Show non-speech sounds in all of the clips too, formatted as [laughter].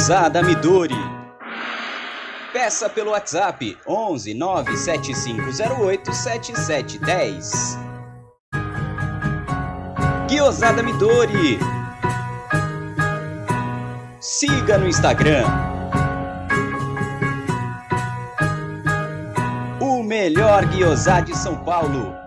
Guiosada Midori. Peça pelo WhatsApp 11 97508 7710. Guiosada Midori. Siga no Instagram. O melhor guiosá de São Paulo.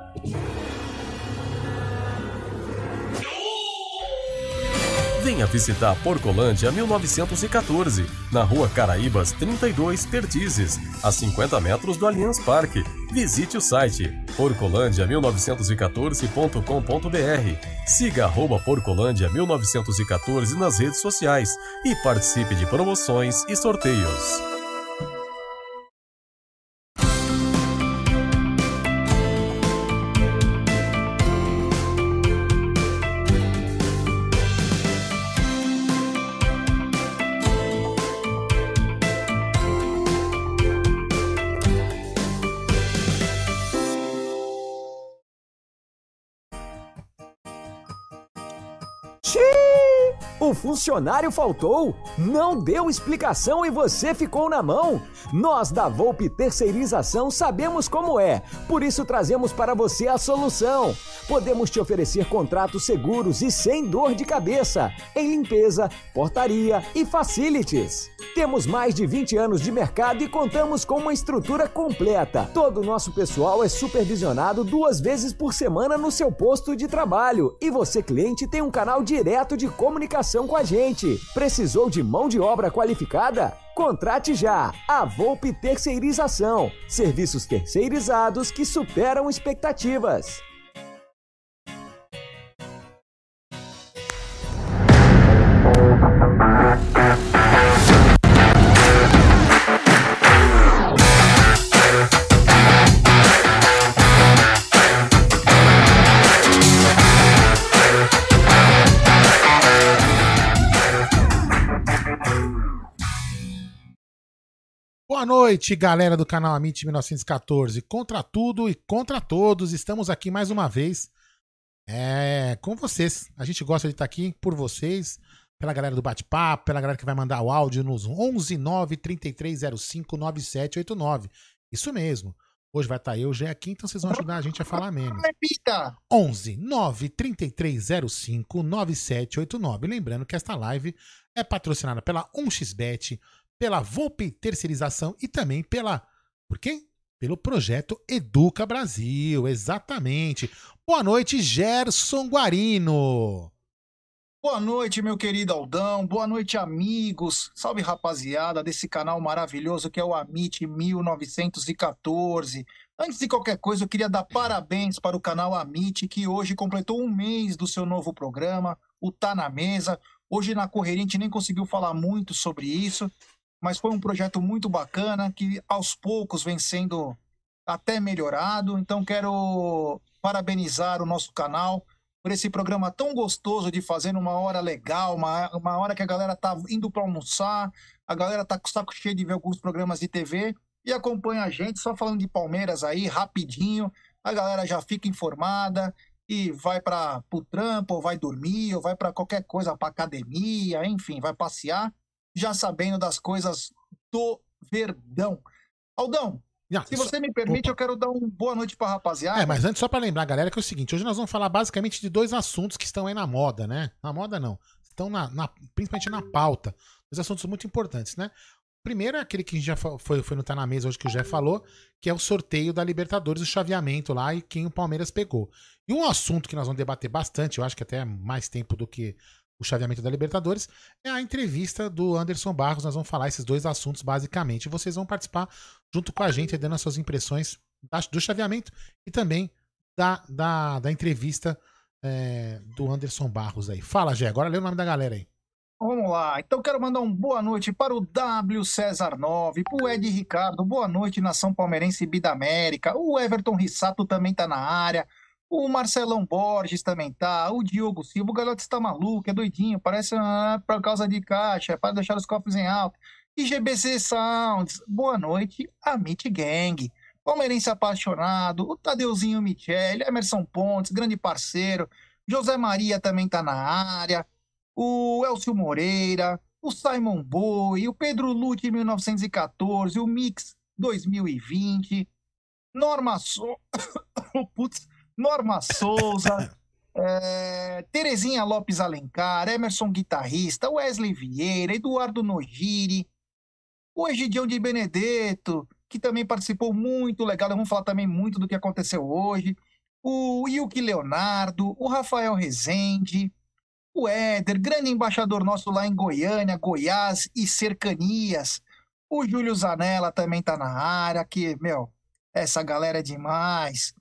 Venha visitar Porcolândia 1914, na rua Caraíbas 32, Pertizes, a 50 metros do Allianz Parque. Visite o site porcolândia1914.com.br. Siga arroba Porcolândia 1914 nas redes sociais e participe de promoções e sorteios. Funcionário faltou, não deu explicação e você ficou na mão. Nós da Volpe Terceirização sabemos como é, por isso trazemos para você a solução. Podemos te oferecer contratos seguros e sem dor de cabeça em limpeza, portaria e facilities. Temos mais de 20 anos de mercado e contamos com uma estrutura completa. Todo o nosso pessoal é supervisionado duas vezes por semana no seu posto de trabalho e você, cliente, tem um canal direto de comunicação com a gente. Precisou de mão de obra qualificada? Contrate já a Volpe Terceirização. Serviços terceirizados que superam expectativas. Boa noite, galera do canal Amit 1914. Contra tudo e contra todos, estamos aqui mais uma vez é, com vocês. A gente gosta de estar aqui por vocês, pela galera do bate-papo, pela galera que vai mandar o áudio nos 11 9 3305 9789. Isso mesmo. Hoje vai estar eu, já aqui, então vocês vão ajudar a gente a falar menos. Repita! 11 9 3305 9789. Lembrando que esta live é patrocinada pela 1xBet, pela Volpe Terceirização e também pela. Por quem? Pelo projeto Educa Brasil, exatamente. Boa noite, Gerson Guarino. Boa noite, meu querido Aldão. Boa noite, amigos. Salve, rapaziada, desse canal maravilhoso que é o Amit 1914. Antes de qualquer coisa, eu queria dar parabéns para o canal Amit, que hoje completou um mês do seu novo programa, o Tá na Mesa. Hoje, na correria, a gente nem conseguiu falar muito sobre isso, mas foi um projeto muito bacana que aos poucos vem sendo até melhorado. Então, quero parabenizar o nosso canal por esse programa tão gostoso de fazer numa hora legal, uma, uma hora que a galera tá indo para almoçar, a galera tá com o saco cheio de ver alguns programas de TV e acompanha a gente, só falando de Palmeiras aí, rapidinho, a galera já fica informada e vai para o trampo, ou vai dormir, ou vai para qualquer coisa, para academia, enfim, vai passear, já sabendo das coisas do Verdão. Aldão, Não, se você me permite, Opa. eu quero dar uma boa noite para rapaziada. É, mas antes, só pra lembrar, galera, que é o seguinte: hoje nós vamos falar basicamente de dois assuntos que estão aí na moda, né? Na moda não. Estão na, na- principalmente na pauta. Dois assuntos muito importantes, né? O primeiro é aquele que a gente já foi, foi no Tá na Mesa hoje que o Jé falou, que é o sorteio da Libertadores, o chaveamento lá e quem o Palmeiras pegou. E um assunto que nós vamos debater bastante, eu acho que até mais tempo do que o chaveamento da Libertadores, é a entrevista do Anderson Barros. Nós vamos falar esses dois assuntos basicamente. E vocês vão participar junto com a gente, dando as suas impressões do chaveamento e também da, da, da entrevista é, do Anderson Barros aí. Fala, Gé, agora lê o nome da galera aí. Vamos lá. Então quero mandar um boa noite para o W César 9, para o Ed Ricardo, boa noite, Nação Palmeirense Bida América. O Everton Rissato também tá na área. O Marcelão Borges também tá. O Diogo Silva, o Galote está maluco, é doidinho, parece ah, por causa de caixa, é para deixar os cofres em alta. E GBC Sounds, boa noite, Amit Gang. Palmeirense apaixonado, o Tadeuzinho Michele, Emerson Pontes, grande parceiro. José Maria também tá na área o Elcio Moreira, o Simon Boy, o Pedro Lute 1914, o Mix 2020, Norma, so... [coughs] Putz, Norma Souza, [coughs] é... Terezinha Lopes Alencar, Emerson Guitarrista, Wesley Vieira, Eduardo Nogiri, o Egidião de Benedetto, que também participou muito legal, vamos falar também muito do que aconteceu hoje, o Yuki Leonardo, o Rafael Rezende, o Éder, grande embaixador nosso lá em Goiânia, Goiás e cercanias. O Júlio Zanella também tá na área, que, meu, essa galera é demais.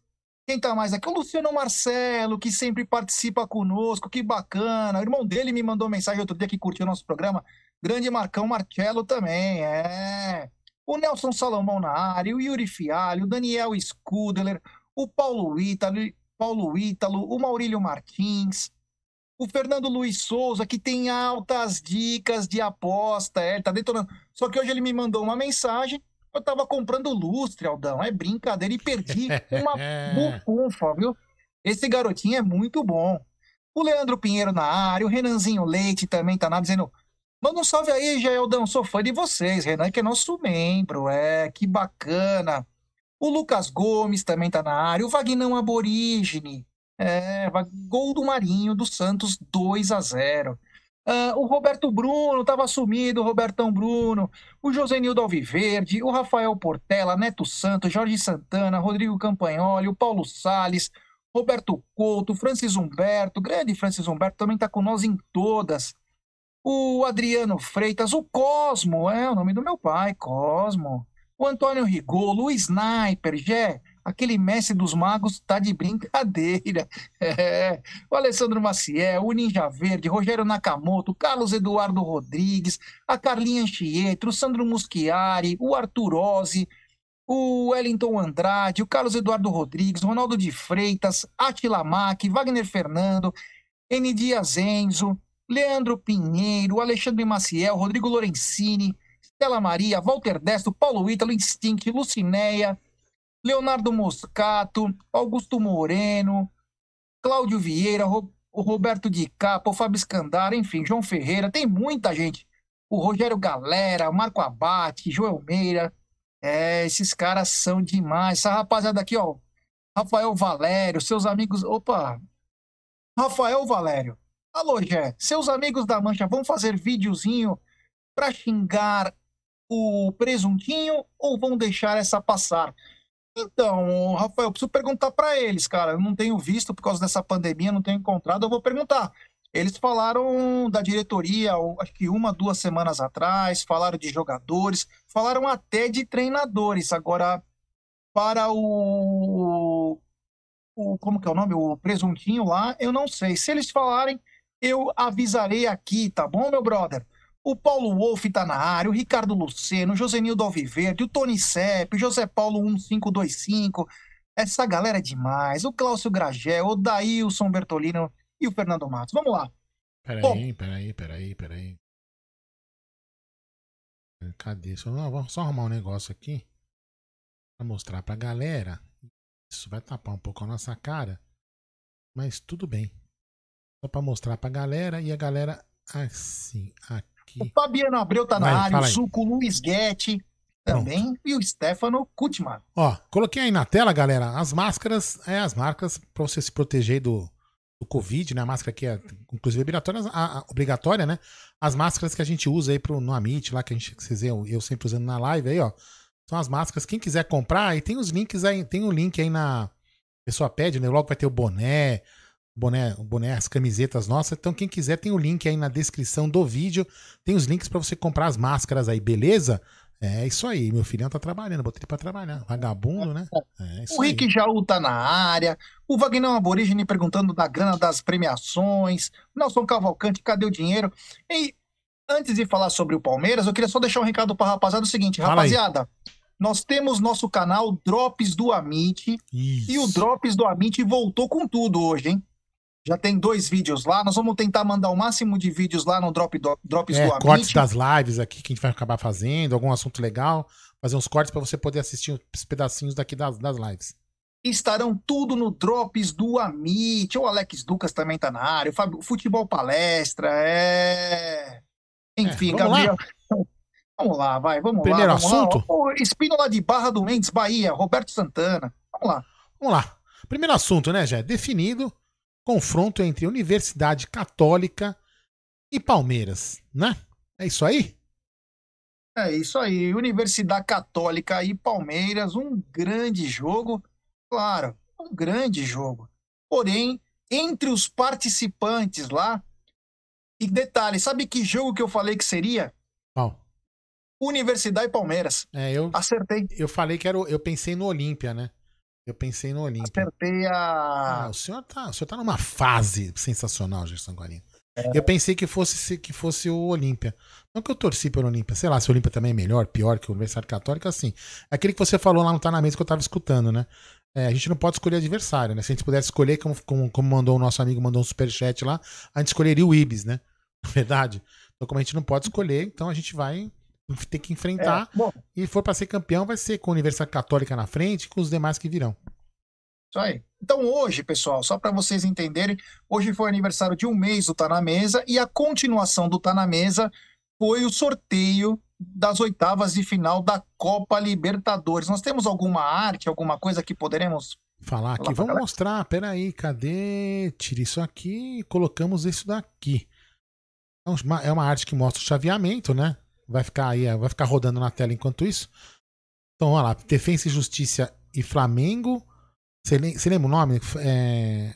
Quem tá mais aqui? O Luciano Marcelo, que sempre participa conosco, que bacana. O irmão dele me mandou mensagem outro dia que curtiu o nosso programa. Grande Marcão Marcelo também, é. O Nelson Salomão na área, o Yuri Fialho, o Daniel Scudeler, o Paulo Ítalo, Paulo Ítalo, o Maurílio Martins, o Fernando Luiz Souza, que tem altas dicas de aposta, é, ele tá detonando. Só que hoje ele me mandou uma mensagem, eu tava comprando lustre, Aldão, é brincadeira, e perdi [laughs] uma bufunfa, viu? Esse garotinho é muito bom. O Leandro Pinheiro na área, o Renanzinho Leite também tá na dizendo. Manda um salve aí, Jaeldão, sou fã de vocês. Renan, que é nosso membro, é, que bacana. O Lucas Gomes também tá na área. O Vagnão Aborígene. É, gol do Marinho, do Santos, 2 a 0 uh, O Roberto Bruno estava sumido, o Robertão Bruno. O Josenildo Alviverde, o Rafael Portela, Neto Santos, Jorge Santana, Rodrigo Campagnoli, o Paulo Sales, Roberto Couto, Francis Humberto, grande Francis Humberto, também está com nós em todas. O Adriano Freitas, o Cosmo, é o nome do meu pai, Cosmo o Antônio Rigolo, o Sniper, Jé, aquele mestre dos magos tá de brincadeira. [laughs] É. O Alessandro Maciel, o Ninja Verde, Rogério Nakamoto, Carlos Eduardo Rodrigues, a Carlinha Anchietro, o Sandro Muschiari, o Arthur Ozzi, o Wellington Andrade, o Carlos Eduardo Rodrigues, Ronaldo de Freitas, Atila Mack, Wagner Fernando, N. Dias Enzo, Leandro Pinheiro, Alexandre Maciel, Rodrigo Lorenzini, Stella Maria, Walter Destro, Paulo Ítalo, Instinct, Lucinéia, Leonardo Moscato, Augusto Moreno, Cláudio Vieira, o Roberto Di Capo, o Fábio Scandara, enfim, João Ferreira, tem muita gente. O Rogério Galera, Marco Abate, Joel Meira. É, esses caras são demais. Essa rapaziada aqui, ó. Rafael Valério, seus amigos. Opa! Rafael Valério. Alô, Gé. Seus amigos da Mancha vão fazer videozinho para xingar o presuntinho ou vão deixar essa passar? Então, Rafael, eu preciso perguntar para eles, cara. Eu não tenho visto por causa dessa pandemia, não tenho encontrado. Eu vou perguntar. Eles falaram da diretoria, acho que uma, duas semanas atrás, falaram de jogadores, falaram até de treinadores. Agora, para o, o. Como que é o nome? O presuntinho lá, eu não sei. Se eles falarem, eu avisarei aqui, tá bom, meu brother? O Paulo Wolff está na área, o Ricardo Luceno, o Josenildo Alviverde, o Tony Sepp, o José Paulo 1525. Essa galera é demais. O Cláudio Gragel, o Daílson Bertolino e o Fernando Matos. Vamos lá. Peraí, peraí, peraí, peraí. Cadê? Só, não, vamos só arrumar um negócio aqui para mostrar pra galera. Isso vai tapar um pouco a nossa cara, mas tudo bem. Só para mostrar pra galera e a galera assim, aqui. O Fabiano Abreu tá na área, o Suco Luiz Guetti também Pronto. e o Stefano Kutman. Ó, coloquei aí na tela, galera, as máscaras, é as marcas para você se proteger do, do Covid, né? A máscara que é, inclusive, obrigatória, a, a, obrigatória, né? As máscaras que a gente usa aí pro, no Amit, lá que a gente, que vocês eu, eu sempre usando na live aí, ó. São as máscaras. Quem quiser comprar, aí tem os links aí, tem o um link aí na. A pessoa pede, né? Logo vai ter o boné, boné, boné, as camisetas nossas. Então, quem quiser, tem o link aí na descrição do vídeo. Tem os links para você comprar as máscaras aí, beleza? É isso aí, meu filhão tá trabalhando, botei ele pra trabalhar. Vagabundo, né? É o Rick aí. Jaú tá na área. O Vagnão Aborígene perguntando da grana das premiações. Nelson Cavalcante, cadê o dinheiro? E antes de falar sobre o Palmeiras, eu queria só deixar um recado pra rapaziada: o seguinte, Fala rapaziada. Aí. Nós temos nosso canal Drops do Amit. Isso. E o Drops do Amit voltou com tudo hoje, hein? Já tem dois vídeos lá. Nós vamos tentar mandar o máximo de vídeos lá no Drop, do, Drops é, do Amit. Cortes das lives aqui que a gente vai acabar fazendo, algum assunto legal. Fazer uns cortes para você poder assistir os pedacinhos daqui das, das lives. Estarão tudo no Drops do Amit. O Alex Lucas também tá na área. O, Fábio, Futebol Palestra. É. Enfim, É, vamos Gabriel. [laughs] Vamos lá, vai, vamos Primeiro lá. Vamos assunto? Lá. Espínola de Barra do Mendes, Bahia, Roberto Santana. Vamos lá. Vamos lá. Primeiro assunto, né, Jé? Definido confronto entre Universidade Católica e Palmeiras, né? É isso aí? É isso aí, Universidade Católica e Palmeiras, um grande jogo, claro, um grande jogo. Porém, entre os participantes lá, e detalhe, sabe que jogo que eu falei que seria? Qual? Universidade e Palmeiras. É, eu, Acertei, eu falei que era. Eu pensei no Olímpia, né? Eu pensei no Olímpia. acertei Ah, a. o senhor tá, o senhor tá numa fase sensacional, Gerson Guarino. Eu pensei que fosse, que fosse o Olímpia. Não que eu torci pelo Olímpia. Sei lá, se o Olímpia também é melhor, pior que o Universidade Católica, assim. É aquele que você falou lá no Tá na Mesa que eu tava escutando, né? É, a gente não pode escolher adversário, né? Se a gente pudesse escolher, como, como, como mandou o nosso amigo, mandou um superchat lá, a gente escolheria o Ibis, né? [laughs] Na verdade. Então, como a gente não pode escolher, então a gente vai ter que enfrentar. É, bom, E for pra ser campeão, vai ser com a Universidade Católica na frente e com os demais que virão. Isso aí. Então hoje, pessoal, só para vocês entenderem, hoje foi aniversário de um mês do Tá na Mesa e a continuação do Tá na Mesa foi o sorteio das oitavas de final da Copa Libertadores. Nós temos alguma arte, alguma coisa que poderemos falar aqui. Vamos mostrar. Peraí, cadê? Tira isso aqui e colocamos isso daqui. Uma- É uma arte que mostra o chaveamento, né? Vai ficar aí, vai ficar rodando na tela enquanto isso. Então, olha lá. Defensa e Justiça e Flamengo. Você lem- você lembra o nome? É,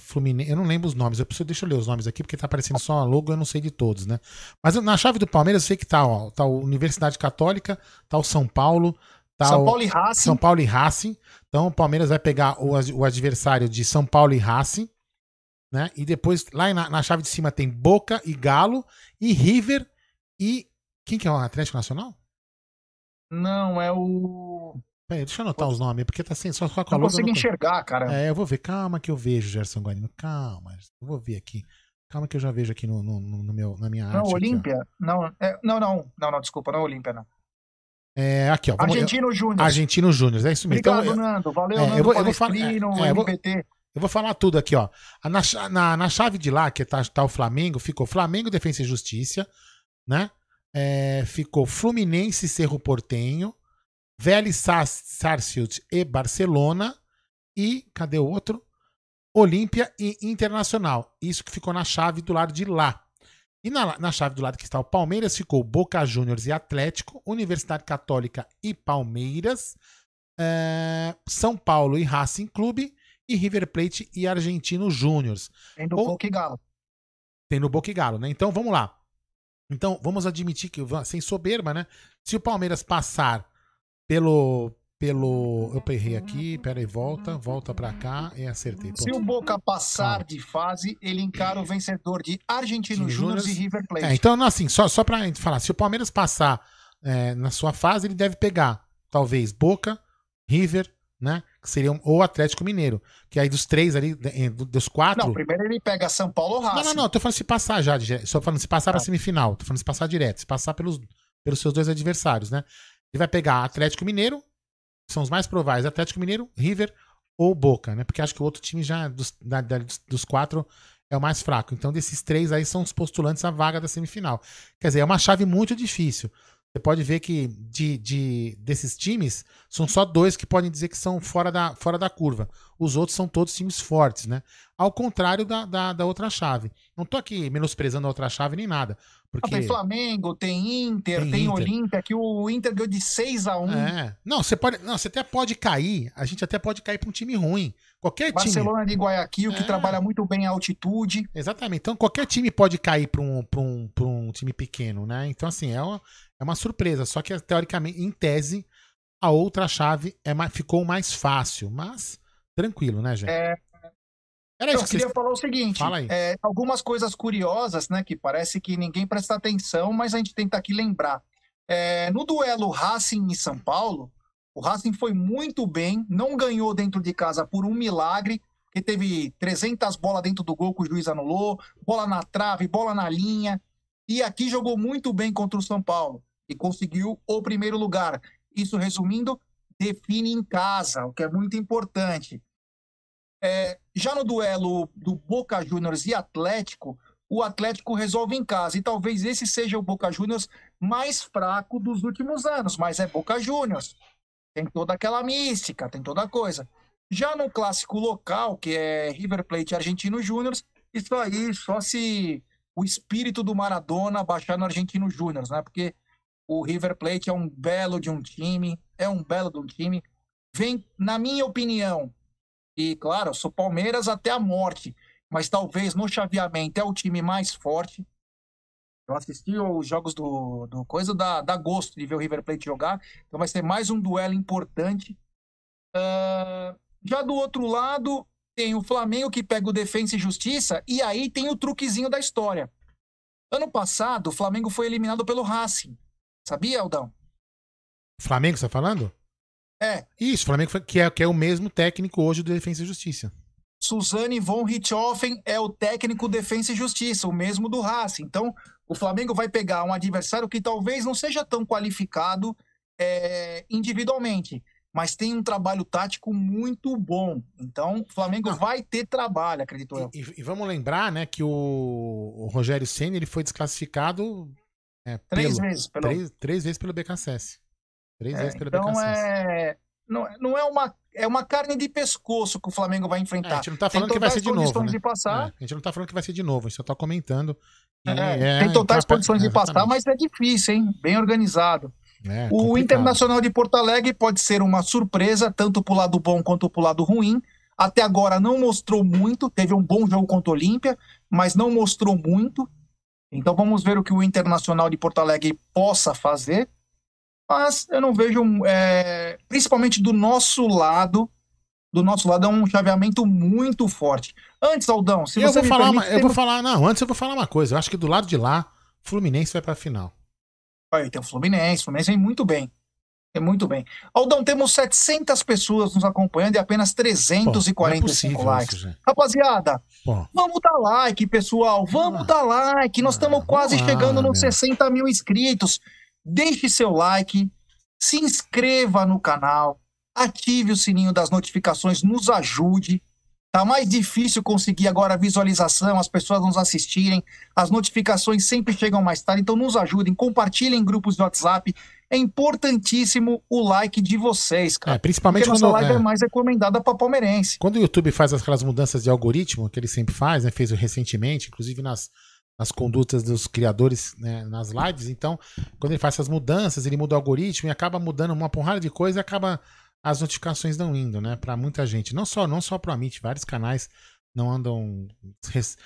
Fluminense. Eu não lembro os nomes. Eu preciso, deixa eu ler os nomes aqui, porque tá aparecendo só logo, eu não sei de todos, né? Mas na chave do Palmeiras eu sei que tá, ó. Tá o Universidade Católica, tá o São Paulo, tá São o. Paulo e Racing. São Paulo e Racing. Então o Palmeiras vai pegar o, o adversário de São Paulo e Racing. Né? E depois, lá na, na chave de cima, tem Boca e Galo, e River e. Quem que é o Atlético Nacional? Não, é o. Peraí, deixa eu anotar os nomes, porque tá sem só, só com a Não consigo não enxergar, cara. É, eu vou ver. Calma que eu vejo, Gerson Guarino. Calma. Eu vou ver aqui. Calma que eu já vejo aqui no, no, no meu, na minha não, arte. aqui, ó. Olímpia. Não, é- não, não, não, não, desculpa, não é Olímpia, não. É, aqui, ó. Vamos, Argentino Júnior. Argentino Júnior, é isso mesmo. Então, Obrigado, eu- Nando. Valeu, é, Nando eu vou- eu vou falar- Palestrino, é, eu vou-. Eu vou falar tudo aqui, ó. Na, na, na chave de lá, que tá, tá o Flamengo, ficou Flamengo, Defensa e Justiça, né? É, ficou Fluminense e Cerro Portenho, Vélez Sars- Sarsfield e Barcelona, e, cadê o outro? Olímpia e Internacional. Isso que ficou na chave do lado de lá. E na, na chave do lado que está o Palmeiras, ficou Boca Juniors e Atlético, Universidade Católica e Palmeiras, é, São Paulo e Racing Clube, e River Plate e Argentino Júniors. Tem do Ou- Boca e Galo. Tem no Boca e Galo, né? Então vamos lá. Então vamos admitir que, sem soberba, né? Se o Palmeiras passar pelo. pelo eu errei aqui, peraí, volta, volta pra cá e acertei. Se Pronto. o Boca passar Calma. de fase, ele encara o vencedor de Argentino Júnior e. River Plate. É, então, assim, só, só pra gente falar, se o Palmeiras passar é, na sua fase, ele deve pegar, talvez, Boca, River, né? Que seriam, ou Atlético Mineiro. Que aí dos três ali, dos quatro. Não, primeiro ele pega São Paulo ou Não, Racing. não, não, tô falando se passar já, só falando se passar pra Tá. semifinal, tô falando se passar direto, se passar pelos, pelos seus dois adversários, né? Ele vai pegar Atlético Mineiro, que são os mais prováveis, Atlético Mineiro, River ou Boca, né? Porque acho que o outro time já, dos, da- da- dos quatro, é o mais fraco. Então, desses três aí são os postulantes à vaga da semifinal. Quer dizer, é uma chave muito difícil. Você pode ver que de, de- desses times, são só dois que podem dizer que são fora da, fora da curva. Os outros são todos times fortes, né? Ao contrário da, da, da outra chave. Não tô aqui menosprezando a outra chave nem nada. Não, Porque. Tem Flamengo, tem Inter, Tem tem. Olímpia, que o Inter ganhou de 6 a 1 É. Não, você pode. Não, você até pode cair. A gente até pode cair para um time ruim. Qualquer time. Barcelona de Guayaquil, que É. trabalha muito bem a altitude. Exatamente. Então qualquer time pode cair para um, pra um, pra um time pequeno, né? Então, assim, é uma, é uma surpresa. Só que, teoricamente, em tese, a outra chave é mais, ficou mais fácil. Mas, tranquilo, né, gente? É, Era eu isso que queria vocês... falar o seguinte: Fala aí. é, algumas coisas curiosas, né? Que parece que ninguém presta atenção, mas a gente tenta aqui lembrar. É, no duelo Racing e São Paulo, o Racing foi muito bem, não ganhou dentro de casa por um milagre, que teve 300 bolas dentro do gol que o juiz anulou, bola na trave, bola na linha, e aqui jogou muito bem contra o São Paulo e conseguiu o primeiro lugar. Isso, resumindo, define em casa, o que é muito importante. É, já no duelo do Boca Juniors e Atlético, o Atlético resolve em casa. E talvez esse seja o Boca Juniors mais fraco dos últimos anos, mas é Boca Juniors. Tem toda aquela mística, tem toda a coisa. Já no clássico local, que é River Plate Argentino Júnior, isso aí só se o espírito do Maradona baixar no Argentino Júnior, né? Porque o River Plate é um belo de um time, é um belo de um time. Vem, na minha opinião, e claro, sou Palmeiras até a morte, mas talvez no chaveamento é o time mais forte. Eu assisti os jogos do, do coisa, da, da gosto de ver o River Plate jogar, então vai ser mais um duelo importante. Uh, já do outro lado, tem o Flamengo que pega o Defensa e Justiça, e aí tem o truquezinho da história. Ano passado, o Flamengo foi eliminado pelo Racing. Sabia, Aldão? Flamengo, você tá falando? É. Isso, Flamengo que é, que é o mesmo técnico hoje do Defensa e Justiça. Suzane von Richthofen é o técnico Defensa e Justiça, o mesmo do Racing. Então, o Flamengo vai pegar um adversário que talvez não seja tão qualificado é, individualmente, mas tem um trabalho tático muito bom. Então, o Flamengo vai ter trabalho, acredito eu. E, e, vamos lembrar, né, que o, o Rogério Senna ele foi desclassificado é, três pelo, vezes pelo três, três vezes pelo BKSS. Três é, vezes pelo então BKSS. É, não, não é uma é uma carne de pescoço que o Flamengo vai enfrentar. É, a gente não tá falando que vai ser de novo. Né? De passar. É, a gente não tá falando que vai ser de novo, a gente só tá comentando. É, tem totais condições de passar, mas é difícil, hein? Bem organizado. É, o complicado. Internacional de Porto Alegre pode ser uma surpresa, tanto pro lado bom quanto pro lado ruim. Até agora não mostrou muito, teve um bom jogo contra o Olímpia, mas não mostrou muito. Então vamos ver o que o Internacional de Porto Alegre possa fazer. Mas eu não vejo, é, principalmente do nosso lado, do nosso lado é um chaveamento muito forte. Antes, Aldão, se eu você vou falar, permite, uma, eu vou falar, não, antes eu vou falar uma coisa. Eu acho que do lado de lá, Fluminense vai para a final. Aí tem o Fluminense, o Fluminense vem muito bem. É muito bem. Aldão, temos 700 pessoas nos acompanhando e apenas 345 Pô, é likes. Isso, Rapaziada, Pô. vamos dar like, pessoal. Vamos ah. dar like. Nós estamos ah, quase chegando nos 60 mil inscritos. Deixe seu like, se inscreva no canal, ative o sininho das notificações, nos ajude. Tá mais difícil conseguir agora a visualização, as pessoas nos assistirem, as notificações sempre chegam mais tarde, então nos ajudem, compartilhem em grupos de WhatsApp. É importantíssimo o like de vocês, cara. É, principalmente porque quando nossa live é, é mais recomendada para palmeirense. Quando o YouTube faz aquelas mudanças de algoritmo que ele sempre faz, né, fez recentemente, inclusive nas, nas condutas dos criadores né, nas lives. Então, quando ele faz essas mudanças, ele muda o algoritmo e acaba mudando uma porrada de coisa e acaba as notificações não indo, né, para muita gente. Não só, não só pro Amit, vários canais não andam res,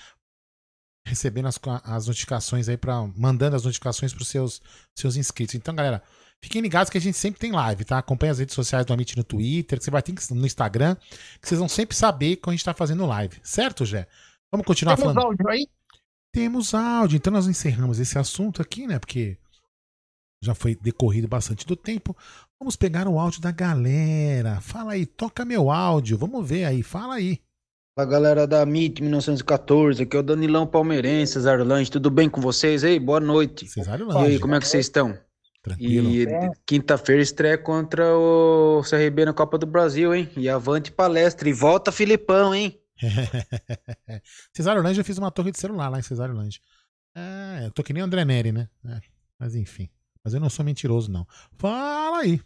recebendo as, as notificações aí para mandando as notificações para os seus seus inscritos. Então, galera, fiquem ligados que a gente sempre tem live, tá? Acompanhe as redes sociais do Amit no Twitter, que você vai ter no Instagram, que vocês vão sempre saber quando a gente tá fazendo live, certo, Jé? Vamos continuar Temos falando. áudio aí? Temos áudio, então nós encerramos esse assunto aqui, né? Porque já foi decorrido bastante do tempo. Vamos pegar o áudio da galera. Fala aí, toca meu áudio. Vamos ver aí, fala aí. Fala galera da MIT 1914, aqui é o Danilão Palmeirense, Cesário Lange, tudo bem com vocês aí? Boa noite. Cesário E Lange. aí, como é que vocês estão? Tranquilo. E quinta-feira estreia contra o CRB na Copa do Brasil, hein? E avante palestra. E volta Filipão, hein? [laughs] Cesário Lange eu fiz uma torre de celular lá em Cesário Lange. É, eu tô que nem o André Neri, né? É, mas enfim. Mas eu não sou mentiroso, não. Fala aí.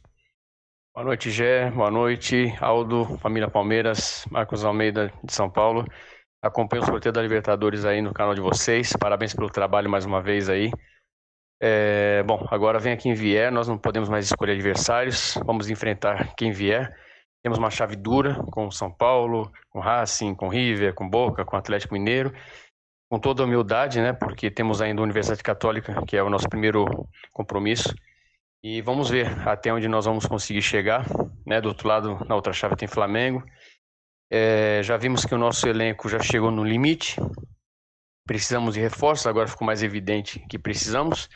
Boa noite, Gé. Boa noite, Aldo, família Palmeiras, Marcos Almeida de São Paulo. Acompanho o sorteio da Libertadores aí no canal de vocês. Parabéns pelo trabalho mais uma vez aí. É, bom, agora vem quem vier, nós não podemos mais escolher adversários, vamos enfrentar quem vier. Temos uma chave dura com São Paulo, com Racing, com River, com Boca, com Atlético Mineiro. Com toda humildade, né, porque temos ainda a Universidade Católica, que é o nosso primeiro compromisso. E vamos ver até onde nós vamos conseguir chegar. Né? Do outro lado, na outra chave, tem Flamengo. É, já vimos que o nosso elenco já chegou no limite. Precisamos de reforços, agora ficou mais evidente que precisamos.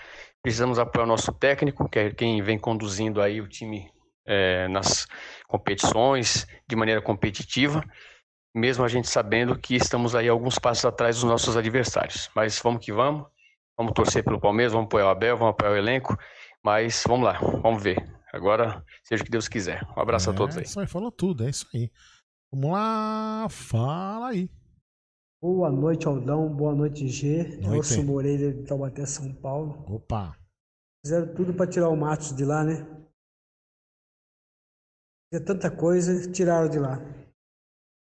Precisamos apoiar o nosso técnico, que é quem vem conduzindo aí o time é, nas competições de maneira competitiva, mesmo a gente sabendo que estamos aí alguns passos atrás dos nossos adversários. Mas vamos que vamos, vamos torcer pelo Palmeiras, vamos apoiar o Abel, vamos apoiar o elenco, mas vamos lá, vamos ver. Agora, seja o que Deus quiser. Um abraço é, a todos aí. Isso aí, falou tudo, é isso aí. Vamos lá, fala aí. Boa noite, Aldão. Boa noite, G. Noite. Moreira de Taubaté, São Paulo. Opa. Fizeram tudo para tirar o Matos de lá, né? Tinha tanta coisa, tiraram de lá.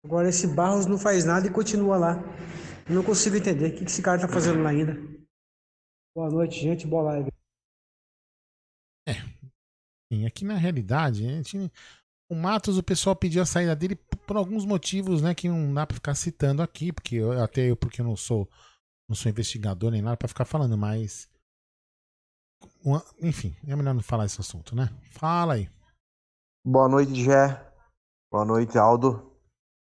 Agora esse Barros não faz nada e continua lá. Eu não consigo entender o que esse cara tá fazendo lá ainda. Boa noite, gente. Boa live. Sim, aqui na realidade, a gente- o Matos, o pessoal pediu a saída dele por alguns motivos, né, que não dá pra ficar citando aqui, porque eu, até eu, porque eu não sou, não sou investigador nem nada pra ficar falando, mas enfim, é melhor não falar esse assunto, né? Fala aí. Boa noite, Gé. Boa noite, Aldo.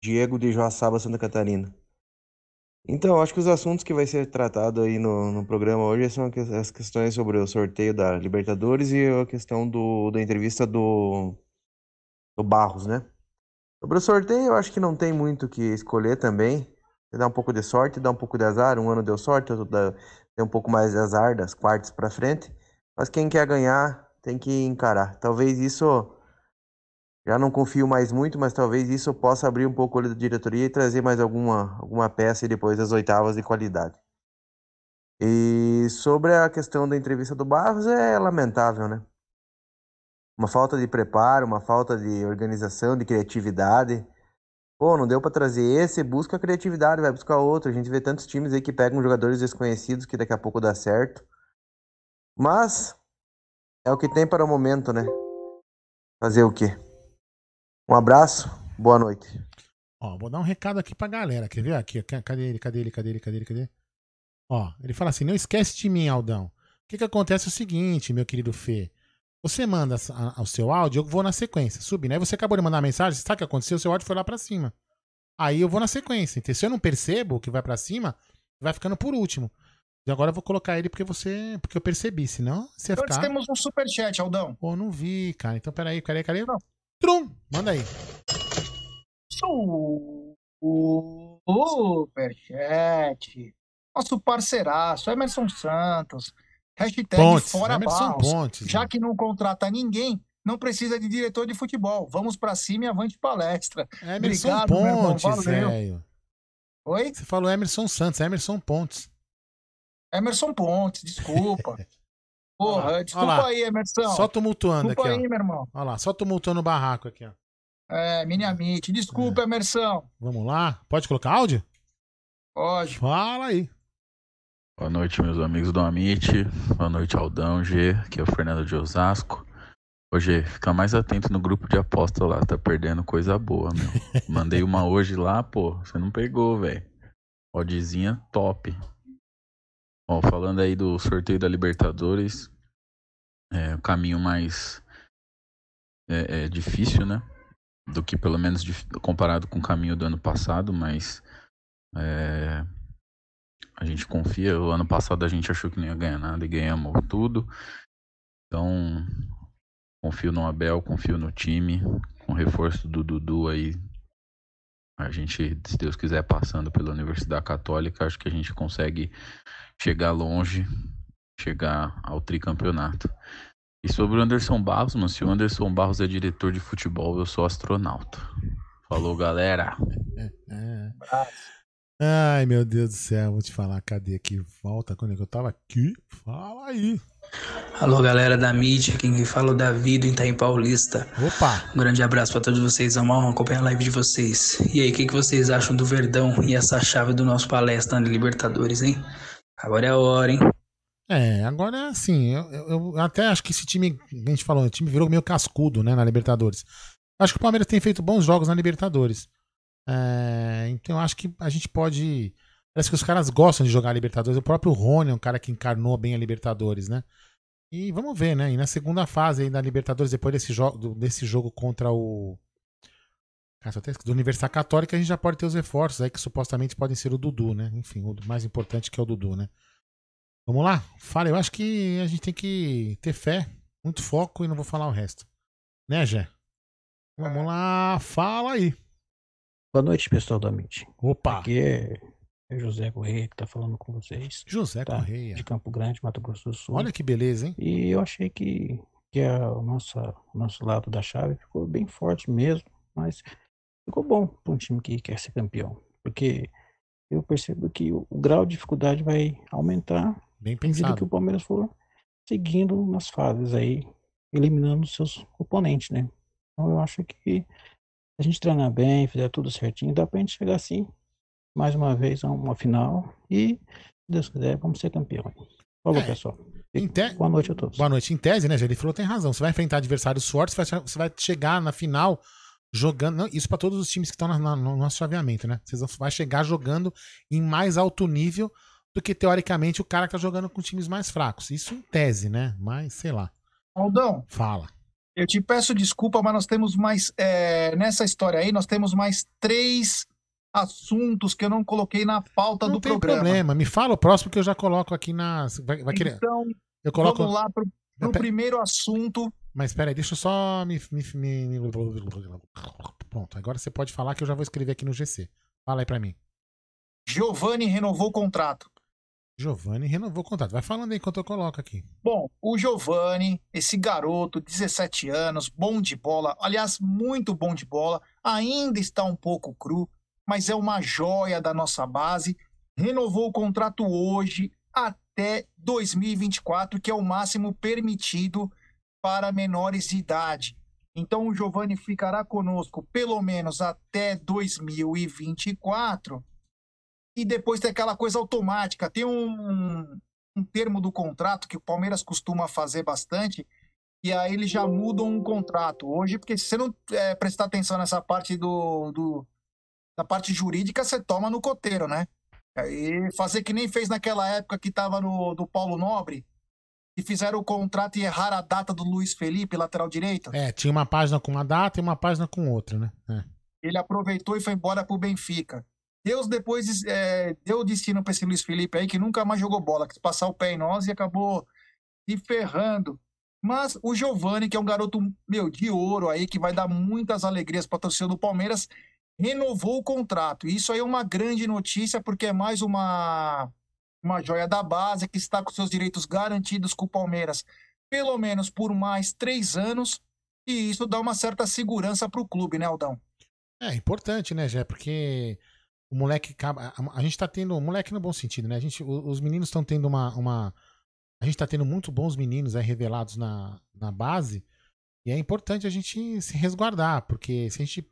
Diego de Joaçaba, Santa Catarina. Então, acho que os assuntos que vai ser tratado aí no, no programa hoje são as questões sobre o sorteio da Libertadores e a questão do, da entrevista do, do Barros, né? Sobre o sorteio, eu acho que não tem muito o que escolher também. Dá um pouco de sorte, dá um pouco de azar. Um ano deu sorte, outro dá, tem um pouco mais de azar das quartas pra frente. Mas quem quer ganhar tem que encarar. Talvez isso já não confio mais muito, mas talvez isso possa abrir um pouco o olho da diretoria e trazer mais alguma, alguma peça depois das oitavas de qualidade. E sobre a questão da entrevista do Barros, é lamentável, né? Uma falta de preparo, uma falta de organização, de criatividade. Pô, não deu pra trazer esse, busca a criatividade, vai buscar outro. A gente vê tantos times aí que pegam jogadores desconhecidos que daqui a pouco dá certo. Mas é o que tem para o momento, né? Fazer o quê? Um abraço, boa noite. Ó, vou dar um recado aqui pra galera. Quer ver? Aqui, cadê ele? Cadê ele? Cadê ele? Cadê ele? Cadê? Ó, ele fala assim: não esquece de mim, Aldão. O que que acontece é o seguinte, meu querido Fê. Você manda a- a- o seu áudio, eu vou na sequência, subindo. Aí você acabou de mandar uma mensagem, sabe o que aconteceu? O seu áudio foi lá pra cima. Aí eu vou na sequência. Então, se eu não percebo que vai pra cima, vai ficando por último. E agora eu vou colocar ele porque você. Porque eu percebi, senão você ia Nós ficar. temos um superchat, Aldão. Pô, não vi, cara. Então peraí, peraí, peraí. Trum! Manda aí. Superchat. Nosso parceiraço, Emerson Santos. Hashtag Pontes, fora Emerson Barros. Pontes, Já né? que não contrata ninguém, não precisa de diretor de futebol. Vamos pra cima e avante palestra. Emerson Obrigado. Pontes, velho. Oi? Você falou Emerson Santos, Emerson Pontes. Emerson Pontes, desculpa. [laughs] Porra, Olha desculpa lá. aí, Emerson. Só tumultuando Desculpa aqui, aí, ó. meu irmão. Olha lá, só tumultuando o barraco aqui, ó. É, Miniamite. Desculpa, Emerson. Vamos lá. Pode colocar áudio? Pode. Fala aí. Boa noite, meus amigos do Amit. Boa noite, Aldão, G. Aqui é o Fernando de Osasco. Ô, G, fica mais atento no grupo de aposta lá, tá perdendo coisa boa, meu. [laughs] Mandei uma hoje lá, pô, você não pegou, velho. Oddzinha top. Falando aí do sorteio da Libertadores, é o caminho mais é, é difícil, né? Do que pelo menos comparado com o caminho do ano passado, mas é, a gente confia. O ano passado a gente achou que não ia ganhar nada e ganhamos tudo. Então, confio no Abel, confio no time. Com reforço do Dudu aí, a gente, se Deus quiser, passando pela Universidade Católica, acho que a gente consegue chegar longe, chegar ao tricampeonato. E sobre o Anderson Barros, mano, se o Anderson Barros é diretor de futebol, eu sou astronauta. Falou, galera. [laughs] Ai, meu Deus do céu, vou te falar, cadê aqui? Volta quando eu tava aqui? Fala aí. Alô, galera da mídia, quem fala é o Davi do Itaim Paulista. Opa! Um grande abraço pra todos vocês, é uma honra acompanhar a live de vocês. E aí, o que, que vocês acham do Verdão e essa chave do nosso palestra na Libertadores, hein? Agora é a hora, hein? É, agora é assim, eu, eu- eu até acho que esse time, a gente falou, o time virou meio cascudo, né, na Libertadores. Acho que o Palmeiras tem feito bons jogos na Libertadores. É, então eu acho que a gente pode. Parece que os caras gostam de jogar a Libertadores. O próprio Rony é um cara que encarnou bem a Libertadores, né? E vamos ver, né? E na segunda fase aí da Libertadores, depois desse, jo do- desse jogo contra o. Do Universidade Católica, a gente já pode ter os reforços aí que supostamente podem ser o Dudu, né? Enfim, o mais importante que é o Dudu, né? Vamos lá? Fala, eu acho que a gente tem que ter fé, muito foco e não vou falar o resto. Né, Jé? Vamos lá, fala aí. Boa noite, pessoal da Amit. Opa! Aqui é José Correia que tá falando com vocês. José tá? Correia. De Campo Grande, Mato Grosso do Sul. Olha que beleza, hein? E eu achei que, que a, o nossa, o nosso lado da chave ficou bem forte mesmo, mas ficou bom para um time que quer ser campeão. Porque eu percebo que o, o grau de dificuldade vai aumentar Bem pensado. que o Palmeiras for seguindo nas fases aí, eliminando seus oponentes, né? Então eu acho que a gente treinar bem, fizer tudo certinho, dá pra gente chegar assim, mais uma vez, a uma final e, se Deus quiser, vamos ser campeão. Falou, É, pessoal. Em te- Boa noite a todos. Boa noite. Em tese, né? Ele falou tem razão. Você vai enfrentar adversários fortes, você vai, chegar na final jogando. Não, isso pra todos os times que estão na- na- no nosso chaveamento, né? Você vai chegar jogando em mais alto nível do que, teoricamente, o cara que tá jogando com times mais fracos. Isso em tese, né? Mas, sei lá. Aldão, Fala. eu te peço desculpa, mas nós temos mais. é, nessa história aí, nós temos mais três assuntos que eu não coloquei na pauta Não do tem programa. problema. Me fala o próximo que eu já coloco aqui na. Vai, vai querer. Então, Eu coloco. vamos lá pro, pro primeiro assunto. Mas peraí, deixa eu só me, me, me- me- Pronto, agora você pode falar que eu já vou escrever aqui no GC. Fala aí pra mim. Giovanni renovou o contrato. Giovanni renovou o contrato. Vai falando aí enquanto eu coloco aqui. Bom, o Giovanni, esse garoto, 17 anos, bom de bola, aliás, muito bom de bola, ainda está um pouco cru, mas é uma joia da nossa base. Renovou o contrato hoje até 2024, que é o máximo permitido para menores de idade. Então o Giovanni ficará conosco pelo menos até 2024 e depois tem aquela coisa automática. Tem um, um termo do contrato que o Palmeiras costuma fazer bastante, e aí eles já mudam um contrato hoje, porque se você não é, prestar atenção nessa parte do, do da parte jurídica, você toma no coteiro, né? Aí fazer que nem fez naquela época que estava no do Paulo Nobre, que fizeram o contrato e erraram a data do Luiz Felipe, lateral direito. É, tinha uma página com uma data e uma página com outra, né? É. Ele aproveitou e foi embora pro Benfica. Deus depois é, deu destino para esse Luiz Felipe aí, que nunca mais jogou bola, quis passar o pé em nós e acabou se ferrando. Mas o Giovani, que é um garoto, meu, de ouro aí, que vai dar muitas alegrias para torcida do Palmeiras, renovou o contrato. Isso aí é uma grande notícia, porque é mais uma, uma joia da base que está com seus direitos garantidos com o Palmeiras, pelo menos por mais três anos. E isso dá uma certa segurança para o clube, né, Aldão? É importante, né, Jé? Porque o moleque acaba. A, gente tá tendo. O moleque no bom sentido, né? A gente, os meninos estão tendo uma, uma. A gente tá tendo muito bons meninos aí revelados na, na base. E é importante a gente se resguardar, porque se a gente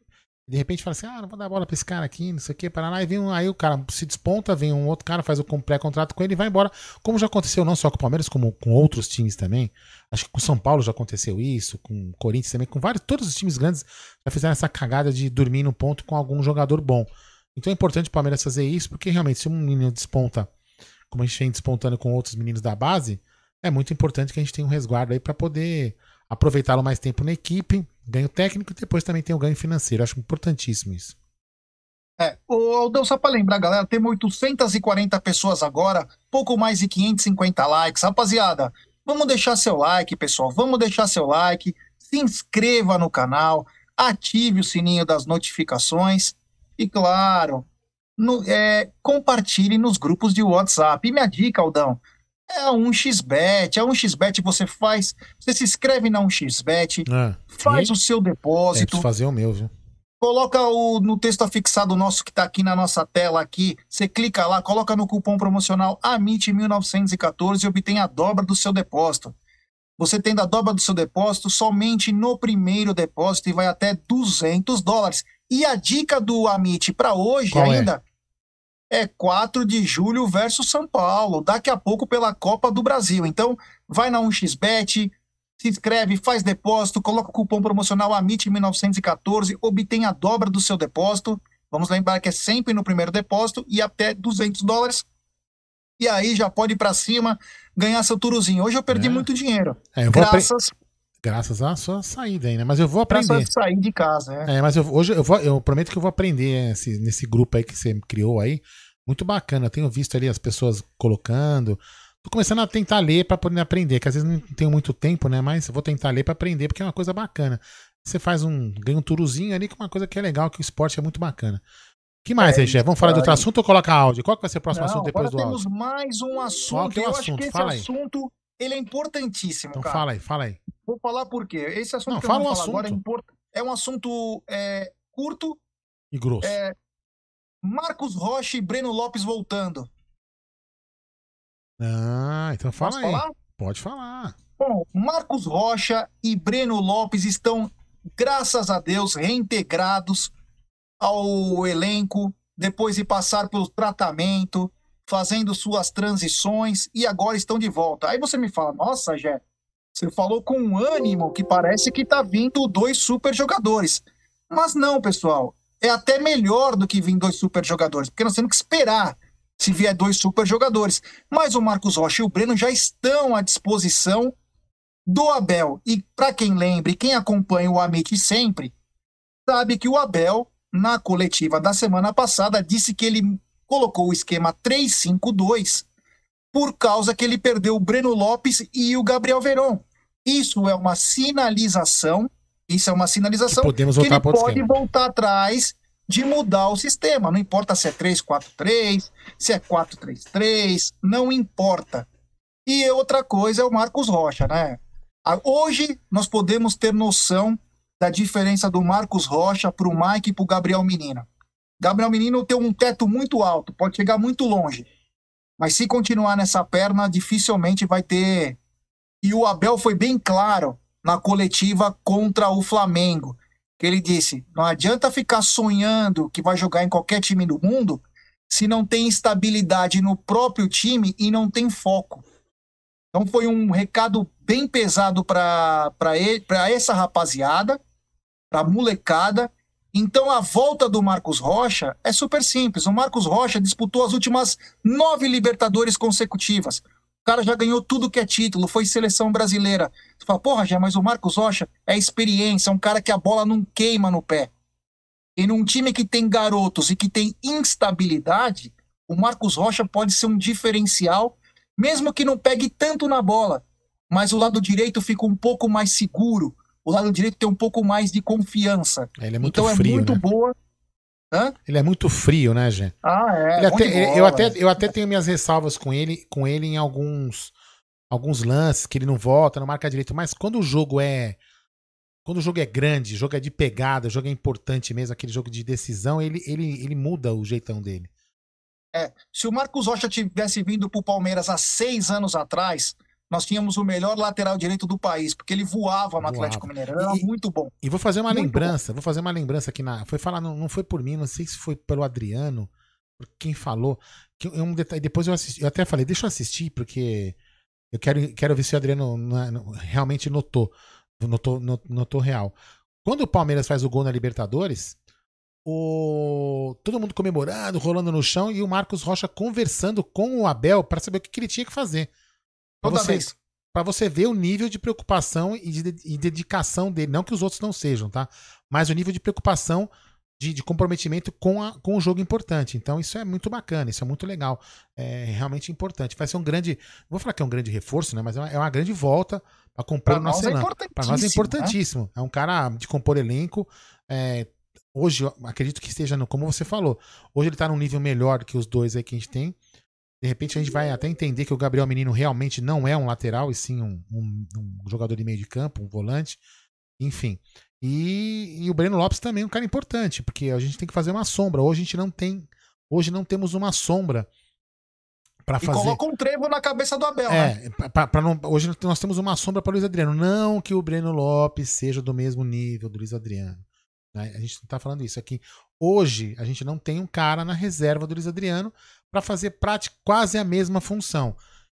de repente fala assim, ah, não vou dar bola pra esse cara aqui, não sei o que, para lá, e vem um, aí o cara se desponta, vem um outro cara, faz o pré-contrato com ele e vai embora. Como já aconteceu não só com o Palmeiras, como com outros times também. Acho que com o São Paulo já aconteceu isso, com o Corinthians também, com vários, todos os times grandes já fizeram essa cagada de dormir no ponto com algum jogador bom. Então é importante o Palmeiras fazer isso, porque realmente, se um menino desponta, como a gente vem despontando com outros meninos da base, é muito importante que a gente tenha um resguardo aí para poder aproveitá-lo mais tempo na equipe, ganho técnico e depois também tem o ganho financeiro. Acho importantíssimo isso. É, ô Aldão, só pra lembrar, galera, temos 840 pessoas agora, pouco mais de 550 likes. Rapaziada, vamos deixar seu like, pessoal. Vamos deixar seu like, se inscreva no canal, ative o sininho das notificações e, claro, no- é, compartilhe nos grupos de WhatsApp. E minha dica, Aldão, é um xbet. É um xbet você faz, você se inscreve na um xbet, Ah, faz o seu É, depósito, preciso fazer o meu, viu? Coloca o, no texto afixado nosso que está aqui na nossa tela aqui. Você clica lá, coloca no cupom promocional AMIT1914 e obtém a dobra do seu depósito. Você tem a dobra do seu depósito somente no primeiro depósito e vai até 200 dólares. E a dica do Amit para hoje Qual é? ainda é 4 de julho versus São Paulo, daqui a pouco pela Copa do Brasil. Então, vai na 1xBet, se inscreve, faz depósito, coloca o cupom promocional AMIT1914, obtém a dobra do seu depósito. Vamos lembrar que é sempre no primeiro depósito e até 200 dólares. E aí já pode ir para cima, ganhar seu turuzinho. Hoje eu perdi É. muito dinheiro. É, eu vou apre- graças, Graças à sua saída aí, né? Mas eu vou graças aprender. a sair de casa. né? É, mas eu, hoje eu, vou, eu prometo que eu vou aprender esse- nesse grupo aí que você criou aí. Muito bacana. Eu tenho visto ali as pessoas colocando. Tô começando a tentar ler pra poder aprender, que às vezes não tenho muito tempo, né? Mas eu vou tentar ler pra aprender, porque é uma coisa bacana. Você faz um. ganha um turuzinho ali, que é uma coisa que é legal, que o esporte é muito bacana. que mais É? Vamos falar de outro assunto ou coloca áudio? Qual que vai ser o próximo Não, assunto depois do temos áudio? mais um assunto. Qual que é o eu acho assunto? que esse Fala aí. assunto ele é importantíssimo, Então cara. fala aí, fala aí. Vou falar por quê. Esse assunto Não, que fala eu vou falar agora é, import... é um assunto é, curto, E grosso. é, Marcos Rocha e Breno Lopes voltando. Ah, então fala Posso aí. falar? Pode falar. Bom, Marcos Rocha e Breno Lopes estão, graças a Deus, reintegrados ao elenco, depois de passar pelo tratamento, fazendo suas transições e agora estão de volta. Aí você me fala, nossa, Jé, você falou com um ânimo que parece que tá vindo dois super jogadores. Mas não, pessoal, é até melhor do que vir dois super jogadores, porque nós temos que esperar se vier dois super jogadores. Mas o Marcos Rocha e o Breno já estão à disposição do Abel. E para quem lembra quem acompanha o Amit sempre, sabe que o Abel, na coletiva da semana passada, disse que ele colocou o esquema 3-5-2 por causa que ele perdeu o Breno Lopes e o Gabriel Veron. Isso é uma sinalização, isso é uma sinalização Que podemos que voltar ele para outro pode esquema. voltar atrás de mudar o sistema. Não importa se é 3-4-3, se é 4-3-3, não importa. E outra coisa é o Marcos Rocha, né? Hoje nós podemos ter noção da diferença do Marcos Rocha para o Mike e para o Gabriel Menino. Gabriel Menino tem um teto muito alto, pode chegar muito longe. Mas se continuar nessa perna, dificilmente vai ter. E o Abel foi bem claro na coletiva contra o Flamengo, que ele disse: não adianta ficar sonhando que vai jogar em qualquer time do mundo se não tem estabilidade no próprio time e não tem foco. Então foi um recado bem pesado para essa rapaziada, para molecada. Então a volta do Marcos Rocha é super simples. O Marcos Rocha disputou as últimas nove Libertadores consecutivas. O cara já ganhou tudo que é título, foi seleção brasileira. Você fala, porra, já, mas o Marcos Rocha é experiência, é um cara que a bola não queima no pé. E num time que tem garotos e que tem instabilidade, o Marcos Rocha pode ser um diferencial, mesmo que não pegue tanto na bola. Mas o lado direito fica um pouco mais seguro. O lado direito tem um pouco mais de confiança. Ele é muito então frio, é muito né? boa. Hã? Ele é muito frio, né, Gê? Ah, é. Bom até- ele- eu, bola. até, eu até tenho minhas ressalvas com ele, com ele em alguns, alguns lances que ele não volta, não marca direito, mas quando o jogo é quando o jogo é grande, o jogo é de pegada, o jogo é importante mesmo, aquele jogo de decisão, ele, ele, ele muda o jeitão dele. É, se o Marcos Rocha tivesse vindo pro Palmeiras há seis anos atrás, nós tínhamos o melhor lateral direito do país, porque ele voava no Voava. Atlético Mineiro. Era muito bom. E vou fazer uma Muito lembrança, vou fazer uma lembrança aqui na. Foi falar, não, não foi por mim, não sei se foi pelo Adriano, por quem falou. Que um detalhe, depois eu assisti, eu até falei, deixa eu assistir, porque eu quero, quero ver se o Adriano no- realmente notou. Notou, no- notou real. Quando o Palmeiras faz o gol na Libertadores, o todo mundo comemorando, rolando no chão, e o Marcos Rocha conversando com o Abel para saber o que, que ele tinha que fazer. Pra Toda você, vez. Pra você ver o nível de preocupação e de, e dedicação dele. Não que os outros não sejam, tá? Mas o nível de preocupação, de, de comprometimento com, a, com o jogo importante. Então isso é muito bacana, isso é muito legal. É realmente importante. Vai ser um grande. não Vou falar que é um grande reforço, né? Mas é uma, é uma grande volta para compor Pra o nosso é elenco. Pra nós é importantíssimo, importantíssimo. É um cara de compor elenco. é, hoje, acredito que esteja, no, como você falou, hoje ele tá num nível melhor que os dois aí que a gente tem. De repente a gente vai até entender que o Gabriel Menino realmente não é um lateral, e sim um, um- um jogador de meio de campo, um volante. Enfim. E, e o Breno Lopes também é um cara importante, porque a gente tem que fazer uma sombra. Hoje a gente não tem. Hoje não temos uma sombra para E fazer. coloca um trevo na cabeça do Abel, né? É, pra- pra não- hoje nós temos uma sombra para Luiz Adriano. Não que o Breno Lopes seja do mesmo nível do Luiz Adriano. Né? A gente não tá falando isso aqui. Hoje a gente não tem um cara na reserva do Luiz Adriano para fazer prática, quase a mesma função.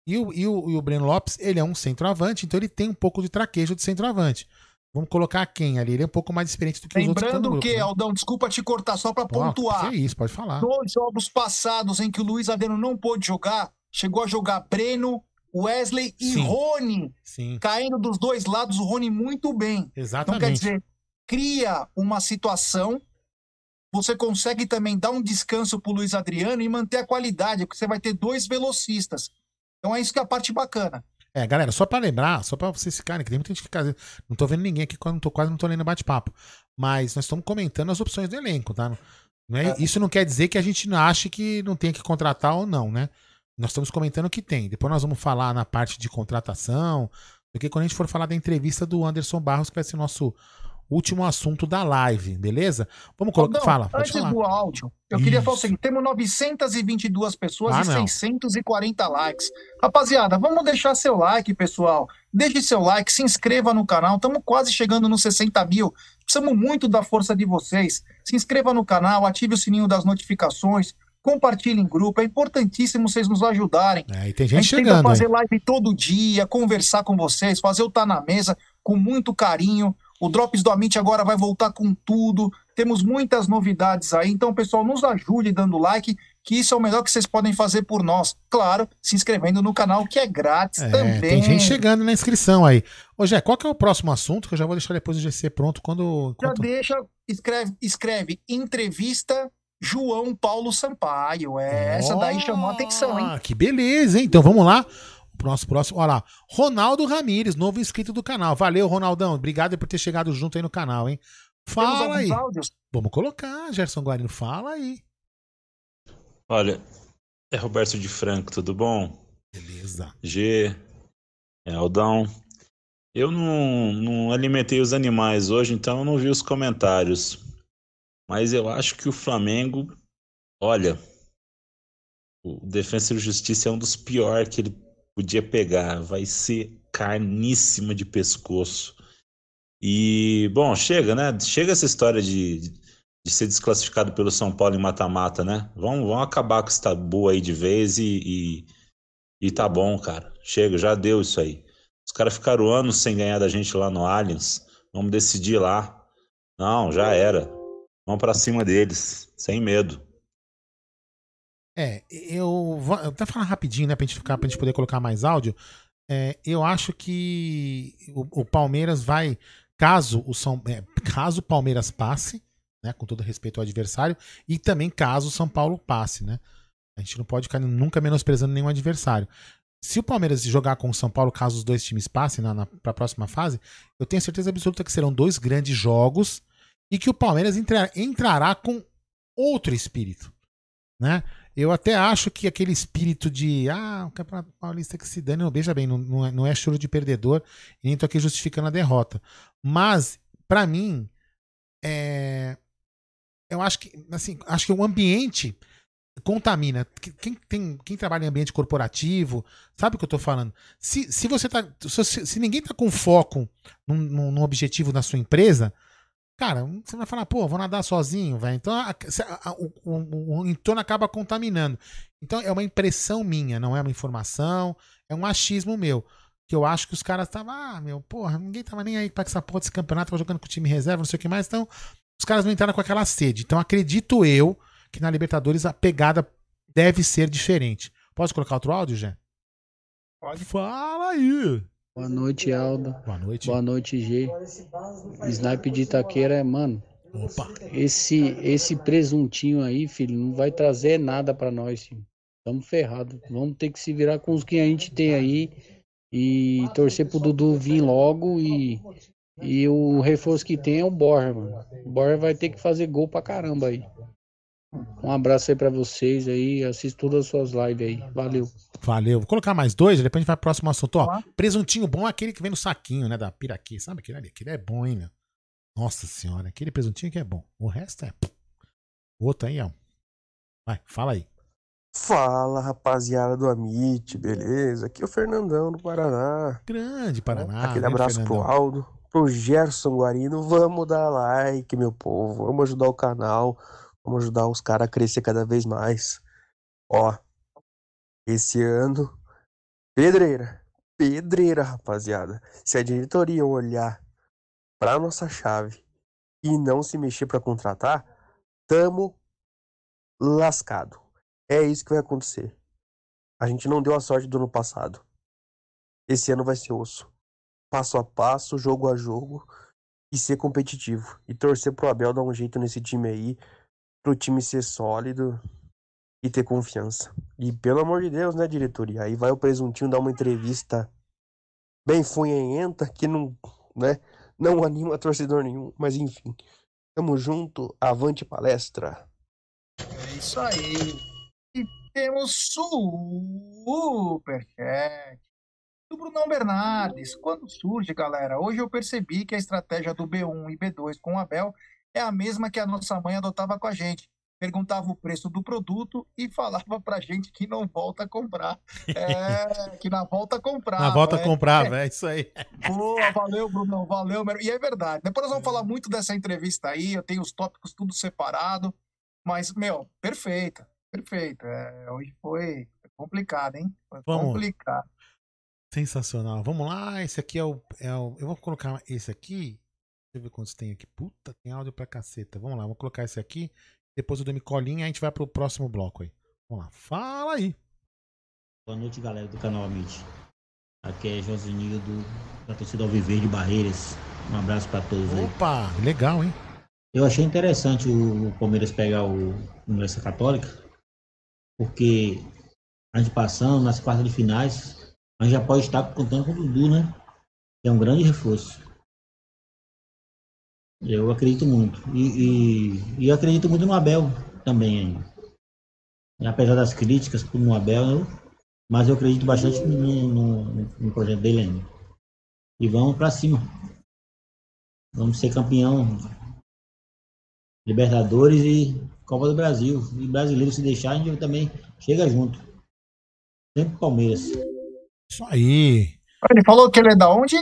E o, e, o, e o Breno Lopes, ele é um centroavante, então ele tem um pouco de traquejo de centroavante. Vamos colocar quem ali? Ele é um pouco mais experiente do que os outros que Lembrando grupo, que, né? Aldão, desculpa te cortar só pra Pô, pontuar. Que isso, pode falar. Nos jogos passados em que o Luiz Adriano não pôde jogar, chegou a jogar Breno, Wesley e Sim. Rony. Sim. Caindo dos dois lados, o Rony muito bem. Exatamente. Então, quer dizer, cria uma situação, você consegue também dar um descanso pro Luiz Adriano e manter a qualidade, porque você vai ter dois velocistas. Então é isso que é a parte bacana. É, galera, só pra lembrar, só pra vocês ficarem, que tem muita gente que fica. Não tô vendo ninguém aqui, não tô, quase não tô lendo bate-papo. Mas nós estamos comentando as opções do elenco, tá? Não é, Isso não quer dizer que a gente não ache que não tem que contratar ou não, né? Nós estamos comentando o que tem. Depois nós vamos falar na parte de contratação, porque quando a gente for falar da entrevista do Anderson Barros, que vai ser o nosso, último assunto da live, beleza? Vamos colocar. Aldão, Fala, antes falar. do áudio, eu queria falar o Isso. seguinte: temos 922 pessoas Ah, e não. 640 likes. Rapaziada, vamos deixar seu like, pessoal. Deixe seu like, se inscreva no canal. Estamos quase chegando nos 60 mil. Precisamos muito da força de vocês. Se inscreva no canal, ative o sininho das notificações, compartilhe em grupo. É importantíssimo vocês nos ajudarem. É, e tem A gente gente tenta chegando, fazer hein? live todo dia, conversar com vocês, fazer o Tá na Mesa com muito carinho. O Drops do Amit agora vai voltar com tudo. Temos muitas novidades aí. Então, pessoal, nos ajude dando like, que isso é o melhor que vocês podem fazer por nós. Claro, se inscrevendo no canal, que é grátis É, também. tem gente chegando na inscrição aí. Ô, Jé, qual que é o próximo assunto? Que eu já vou deixar depois o GC pronto quando. Já quando- deixa, escreve, escreve entrevista João Paulo Sampaio. É, essa daí chamou a atenção, hein? Ah, que beleza, hein? Então vamos lá. O próximo, próximo, olha lá. Ronaldo Ramires, novo inscrito do canal. Valeu, Ronaldão. Obrigado por ter chegado junto aí no canal, hein? Fala aí. áudios? Vamos colocar, Gerson Guarino. Fala aí. Olha, é Roberto de Franco, tudo bom? Beleza. G, é Aldão. Eu não, não alimentei os animais hoje, então eu não vi os comentários. Mas eu acho que o Flamengo, olha, o Defensa e Justiça é um dos piores que ele podia pegar. Vai ser carníssima de pescoço. E, bom, chega, né? Chega essa história de, de ser desclassificado pelo São Paulo em mata-mata, né? Vamos, vamos acabar com esse tabu aí de vez e, e, e tá bom, cara. Chega, já deu isso aí. Os caras ficaram anos sem ganhar da gente lá no Allianz. Vamos decidir lá. Não, já era. Vamos pra cima deles, sem medo. É, eu vou até falar rapidinho, né, pra gente ficar, pra gente poder colocar mais áudio. É, eu acho que o, o Palmeiras vai, caso o São, é, caso o Palmeiras passe, né, com todo respeito ao adversário, e também caso o São Paulo passe, né? A gente não pode ficar nunca menosprezando nenhum adversário. Se o Palmeiras jogar com o São Paulo, caso os dois times passem na, na, para a próxima fase, eu tenho certeza absoluta que serão dois grandes jogos e que o Palmeiras entra- entrará com outro espírito, né? Eu até acho que aquele espírito de ah, o Campeonato Paulista que se dane, não, veja bem, não, não, é, não é choro de perdedor e nem tô aqui justificando a derrota. Mas, pra mim, é, eu acho que assim, acho que o ambiente contamina. Quem, tem, quem trabalha em ambiente corporativo, sabe o que eu tô falando? Se, se você tá. Se, se ninguém tá com foco num, num objetivo na sua empresa, cara, você vai falar, pô, vou nadar sozinho, velho. Então a- a- a- o, o- o entorno acaba contaminando. Então é uma impressão minha, não é uma informação, é um achismo meu. Que eu acho que os caras estavam, ah, meu, porra, ninguém tava nem aí pra essa porra desse campeonato, tava jogando com o time reserva, não sei o que mais. Então, os caras não entraram com aquela sede. Então, acredito eu que na Libertadores a pegada deve ser diferente. Posso colocar outro áudio, Jé? Pode. Fala aí. Boa noite, Aldo. Boa noite. Boa noite, G. Snipe de Itaqueira é, mano. Opa. Esse, esse presuntinho aí, filho, não vai trazer nada pra nós, filho. Tamo ferrado. Vamos ter que se virar com os que a gente tem aí e torcer pro Dudu vir logo e, e o reforço que tem é o Borja, mano. O Borja vai ter que fazer gol pra caramba aí. Um abraço aí pra vocês aí. Assisto todas as suas lives aí. Valeu. Valeu. Vou colocar mais dois, depois a gente vai pro próximo assunto. Ó, presuntinho bom é aquele que vem no saquinho, né? Da piraquê. Sabe aquele ali? Aquele é bom, hein, meu? Nossa senhora, aquele presuntinho que é bom. O resto é. Outro aí, ó. Vai, fala aí. Fala, rapaziada do Amit, beleza? Aqui é o Fernandão do Paraná. Grande Paraná. Aquele grande abraço pro Fernandão. Aldo, pro Gerson Guarino. Vamos dar like, meu povo. Vamos ajudar o canal. Vamos ajudar os caras a crescer cada vez mais. Ó, esse ano, pedreira. Pedreira, rapaziada. Se a diretoria olhar pra nossa chave e não se mexer pra contratar, tamo lascado. É isso que vai acontecer. A gente não deu a sorte do ano passado. Esse ano vai ser osso. Passo a passo, jogo a jogo e ser competitivo. E torcer pro Abel dar um jeito nesse time aí, pro time ser sólido e ter confiança. E pelo amor de Deus, né, diretoria? Aí vai o presuntinho dar uma entrevista bem funhenhenta que não, né, não [laughs] anima torcedor nenhum, mas enfim. Tamo junto, avante palestra. É isso aí. E temos superchat. Do Brunão Bernardes. Quando surge, galera? Hoje eu percebi que a estratégia do B1 e B2 com o Abel é a mesma que a nossa mãe adotava com a gente. Perguntava o preço do produto e falava pra gente que não volta a comprar. É, que na volta a comprar. Na volta é, comprava, é isso aí. Pô, valeu, Brunão, valeu. E é verdade. Depois nós vamos falar muito dessa entrevista aí. Eu tenho os tópicos tudo separado. Mas, meu, perfeita. Perfeita. É, hoje foi complicado, hein? Foi Vamos. complicado. Sensacional. Vamos lá, esse aqui é o, é o. Eu vou colocar esse aqui. Deixa eu ver quantos tem aqui. Puta, tem áudio pra caceta. Vamos lá, vou colocar esse aqui. Depois eu dou colinha e a gente vai pro próximo bloco aí. Vamos lá, fala aí. Boa noite, galera do canal Amit. Aqui é Josinildo, da torcida Alviverde de Barreiras. Um abraço pra todos aí. Opa, legal, hein? Eu achei interessante o Palmeiras pegar o Universidade Católica, porque a gente passando nas quartas de finais, a gente já pode estar contando com o Dudu, né? É um grande reforço. Eu acredito muito. E, e, e eu acredito muito no Abel também ainda. E apesar das críticas no Abel, eu- mas eu acredito bastante no, no- no projeto dele ainda. E vamos pra cima. Vamos ser campeão Libertadores e Copa do Brasil. E brasileiro, se deixar, a gente também chega junto. Sempre Palmeiras. Isso aí. Ele falou que ele é da onde?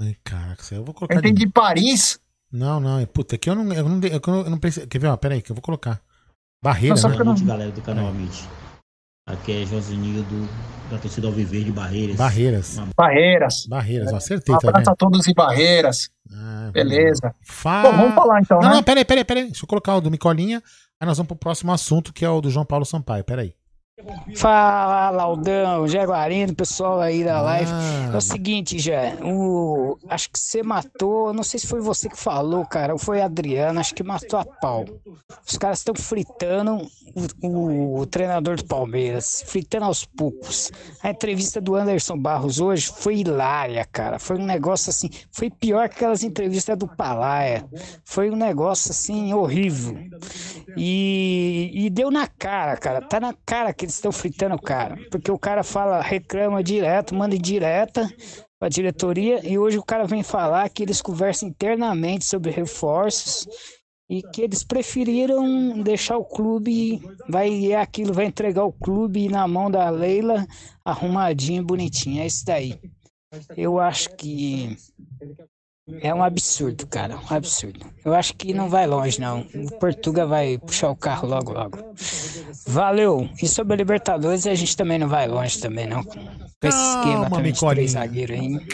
Ai, caraca, eu vou colocar. Ele tem de Paris. Não, não, é- puta, aqui eu não, eu não, eu não, eu não pensei. Quer ver? Ó, pera aí, que eu vou colocar. Barreira, Boa né? noite, galera do canal Amit. Aqui é Josinildo, da torcida Alviverde de Barreiras. Barreiras. Barreiras. Barreiras, eu acertei, Um tá abraço vendo? a todos em Barreiras. Ah, Beleza. Fala. Bom, vamos falar então, Não, né? não, peraí, peraí, peraí. Deixa eu colocar o do Micolinha. Aí nós vamos pro próximo assunto, que é o do João Paulo Sampaio. Peraí. Fala, Laudão, Jaguarino, pessoal aí da live. Ah. É o seguinte, já, o, acho que você matou, não sei se foi você que falou, cara, ou foi a Adriana, acho que matou a pau. Os caras estão fritando o, o- o treinador do Palmeiras, fritando aos poucos. A entrevista do Anderson Barros hoje foi hilária, cara. Foi um negócio assim, foi pior que aquelas entrevistas do Palaia. Foi um negócio assim horrível. E, e deu na cara, cara. Tá na cara que eles estão fritando o cara. Porque o cara fala, reclama direto, manda direta pra diretoria. E hoje o cara vem falar que eles conversam internamente sobre reforços e que eles preferiram deixar o clube, vai é aquilo, vai entregar o clube na mão da Leila, arrumadinho, bonitinho. É isso daí. Eu acho que é um absurdo, cara, um absurdo. Eu acho que não vai longe, não. O Portuga vai puxar o carro logo, logo. Valeu. E sobre a Libertadores, a gente também não vai longe também, não. Com esse esquema também de três zagueiros aí.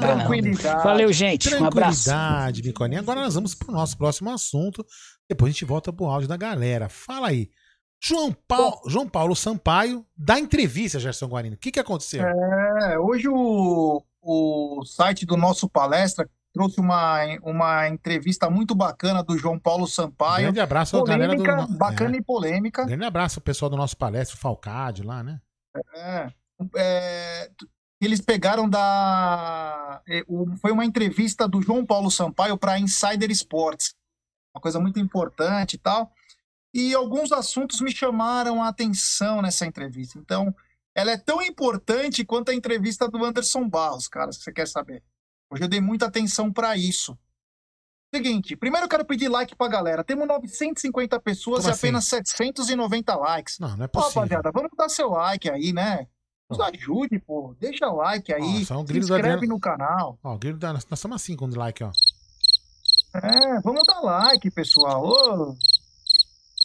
Tranquilidade. Valeu, gente. Um abraço. Tranquilidade, Micolinha. Agora nós vamos pro nosso próximo assunto. Depois a gente volta pro áudio da galera. Fala aí. João Paulo, João Paulo Sampaio dá entrevista, Gerson Guarino. O que, que aconteceu? É, hoje o, o site do nosso palestra trouxe uma, uma entrevista muito bacana do João Paulo Sampaio. Grande abraço à galera do. Polêmica, Bacana é. e polêmica. Grande abraço ao pessoal do nosso palestra, o Falcade lá, né? É, é, eles pegaram da. é, o- Foi uma entrevista do João Paulo Sampaio para Insider Sports. Uma coisa muito importante e tal. E alguns assuntos me chamaram a atenção nessa entrevista. Então, ela é tão importante quanto a entrevista do Anderson Barros, cara, se você quer saber. Hoje eu dei muita atenção para isso. Seguinte, primeiro eu quero pedir like pra galera. Temos 950 pessoas Como e assim? apenas 790 likes. Não, não é possível. rapaziada, vamos dar seu like aí, né? Nos ajude, pô. Deixa o like aí. Só um se inscreve Adriano. no canal. Ó, o grilo da. Nós estamos assim com o like, ó. É, vamos dar like, pessoal. Ô.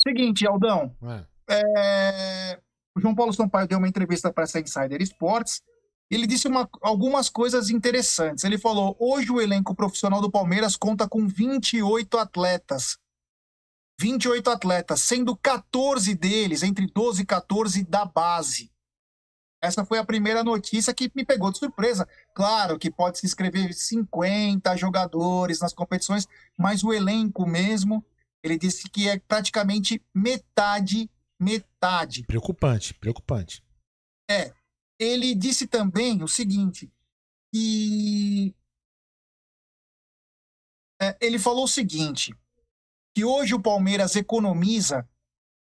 Seguinte, Aldão. É. É, O João Paulo Sampaio deu uma entrevista para essa Insider Sports. Ele disse uma- algumas coisas interessantes. Ele falou: hoje o elenco profissional do Palmeiras conta com 28 atletas. 28 atletas, sendo 14 deles, entre 12 e 14 da base. Essa foi a primeira notícia que me pegou de surpresa. Claro que pode se inscrever 50 jogadores nas competições, mas o elenco mesmo, ele disse que é praticamente metade, metade. Preocupante, preocupante. É. Ele disse também o seguinte, que é, ele falou o seguinte, que hoje o Palmeiras economiza.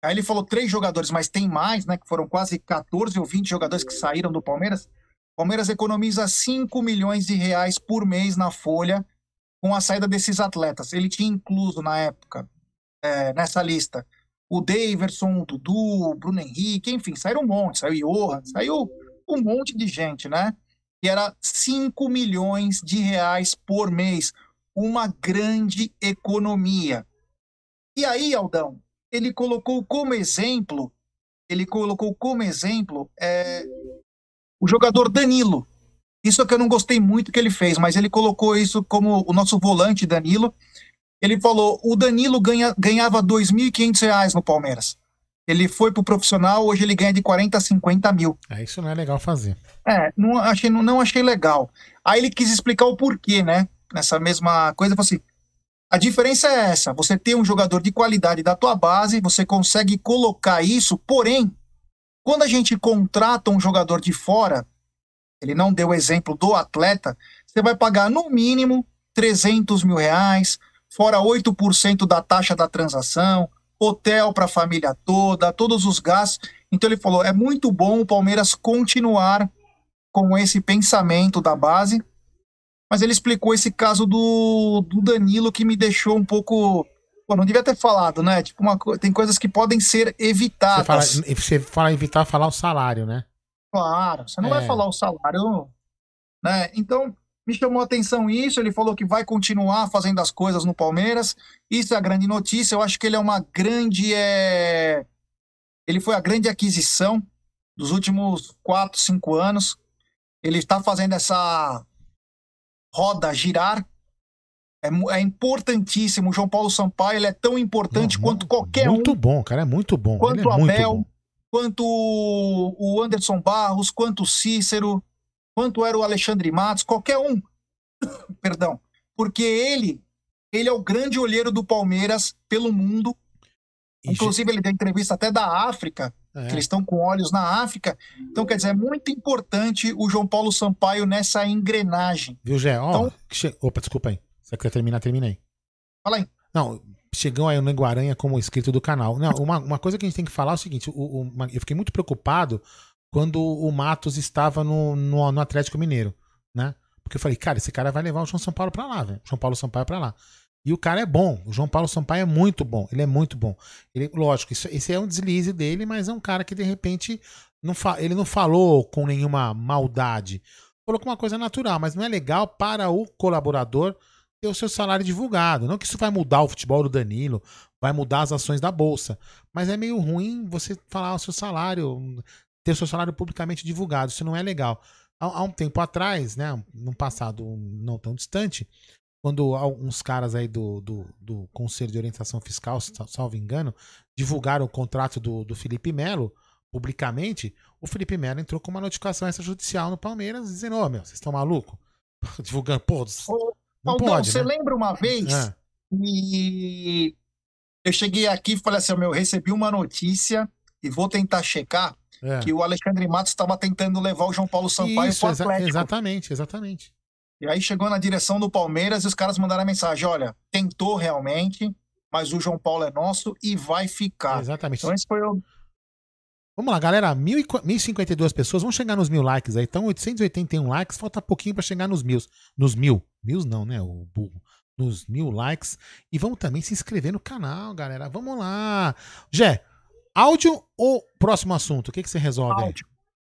Aí ele falou três jogadores, mas tem mais, né? Que foram quase 14 ou 20 jogadores que saíram do Palmeiras. Palmeiras economiza 5 milhões de reais por mês na folha com a saída desses atletas. Ele tinha incluso na época, é, nessa lista, o Daverson, o Dudu, o Bruno Henrique, enfim, saíram um monte, saiu Johan, saiu um monte de gente, né? E era 5 milhões de reais por mês, uma grande economia. E aí, Aldão, ele colocou como exemplo, ele colocou como exemplo é, o jogador Danilo. Isso é que eu não gostei muito que ele fez, mas ele colocou isso como o nosso volante Danilo. Ele falou: o Danilo ganha, ganhava R$ 2.500 no Palmeiras. Ele foi pro profissional, hoje ele ganha de 40 a 50 mil. É, isso não é legal fazer. É, não achei, não, não achei legal. Aí ele quis explicar o porquê, né? Nessa mesma coisa, falou assim: a diferença é essa: você tem um jogador de qualidade da tua base, você consegue colocar isso, porém, quando a gente contrata um jogador de fora, ele não deu o exemplo do atleta, você vai pagar no mínimo 300 mil reais, fora 8% da taxa da transação, hotel para a família toda, todos os gastos. Então ele falou: é muito bom o Palmeiras continuar com esse pensamento da base, mas ele explicou esse caso do, do Danilo que me deixou um pouco. Pô, não devia ter falado, né? Tipo, uma, tem coisas que podem ser evitadas. Você fala, você fala evitar falar o salário, né? Claro, você não É. vai falar o salário, né? Então, me chamou a atenção isso, ele falou que vai continuar fazendo as coisas no Palmeiras. Isso é a grande notícia, eu acho que ele é uma grande é... ele foi a grande aquisição dos últimos quatro, cinco anos. Ele está fazendo essa roda girar. É, é importantíssimo. O João Paulo Sampaio ele é tão importante quanto qualquer um Muito bom, cara, é muito bom. quanto Ele é o muito Abel, quanto o Anderson Barros, quanto o Cícero, quanto era o Alexandre Matos, qualquer um. [coughs] Perdão. Porque ele, ele é o grande olheiro do Palmeiras pelo mundo. Inclusive, ele deu entrevista até da África, É. que eles estão com olhos na África. Então, quer dizer, é muito importante o João Paulo Sampaio nessa engrenagem. Viu, Gé? Ó, Então- che- Opa, desculpa aí. Você quer terminar? Termina aí. Fala aí. Não, chegou aí o Nego Aranha como inscrito do canal. Não, uma, uma coisa que a gente tem que falar é o seguinte: o- o- eu fiquei muito preocupado quando o Matos estava no, no, no Atlético Mineiro, né? Porque eu falei, cara, esse cara vai levar o João São Paulo pra lá, velho. João Paulo Sampaio pra lá. E o cara é bom. O João Paulo Sampaio é muito bom. Ele é muito bom. Ele, lógico, isso, esse é um deslize dele, mas é um cara que de repente não ele não falou com nenhuma maldade. Falou com uma coisa natural, mas não é legal para o colaborador ter o seu salário divulgado. Não que isso vai mudar o futebol do Danilo, vai mudar as ações da bolsa, mas é meio ruim você falar o seu salário, ter seu salário publicamente divulgado. Isso não é legal. Há, há um tempo atrás, né, num passado não tão distante, quando alguns caras aí do, do, do Conselho de Orientação Fiscal, sa- salvo engano, divulgaram o contrato do, do Felipe Melo publicamente, o Felipe Melo entrou com uma notificação extrajudicial no Palmeiras dizendo: Ô, meu, vocês estão malucos? [laughs] Divulgando, pô, não Aldão, pode, você né? lembra uma vez Ah. e eu cheguei aqui e falei assim, meu, recebi uma notícia e vou tentar checar É. que o Alexandre Matos estava tentando levar o João Paulo Sampaio pro exa- Atlético. exatamente, exatamente. E aí chegou na direção do Palmeiras e os caras mandaram a mensagem, olha, tentou realmente, mas o João Paulo é nosso e vai ficar. Exatamente. Então esse foi o... Vamos lá, galera. Mil e qu- 1.052 pessoas. Vamos chegar nos mil likes aí. Então, 881 likes. Falta pouquinho pra chegar nos mil. Nos mil. Mil não, né? O burro. Nos mil likes. E vamos também se inscrever no canal, galera. Vamos lá. Jé, áudio ou próximo assunto? O que, que você resolve aí? Áudio.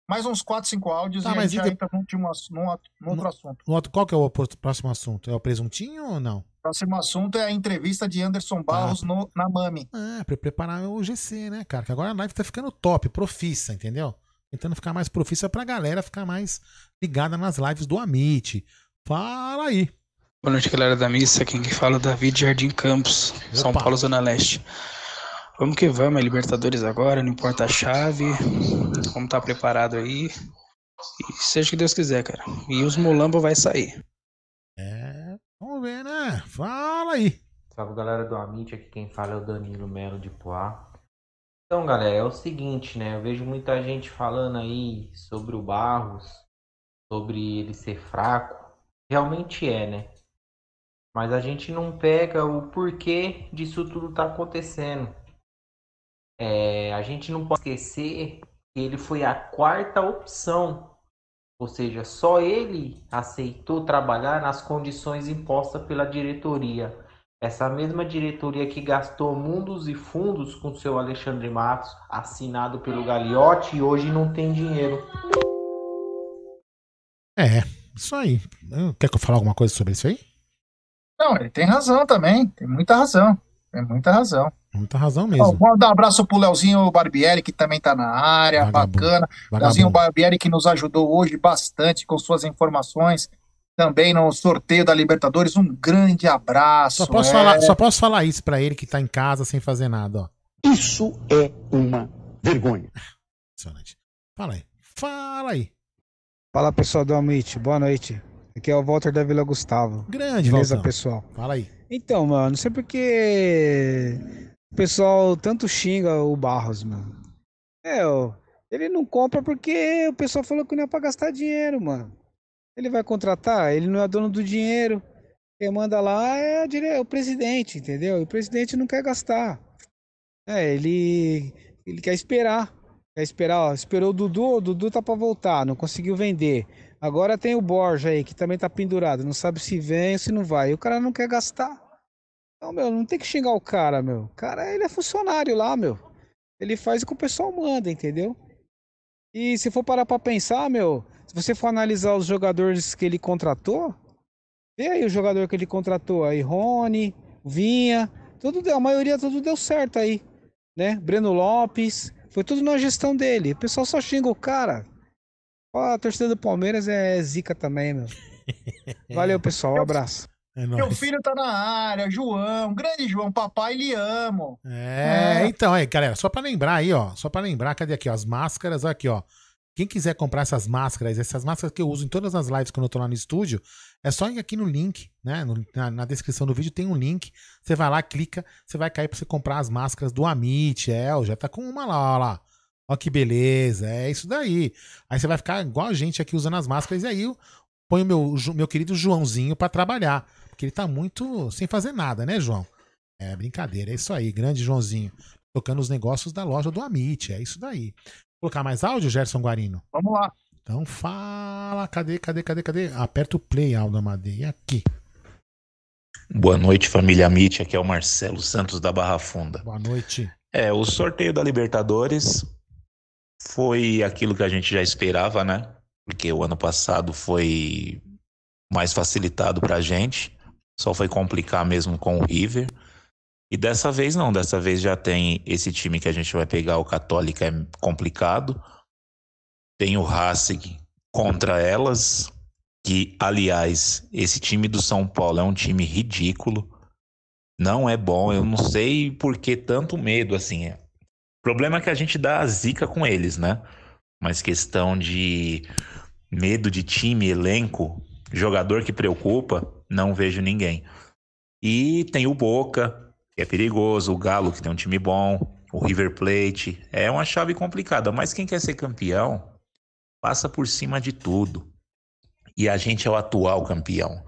Mais uns 4, 5 áudios Tá, e a mas gente e já de- entra num, num, num, outro assunto. No outro- Qual que é o próximo assunto? É o presuntinho ou não? Próximo assunto é a entrevista de Anderson Barros no, na Mami. Ah, pra preparar o GC, né, cara? Que agora a live tá ficando top, profissa, entendeu? Tentando ficar mais profissa pra galera ficar mais ligada nas lives do Amit. Fala aí. Boa noite, galera da missa. Quem que fala é o David Jardim Campos, São Opa. Paulo, Zona Leste. Vamos que vamos, é Libertadores agora, não importa a chave. Vamos estar preparado aí. E seja o que Deus quiser, cara. E os Mulamba vai sair. É, vamos ver, né? Fala aí. Salve galera do Amit, aqui quem fala é o Danilo Melo de Poá. Então, galera, é o seguinte, né? Eu vejo muita gente falando aí sobre o Barros, sobre ele ser fraco. Realmente é, né? Mas a gente não pega o porquê disso tudo tá acontecendo. É, a gente não pode esquecer que ele foi a quarta opção Ou seja, só ele aceitou trabalhar nas condições impostas pela diretoria. Essa mesma diretoria que gastou mundos e fundos com seu Alexandre Matos, assinado pelo Gagliotti, e hoje não tem dinheiro. É, isso aí. Quer que eu fale alguma coisa sobre isso aí? Não, ele tem razão também. Tem muita razão. Tem muita razão. Muita razão mesmo. Vou dar um abraço pro Leozinho Barbieri, que também tá na área, Vagabundo. bacana. Vagabundo. Leozinho Barbieri, que nos ajudou hoje bastante com suas informações. Também no sorteio da Libertadores. Um grande abraço. Só posso, é. falar, só posso falar isso pra ele que tá em casa sem fazer nada, ó. Isso é uma vergonha. Impressionante. Fala aí. Fala aí. Fala pessoal do Amit, boa noite. Aqui é o Walter da Vila Gustavo. Grande, Beleza, Valtão. pessoal? Fala aí. Então, mano, não sei porque o pessoal tanto xinga o Barros, mano. É, ele não compra porque o pessoal falou que não é pra gastar dinheiro, mano. Ele vai contratar, ele não é dono do dinheiro. Quem manda lá é, dire- é o presidente, entendeu? E o presidente não quer gastar. É, ele, ele quer esperar. Quer esperar, ó. Esperou o Dudu, o Dudu tá pra voltar, não conseguiu vender. Agora tem o Borja aí, que também tá pendurado, não sabe se vem ou se não vai. E o cara não quer gastar. Não, meu, não tem que xingar o cara, meu. O cara, ele é funcionário lá, meu. Ele faz o que o pessoal manda, entendeu? E se for parar pra pensar, meu, se você for analisar os jogadores que ele contratou, vê aí o jogador que ele contratou aí, Rony, Vinha, tudo deu, a maioria tudo deu certo aí, né? Breno Lopes, foi tudo na gestão dele. O pessoal só xinga o cara. Ó, a torcida do Palmeiras é zica também, meu. [laughs] Valeu, pessoal, um abraço. É Meu filho tá na área, João, grande João, papai, lhe amo. É, então, aí, galera, só pra lembrar aí, ó. Só pra lembrar, cadê aqui, ó? As máscaras, olha aqui, ó. Quem quiser comprar essas máscaras, essas máscaras que eu uso em todas as lives quando eu tô lá no estúdio, é só ir aqui no link, né? No- na, na descrição do vídeo tem um link. Você vai lá, clica, você vai cair pra você comprar as máscaras do Amit. É, ó, já tá com uma lá, ó lá. Ó que beleza, é isso daí. Aí você vai ficar igual a gente aqui usando as máscaras, e aí eu ponho o meu, meu querido Joãozinho pra trabalhar. Porque ele tá muito sem fazer nada, né, João? É brincadeira, é isso aí, grande Joãozinho. Tocando os negócios da loja do Amit, é isso daí. Vou colocar mais áudio, Gerson Guarino? Vamos lá. Então fala, cadê, cadê, cadê, cadê? Aperta o play, Aldo Amadei, aqui. Boa noite, família Amit. Aqui é o Marcelo Santos da Barra Funda. Boa noite. É, o sorteio da Libertadores foi aquilo que a gente já esperava, né? Porque o ano passado foi mais facilitado pra gente. Só foi complicar mesmo com o River. E dessa vez não, dessa vez já tem esse time que a gente vai pegar, o Católica é complicado. Tem o Racing contra elas, que aliás, esse time do São Paulo é um time ridículo. Não é bom, eu não sei por que tanto medo assim. O problema é que a gente dá a zica com eles, né? Mas questão de medo de time, elenco, jogador que preocupa, não vejo ninguém. E tem o Boca, que é perigoso, o Galo, que tem um time bom, o River Plate. É uma chave complicada, mas quem quer ser campeão passa por cima de tudo. E a gente é o atual campeão.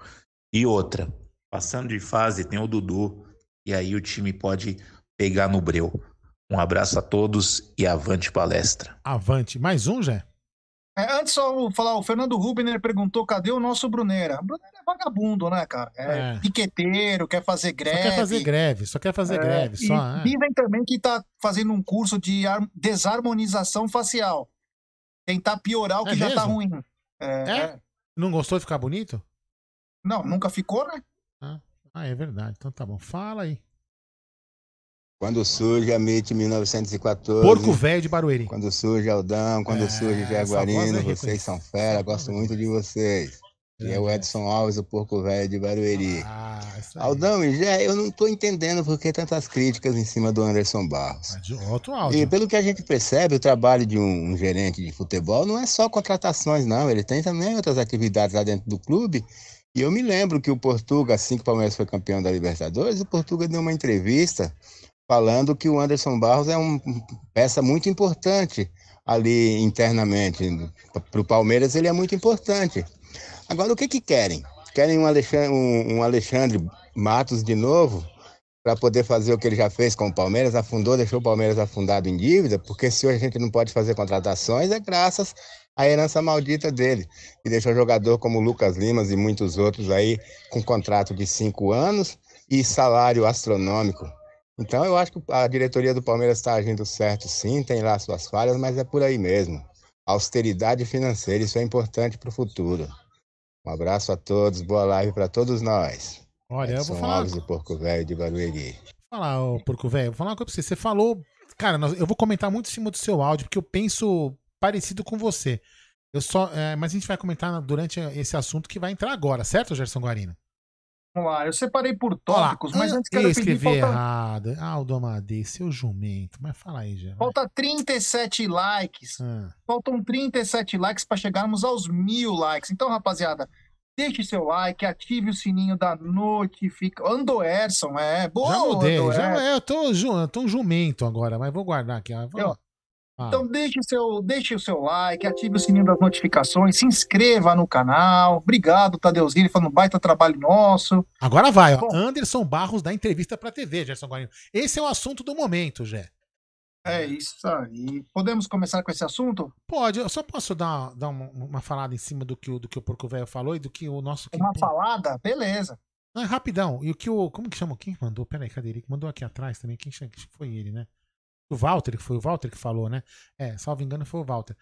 E outra, passando de fase, tem o Dudu, e aí o time pode pegar no breu. Um abraço a todos e avante palestra. Avante. Mais um, Jé? É, antes só falar, o Fernando Rubner perguntou cadê o nosso Bruneira. Bruneira é vagabundo, né, cara? É, É. piqueteiro, quer fazer greve. Só quer fazer greve, só quer fazer É, greve. e Só, é. dizem também que tá fazendo um curso de ar- desarmonização facial. Tentar piorar o É que já tá mesmo? ruim. É, É? é. Não gostou de ficar bonito? Não, nunca ficou, né? Ah, é verdade. Então tá bom. Fala aí. Quando surge a MIT 1914. Porco velho de Barueri. Quando surge Aldão, quando É, surge é Jaguarino, vocês são fera, gosto muito de vocês. E é o Edson Alves, o Porco Velho de Barueri. Ah, Aldão e Jé, eu não tô entendendo por que tantas críticas em cima do Anderson Barros. De outro E áudio. pelo que a gente percebe, o trabalho de um, um gerente de futebol não é só contratações, não. Ele tem também outras atividades lá dentro do clube. E eu me lembro que o Portuga, assim que o Palmeiras foi campeão da Libertadores, o Portuga deu uma entrevista falando que o Anderson Barros é uma peça muito importante ali internamente. Para o Palmeiras ele é muito importante. Agora, o que que querem? Querem um Alexandre, um, um Alexandre Matos de novo para poder fazer o que ele já fez com o Palmeiras, afundou, deixou o Palmeiras afundado em dívida, porque se hoje a gente não pode fazer contratações é graças a herança maldita dele, que deixou jogador como Lucas Limas e muitos outros aí com contrato de cinco anos e salário astronômico. Então eu acho que a diretoria do Palmeiras está agindo certo, sim, tem lá suas falhas, mas é por aí mesmo. Austeridade financeira, isso é importante para o futuro. Um abraço a todos, boa live para todos nós. Olha, eu Edson vou falar. Alves e Porco Velho de Barueri. falar, ô porco velho, vou falar uma coisa pra você. Você falou. Cara, eu vou comentar muito em cima do seu áudio, porque eu penso parecido com você. Eu só. é, mas a gente vai comentar durante esse assunto que vai entrar agora, certo, Gerson Guarino? Vamos lá, eu separei por tópicos, mas ah, antes eu quero pedir escrevi falta, errado. Aldo Amadei, seu jumento. Mas fala aí, já. falta 37 likes. Ah. Faltam 37 likes para chegarmos aos mil likes. Então, rapaziada, deixe seu like, ative o sininho da notificação. Andoerson, é. Boa, Já mudei, já, é, eu tô, eu tô um jumento agora, mas vou guardar aqui. Vamos lá. Ah. Então deixe o, seu, deixe o seu like, ative o sininho das notificações, se inscreva no canal. Obrigado, Tadeuzinho, falando baita trabalho nosso. Agora vai, ó. Anderson Barros dá entrevista pra TV, Gerson Guarino. Esse é o assunto do momento, Jé. É isso aí. Podemos começar com esse assunto? Pode, eu só posso dar, dar uma, uma falada em cima do que, o- do que o Porco Velho falou e do que o nosso. Uma falada? Beleza. Não, é rapidão. E o que o. Como que chama? Quem mandou? Peraí, cadê ele? Mandou aqui atrás também. Quem? Foi ele, né? O Walter, que foi o Walter que falou, né? É, salvo engano, foi o Walter.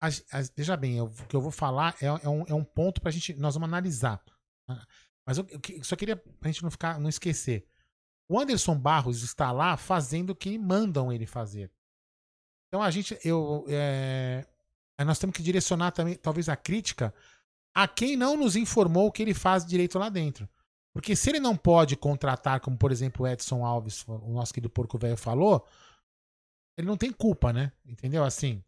As- as- veja bem, o que eu vou falar é, é um, é um ponto pra gente. Nós vamos analisar. tá? Mas eu, eu só queria pra gente não ficar, não esquecer. O Anderson Barros está lá fazendo o que mandam ele fazer. Então a gente. Eu, é, nós temos que direcionar também, talvez, a crítica a quem não nos informou o que ele faz direito lá dentro. Porque se ele não pode contratar, como por exemplo o Edson Alves, o nosso querido Porco Velho falou, ele não tem culpa, né? Entendeu? Assim.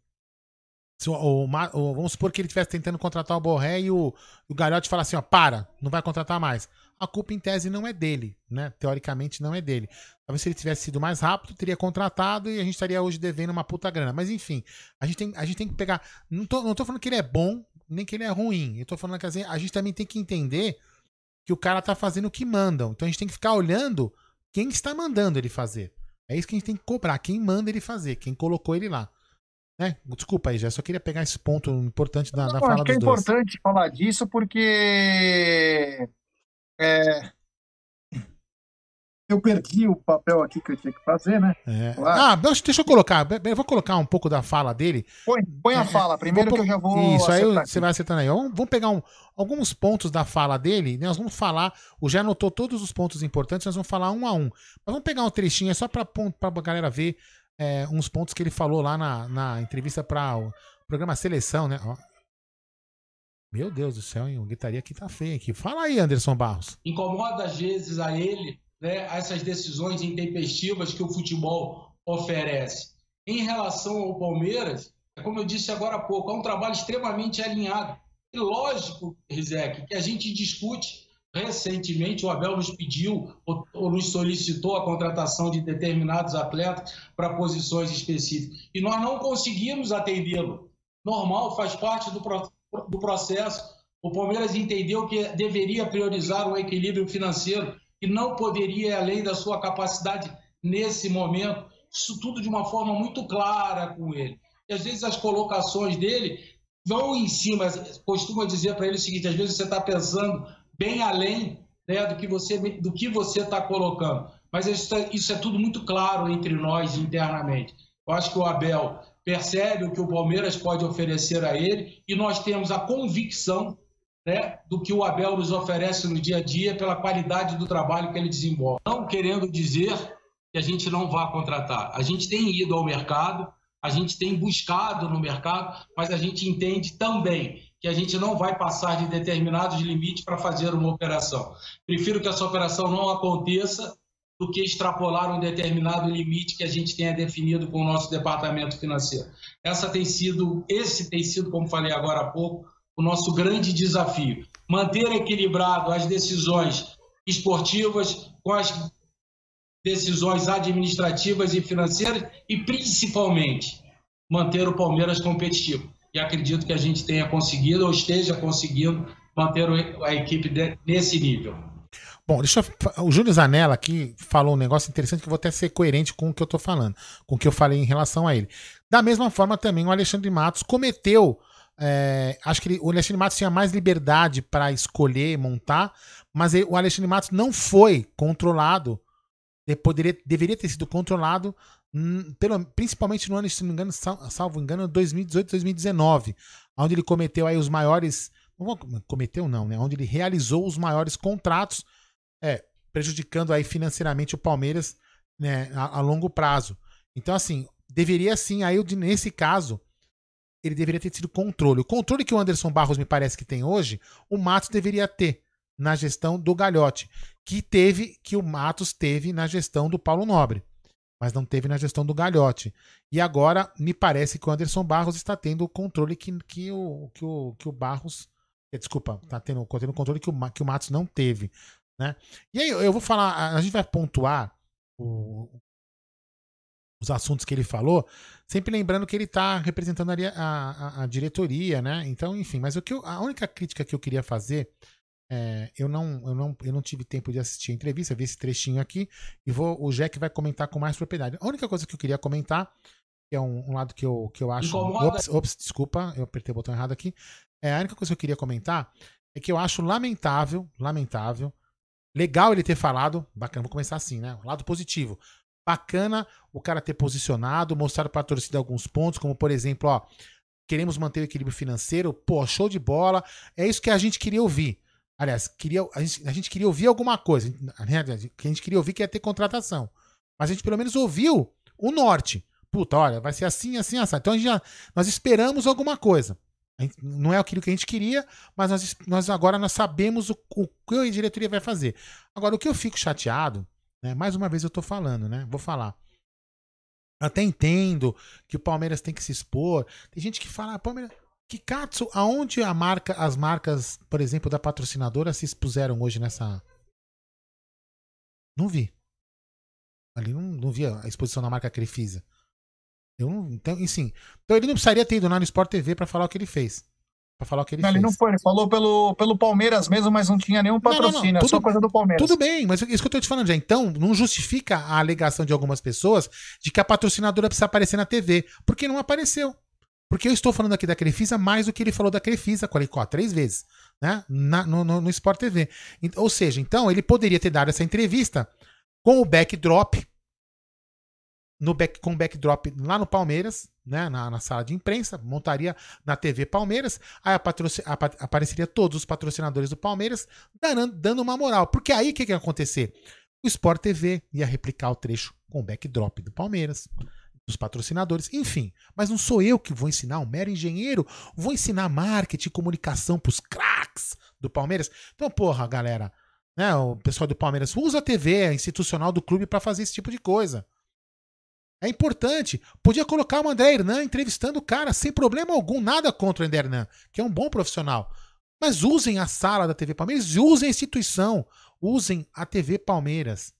o- o o- vamos supor que ele estivesse tentando contratar o Borré e o, o Galhote fala assim: ó, para, não vai contratar mais. A culpa em tese não é dele, né? Teoricamente não é dele. Talvez se ele tivesse sido mais rápido, teria contratado e a gente estaria hoje devendo uma puta grana. Mas enfim, a gente tem, a gente tem que pegar. Não tô, não tô falando que ele é bom, nem que ele é ruim. Eu tô falando que assim, a gente também tem que entender que o cara tá fazendo o que mandam. Então a gente tem que ficar olhando quem está mandando ele fazer. É isso que a gente tem que cobrar. Quem manda ele fazer, quem colocou ele lá. Né? Desculpa aí, já só queria pegar esse ponto importante da, da Não, fala acho que é dos dois. importante falar disso porque é, eu perdi o papel aqui que eu tinha que fazer, né? É. Claro. Ah, deixa, eu colocar. Eu vou colocar um pouco da fala dele. Põe, põe a É, fala primeiro vou que eu já vou. Isso, aí você vai acertando aí. Vamos, pegar um- alguns pontos da fala dele. né? Nós vamos falar. O já anotou todos os pontos importantes, nós vamos falar um a um. Mas vamos pegar um trechinho, é só pra, pra galera ver é, uns pontos que ele falou lá na, na entrevista para o programa Seleção, né? Ó. Meu Deus do céu, hein? O gritaria aqui tá feio aqui. Fala aí, Anderson Barros. incomoda às vezes a ele né, essas decisões intempestivas que o futebol oferece. Em relação ao Palmeiras, é como eu disse agora há pouco, é um trabalho extremamente alinhado. E lógico, Rizek, que a gente discute. Recentemente, o Abel nos pediu ou, ou nos solicitou a contratação de determinados atletas para posições específicas. E nós não conseguimos atendê-lo. Normal, faz parte do, do processo. O Palmeiras entendeu que deveria priorizar o equilíbrio financeiro e não poderia além da sua capacidade nesse momento. Isso tudo de uma forma muito clara com ele. E às vezes as colocações dele vão em cima. Costuma dizer para ele o seguinte: às vezes você está pensando bem além né, do que você do que você está colocando. Mas isso é, isso é tudo muito claro entre nós internamente. Eu acho que o Abel percebe o que o Palmeiras pode oferecer a ele e nós temos a convicção né, do que o Abel nos oferece no dia a dia pela qualidade do trabalho que ele desenvolve. Não querendo dizer que a gente não vá contratar. A gente tem ido ao mercado, a gente tem buscado no mercado, mas a gente entende também que a gente não vai passar de determinados limites para fazer uma operação. Prefiro que essa operação não aconteça do que extrapolar um determinado limite que a gente tenha definido com o nosso departamento financeiro. Essa tem sido, esse tem sido, como falei agora há pouco, o nosso grande desafio. Manter equilibrado as decisões esportivas com as decisões administrativas e financeiras e, principalmente, manter o Palmeiras competitivo. E acredito que a gente tenha conseguido ou esteja conseguindo manter a equipe nesse nível. Bom, deixa eu, o Júlio Zanella aqui falou um negócio interessante que eu vou até ser coerente com o que eu tô falando, com o que eu falei em relação a ele. Da mesma forma também o Alexandre Matos cometeu É, acho que ele, o Alexandre Matos tinha mais liberdade para escolher montar, mas ele, o Alexandre Matos não foi controlado. Poderia, deveria ter sido controlado, pelo, principalmente no ano, se não me engano, salvo engano, 2018, 2019, onde ele cometeu aí os maiores. Não cometeu, não, né? Onde ele realizou os maiores contratos, é, prejudicando aí financeiramente o Palmeiras né, a, a longo prazo. Então, assim, deveria sim, aí nesse caso, ele deveria ter tido controle. O controle que o Anderson Barros me parece que tem hoje, o Matos deveria ter na gestão do Galhote, que teve, que o Matos teve na gestão do Paulo Nobre, mas não teve na gestão do Galhote. E agora me parece que o Anderson Barros está tendo o controle que, que, o, que, o, que o Barros. Eh, desculpa, está tendo, tendo o controle que o, que o Matos não teve. Né? E aí eu vou falar, a gente vai pontuar o, os assuntos que ele falou, sempre lembrando que ele está representando a, a, a, diretoria, né? Então, enfim, mas o que eu, a única crítica que eu queria fazer, é, eu, não, eu, não, eu não tive tempo de assistir a entrevista, vi esse trechinho aqui, e vou, o Jack vai comentar com mais propriedade. A única coisa que eu queria comentar, que é um, um lado que eu, que eu acho. Ops, ops, desculpa, eu apertei o botão errado aqui. É, a única coisa que eu queria comentar é que eu acho lamentável, lamentável, legal ele ter falado, bacana, vou começar assim, né? Lado positivo bacana o cara ter posicionado, mostrado para a torcida alguns pontos, como por exemplo, ó, queremos manter o equilíbrio financeiro, pô, show de bola, é isso que a gente queria ouvir. Aliás, queria, a, gente, a gente queria ouvir alguma coisa, né? que a gente queria ouvir que ia ter contratação. Mas a gente pelo menos ouviu o norte. Puta, olha, vai ser assim, assim, assim. Então a gente já, nós esperamos alguma coisa. Não é aquilo que a gente queria, mas nós, nós agora nós sabemos o, o que a diretoria vai fazer. Agora, o que eu fico chateado né? Mais uma vez eu tô falando, né? Vou falar. Até entendo que o Palmeiras tem que se expor. Tem gente que fala, ah, Palmeiras. Que Katsu, aonde a marca, as marcas, por exemplo, da patrocinadora se expuseram hoje nessa. Não vi. Ali não, não vi a exposição da marca Crefisa. Eu não. Então, enfim. Então ele não precisaria ter ido lá no Sport TV para falar o que ele fez. Pra falar o que ele não, fez. Ele não foi, ele falou pelo, pelo Palmeiras mesmo, mas não tinha nenhum patrocínio, não, não, não. Tudo, só coisa do Palmeiras. Tudo bem, mas isso que eu tô te falando já. Então, não justifica a alegação de algumas pessoas de que a patrocinadora precisa aparecer na TV, porque não apareceu. Porque eu estou falando aqui da Crefisa mais do que ele falou da Crefisa, ó, três vezes, né? Na, no, no, no Sport TV. Ou seja, então, ele poderia ter dado essa entrevista com o backdrop no back, com backdrop lá no Palmeiras, né, na, na, sala de imprensa, montaria na TV Palmeiras, aí apareceria todos os patrocinadores do Palmeiras dando, dando uma moral. Porque aí o que, que ia acontecer? O Sport TV ia replicar o trecho com o backdrop do Palmeiras, dos patrocinadores, enfim. Mas não sou eu que vou ensinar, um mero engenheiro, vou ensinar marketing e comunicação pros craques do Palmeiras. Então, porra, galera, né, o pessoal do Palmeiras usa a TV institucional do clube para fazer esse tipo de coisa. É importante. Podia colocar o André Hernan entrevistando o cara sem problema algum, nada contra o André Hernan, que é um bom profissional. Mas usem a sala da TV Palmeiras usem a instituição. Usem a TV Palmeiras.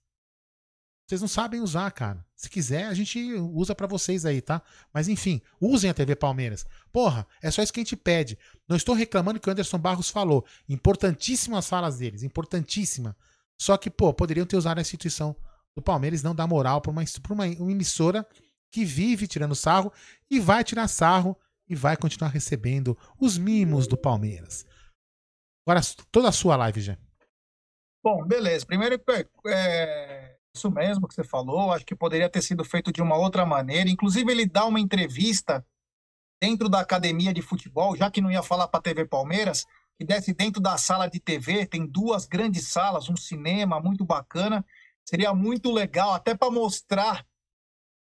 Vocês não sabem usar, cara. Se quiser, a gente usa para vocês aí, tá? Mas enfim, usem a TV Palmeiras. Porra, é só isso que a gente pede. Não estou reclamando que o Anderson Barros falou. Importantíssima as falas deles, importantíssima. Só que, pô, poderiam ter usado a instituição do Palmeiras não dá moral para uma, uma, uma emissora que vive tirando sarro e vai tirar sarro e vai continuar recebendo os mimos do Palmeiras. Agora, toda a sua live, já. Bom, beleza. Primeiro, é, é, isso mesmo que você falou. Acho que poderia ter sido feito de uma outra maneira. Inclusive, ele dá uma entrevista dentro da academia de futebol, já que não ia falar para a TV Palmeiras, que desce dentro da sala de TV. Tem duas grandes salas, um cinema muito bacana. Seria muito legal, até para mostrar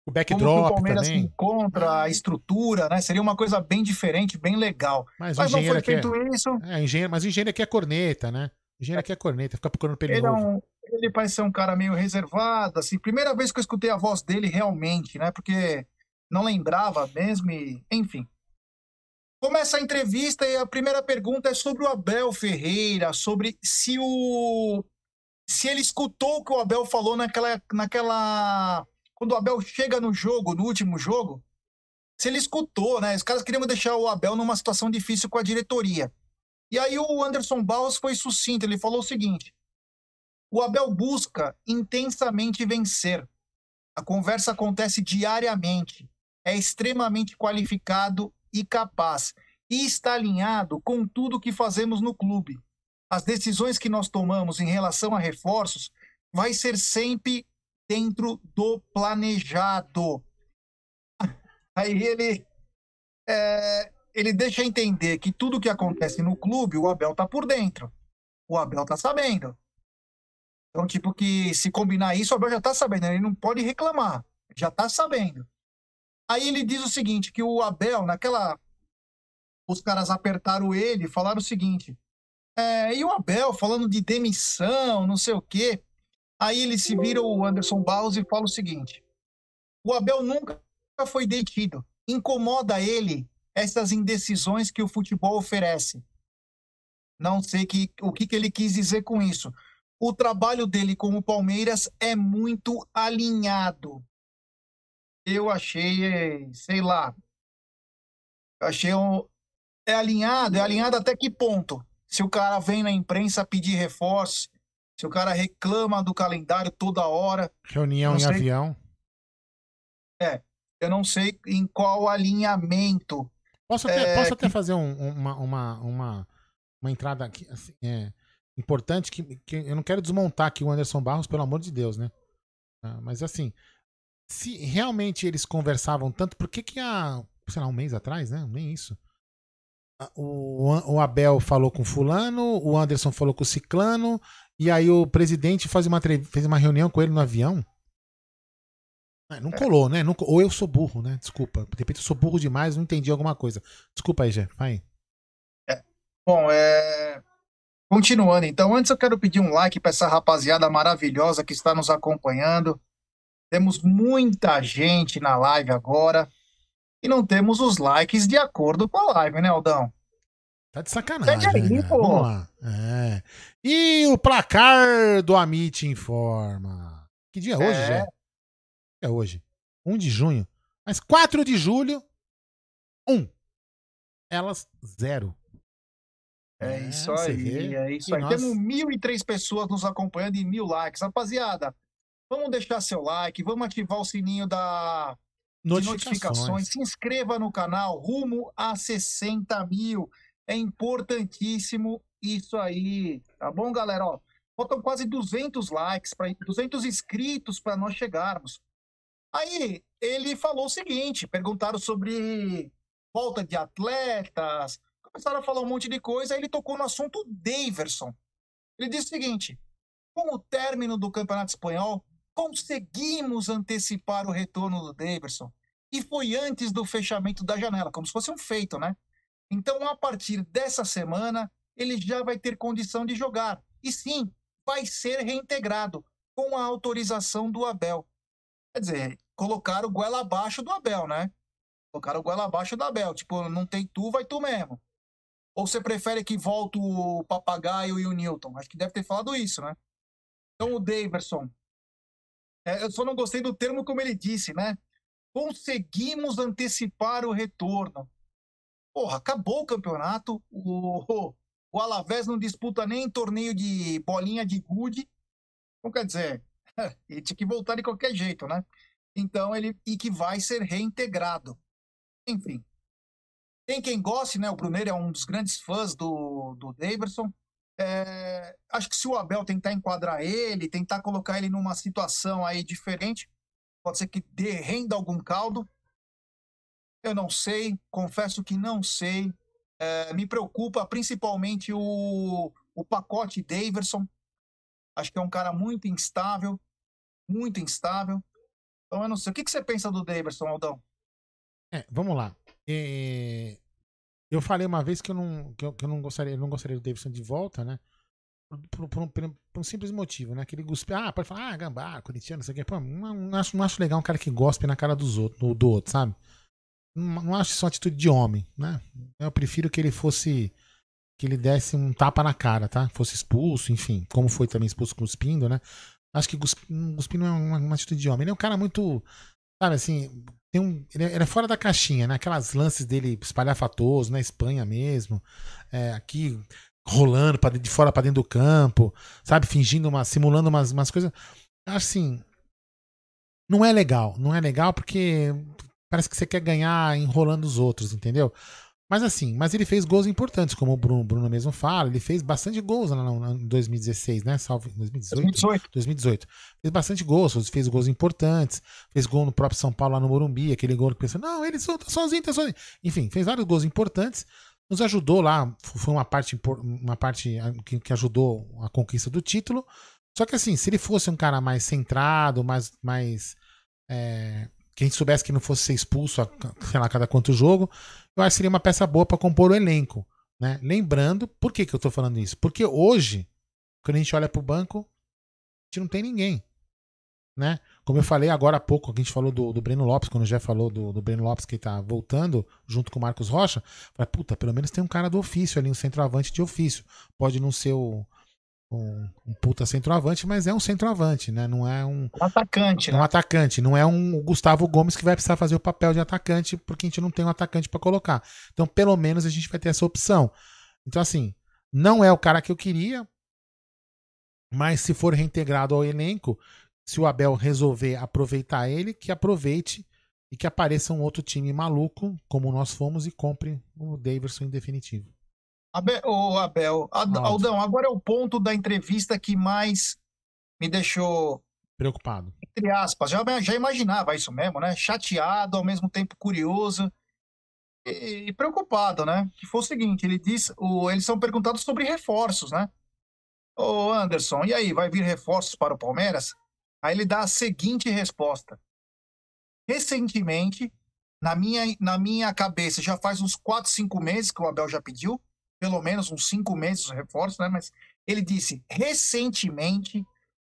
o backdrop o Palmeiras também. encontra a estrutura, né? Seria uma coisa bem diferente, bem legal. Mas, mas não foi feito é... isso. É, engenheiro, mas engenheiro aqui é corneta, né? Engenheiro aqui é corneta, fica procurando pelo ele, é um, ele parece ser um cara meio reservado, assim. Primeira vez que eu escutei a voz dele realmente, né? Porque não lembrava mesmo e... Enfim. Começa a entrevista e a primeira pergunta é sobre o Abel Ferreira, sobre se o se ele escutou o que o Abel falou naquela, naquela. Quando o Abel chega no jogo, no último jogo, se ele escutou, né? Os caras queriam deixar o Abel numa situação difícil com a diretoria. E aí o Anderson Barros foi sucinto, ele falou o seguinte: o Abel busca intensamente vencer. A conversa acontece diariamente. É extremamente qualificado e capaz. e está alinhado com tudo que fazemos no clube. As decisões que nós tomamos em relação a reforços vai ser sempre dentro do planejado. [laughs] Aí ele é, ele deixa entender que tudo que acontece no clube, o Abel tá por dentro. O Abel tá sabendo. Então, tipo, que se combinar isso, o Abel já tá sabendo, ele não pode reclamar, já tá sabendo. Aí ele diz o seguinte, que o Abel, naquela... Os caras apertaram ele e falaram o seguinte, é, e o Abel falando de demissão, não sei o quê. Aí ele se vira o Anderson Barros e fala o seguinte, o Abel nunca foi detido. Incomoda ele essas indecisões que o futebol oferece. Não sei que, o que, que ele quis dizer com isso. O trabalho dele com o Palmeiras é muito alinhado. Eu achei, sei lá, eu achei um, é alinhado, é alinhado até que ponto? Se o cara vem na imprensa pedir reforço, se o cara reclama do calendário toda hora. Reunião em sei. avião. É, eu não sei em qual alinhamento Posso até, é, posso até fazer um, uma, uma, uma, uma entrada aqui, assim, é, importante que, que eu não quero desmontar aqui o Anderson Barros, pelo amor de Deus, né? Ah, mas assim, se realmente eles conversavam tanto, por que que há, sei lá, um mês atrás, né? Nem isso. O, o Abel falou com fulano, o Anderson falou com o ciclano, e aí o presidente faz uma, fez uma reunião com ele no avião. É, não colou, né? Não, ou eu sou burro, né? Desculpa. De repente eu sou burro demais, não entendi alguma coisa. Desculpa aí, Jé. Vai. É. Bom, é. Continuando, então, antes eu quero pedir um like para essa rapaziada maravilhosa que está nos acompanhando. Temos muita gente na live agora e não temos os likes de acordo com a live, né, Aldão? Tá de sacanagem. Aí, né? Vamos lá. É. E o placar do Amit informa. Que dia é hoje, é. Jé? é hoje? 1 de junho. Mas 4 de julho, 1. Elas, 0. É, é isso aí, é isso aí. Nós... Temos 1.003 pessoas nos acompanhando e mil likes. Rapaziada, vamos deixar seu like, vamos ativar o sininho da notificações. notificações. Se inscreva no canal, rumo a 60 mil. É importantíssimo isso aí, tá bom, galera? Ó, faltam quase 200 likes, pra, 200 inscritos para nós chegarmos. Aí ele falou o seguinte: perguntaram sobre volta de atletas, começaram a falar um monte de coisa, aí ele tocou no assunto Daverson. Ele disse o seguinte: com o término do Campeonato Espanhol, conseguimos antecipar o retorno do Daverson. E foi antes do fechamento da janela, como se fosse um feito, né? Então, a partir dessa semana, ele já vai ter condição de jogar. E sim, vai ser reintegrado com a autorização do Abel. Quer dizer, colocaram o goela abaixo do Abel, né? Colocaram o goela abaixo do Abel. Tipo, não tem tu, vai tu mesmo. Ou você prefere que volte o Papagaio e o Newton? Acho que deve ter falado isso, né? Então o Daverson. É, eu só não gostei do termo como ele disse, né? Conseguimos antecipar o retorno. Porra, acabou o campeonato. O, o Alavés não disputa nem torneio de bolinha de gude. Então, quer dizer, [laughs] ele tinha que voltar de qualquer jeito, né? Então ele e que vai ser reintegrado. Enfim. Tem quem goste, né? O Bruneiro é um dos grandes fãs do, do Daverson. É, acho que se o Abel tentar enquadrar ele, tentar colocar ele numa situação aí diferente, pode ser que dê, renda algum caldo. Eu não sei, confesso que não sei. É, me preocupa principalmente o, o pacote Daverson. Acho que é um cara muito instável, muito instável. Então eu não sei. O que, que você pensa do Davidson, Aldão? É, vamos lá. É... Eu falei uma vez que eu não, que eu, que eu não gostaria, eu não gostaria do Davidson de volta, né? Por, por, por, por, um simples motivo, né? Que ele guspe, ah, pode falar, ah, gambá, corintiano, não sei o quê. Pô, não, não, acho, não acho legal um cara que gospe na cara dos outros, do, outro, sabe? Não, não acho isso uma atitude de homem, né? Eu prefiro que ele fosse que ele desse um tapa na cara, tá? Fosse expulso, enfim, como foi também expulso cuspindo, né? Acho que Guspino é uma, uma atitude de homem. Ele é um cara muito. Sabe assim. Tem um, ele, é, ele é fora da caixinha, né? Aquelas lances dele espalhafatoso, na Espanha mesmo. É, aqui rolando pra, de fora para dentro do campo, sabe? Fingindo uma. simulando umas, umas coisas. Assim. Não é legal. Não é legal porque parece que você quer ganhar enrolando os outros, entendeu? Mas assim, mas ele fez gols importantes, como o Bruno, Bruno mesmo fala, ele fez bastante gols em 2016, né? Salve 2018. 2018. 2018. Fez bastante gols, fez gols importantes, fez gol no próprio São Paulo lá no Morumbi, aquele gol que pensa, não, ele só- tá sozinho, tá sozinho. Enfim, fez vários gols importantes, nos ajudou lá, foi uma parte, uma parte ah, que, que ajudou a conquista do título. Só que assim, se ele fosse um cara mais centrado, mais, mais é, que a gente soubesse que não fosse ser expulso a, sei lá, cada quanto jogo, eu acho que seria uma peça boa para compor o elenco. Né? Lembrando, por que, que eu tô falando isso? Porque hoje, quando a gente olha pro banco, a gente não tem ninguém. Né? Como eu falei agora há pouco, a gente falou do, do Breno Lopes, quando já falou do, do Breno Lopes que tá voltando junto com o Marcos Rocha, falei, puta, pelo menos tem um cara do ofício ali, um centroavante de ofício. Pode não ser o, um, um puta centroavante, mas é um centroavante, né? Não é um. Um atacante, um né? atacante, não é um Gustavo Gomes que vai precisar fazer o papel de atacante, porque a gente não tem um atacante pra colocar. Então, pelo menos a gente vai ter essa opção. Então, assim, não é o cara que eu queria, mas se for reintegrado ao elenco, se o Abel resolver aproveitar ele, que aproveite e que apareça um outro time maluco, como nós fomos, e compre o Daverson em definitivo. Abel, ô, Abel, Ad-. Aldão, agora é o ponto da entrevista que mais me deixou, Preocupado. entre aspas, já, já imaginava isso mesmo, né? Chateado, ao mesmo tempo curioso e, e preocupado, né? Que foi o seguinte, ele diz, o, eles são perguntados sobre reforços, né? Ô Anderson, e aí, vai vir reforços para o Palmeiras? Aí ele dá a seguinte resposta. Recentemente, na minha, na minha cabeça, já faz uns 4, 5 meses que o Abel já pediu, pelo menos uns 5 meses os reforços, né? Mas ele disse, recentemente,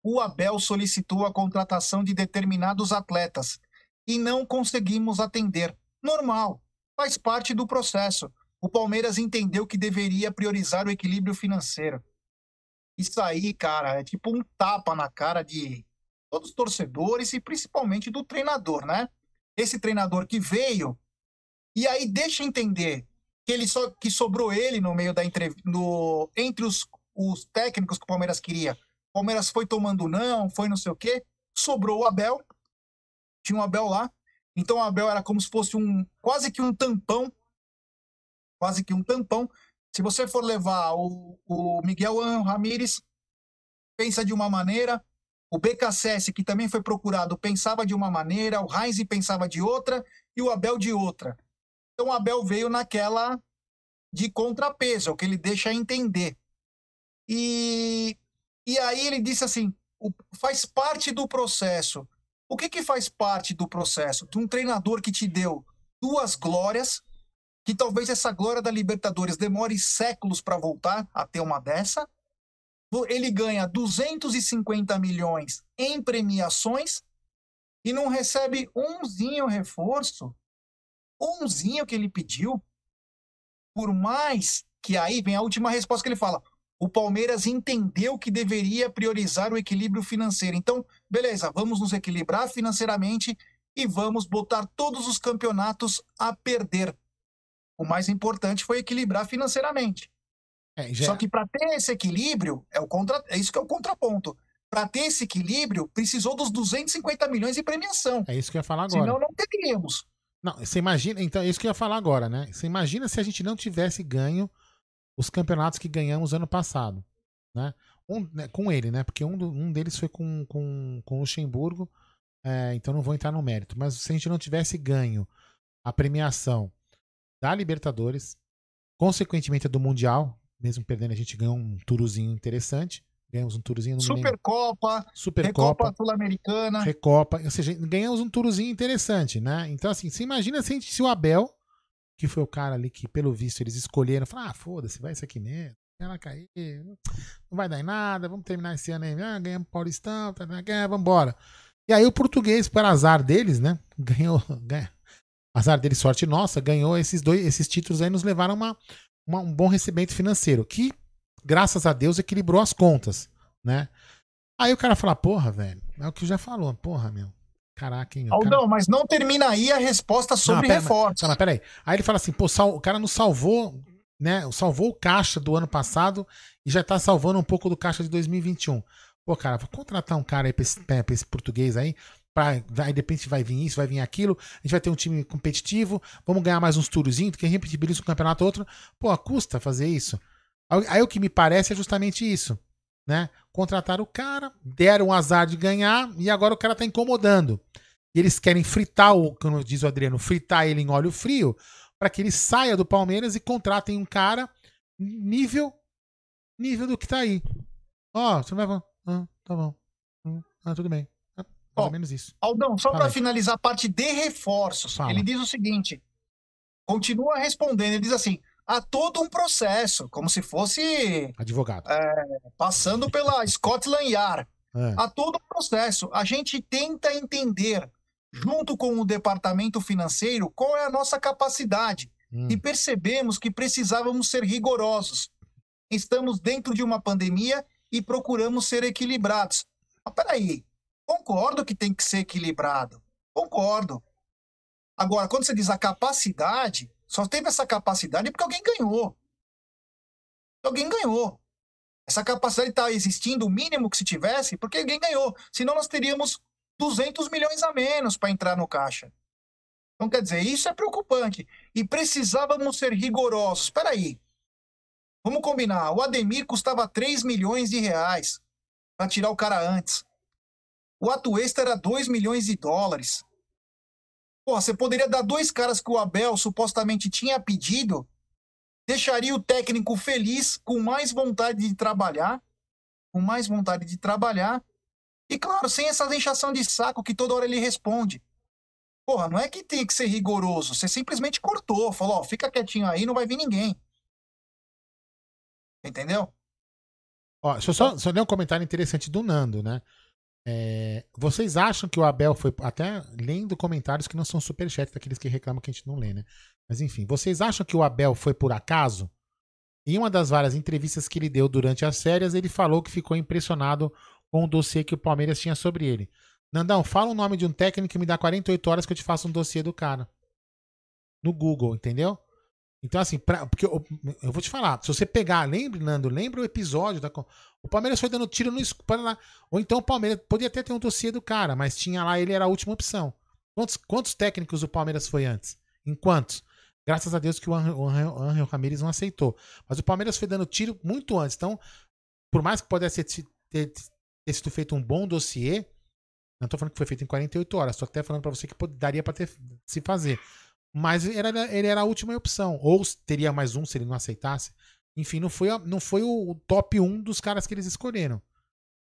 o Abel solicitou a contratação de determinados atletas e não conseguimos atender. Normal, faz parte do processo. O Palmeiras entendeu que deveria priorizar o equilíbrio financeiro. Isso aí, cara, é tipo um tapa na cara de todos os torcedores e principalmente do treinador, né? Esse treinador que veio e aí deixa entender que ele só que sobrou ele no meio da entrevista, no entre os, os técnicos que o Palmeiras queria. O Palmeiras foi tomando não, foi não sei o quê, sobrou o Abel. Tinha um Abel lá. Então o Abel era como se fosse um quase que um tampão, quase que um tampão. Se você for levar o, o Miguel Ramírez, pensa de uma maneira, o BKSS, que também foi procurado, pensava de uma maneira, o Heinz pensava de outra e o Abel de outra. Então Abel veio naquela de contrapeso, é o que ele deixa entender. E, e aí ele disse assim: o- faz parte do processo. O que, que faz parte do processo? De um treinador que te deu duas glórias, que talvez essa glória da Libertadores demore séculos para voltar a ter uma dessa. Ele ganha 250 milhões em premiações e não recebe umzinho reforço. Umzinho que ele pediu. Por mais que aí vem a última resposta que ele fala: o Palmeiras entendeu que deveria priorizar o equilíbrio financeiro. Então, beleza, vamos nos equilibrar financeiramente e vamos botar todos os campeonatos a perder. O mais importante foi equilibrar financeiramente. É, já- Só que para ter esse equilíbrio, é, o contra... é isso que é o contraponto. Para ter esse equilíbrio, precisou dos 250 milhões de premiação. É isso que eu ia falar agora. Senão não teríamos. Não, você imagina, então, é isso que eu ia falar agora, né? Você imagina se a gente não tivesse ganho os campeonatos que ganhamos ano passado, né? Um, né, com ele, né? Porque um, do- um deles foi com, com, com o Luxemburgo, é, então não vou entrar no mérito. Mas se a gente não tivesse ganho a premiação da Libertadores, consequentemente a do Mundial, mesmo perdendo, a gente ganhou um turozinho interessante. Ganhamos um turozinho no Supercopa, Supercopa. Recopa Sul-Americana. Recopa, ou seja, ganhamos um turozinho interessante, né? Então, assim, você imagina se, gente- se o Abel, que foi o cara ali que, pelo visto, eles escolheram, falaram, ah, foda-se, vai isso aqui mesmo, ela cair, não vai dar em nada, vamos terminar esse ano aí, ah, ganhamos Paulistão, tá, tá, tá, vambora. E aí o português, por azar deles, né, [laughs] ganhou, ganha, azar deles, sorte nossa, ganhou esses dois, esses títulos aí, nos levaram uma, uma- um bom recebimento financeiro, que, graças a Deus, equilibrou as contas, né? Aí o cara fala, porra, velho, é o que já falou, porra, meu. Caraca, hein, meu. Aldão, mas não termina aí a resposta sobre pera, reforços. Mas, mas peraí. Aí ele fala assim, pô, sal- o cara nos salvou, né? Salvou o caixa do ano passado e já tá salvando um pouco do caixa de 2021. Pô, cara, vou contratar um cara aí pra esse, pra esse português aí. Pra, aí de repente vai vir isso, vai vir aquilo, a gente vai ter um time competitivo, vamos ganhar mais uns turozinhos, que repetibiliza um campeonato outro. Pô, custa fazer isso. Aí, o que me parece é justamente isso. Né? Contrataram o cara, deram um azar de ganhar e agora o cara tá incomodando. E eles querem fritar o, como diz o Adriano, fritar ele em óleo frio para que ele saia do Palmeiras e contratem um cara nível nível do que tá aí. Ó, oh, você não vai. Ah, tá bom. Ah, tudo bem. Ah, mais ou menos isso. Aldão, só para finalizar a parte de reforços, Fala. ele diz o seguinte: continua respondendo, ele diz assim: há todo um processo, como se fosse. Advogado. É, passando pela [laughs] Scotland Yard. É. Há todo um processo. A gente tenta entender, junto com o departamento financeiro, qual é a nossa capacidade. Hum. E percebemos que precisávamos ser rigorosos. Estamos dentro de uma pandemia e procuramos ser equilibrados. Mas peraí, concordo que tem que ser equilibrado. Concordo. Agora, quando você diz a capacidade, só teve essa capacidade porque alguém ganhou. Alguém ganhou. Essa capacidade está existindo, o mínimo que se tivesse, porque alguém ganhou. Senão nós teríamos 200 milhões a menos para entrar no caixa. Então, quer dizer, isso é preocupante. E precisávamos ser rigorosos. Espera aí. Vamos combinar. O Ademir custava 3 milhões de reais para tirar o cara antes. O Atuesta era 2 milhões de dólares. Pô, você poderia dar dois caras que o Abel supostamente tinha pedido, deixaria o técnico feliz, com mais vontade de trabalhar, com mais vontade de trabalhar, e claro, sem essa inchação de saco que toda hora ele responde. Porra, não é que tem que ser rigoroso, você simplesmente cortou, falou, ó, fica quietinho aí, não vai vir ninguém. Entendeu? Ó, deixa eu só, só ler um comentário interessante do Nando, né? É, vocês acham que o Abel foi. Até lendo comentários que não são superchat, daqueles que reclamam que a gente não lê, né? Mas enfim, vocês acham que o Abel foi por acaso? Em uma das várias entrevistas que ele deu durante as férias, ele falou que ficou impressionado com o dossiê que o Palmeiras tinha sobre ele. Nandão, fala o nome de um técnico e me dá 48 horas que eu te faço um dossiê do cara. No Google, entendeu? Então, assim, pra, porque eu, eu, vou te falar, se você pegar, lembra, Nando, lembra o episódio da. O Palmeiras foi dando tiro no escuro. Ou então o Palmeiras podia até ter um dossiê do cara, mas tinha lá, ele era a última opção. Quantos, quantos técnicos o Palmeiras foi antes? Em quantos? Graças a Deus que o Angel Ramirez não aceitou. Mas o Palmeiras foi dando tiro muito antes. Então, por mais que pudesse ter, ter, ter sido feito um bom dossiê, não estou falando que foi feito em 48 horas, estou até falando para você que daria para se fazer. Mas ele era, ele era a última opção. Ou teria mais um se ele não aceitasse. Enfim, não foi, não foi o, top 1 dos caras que eles escolheram.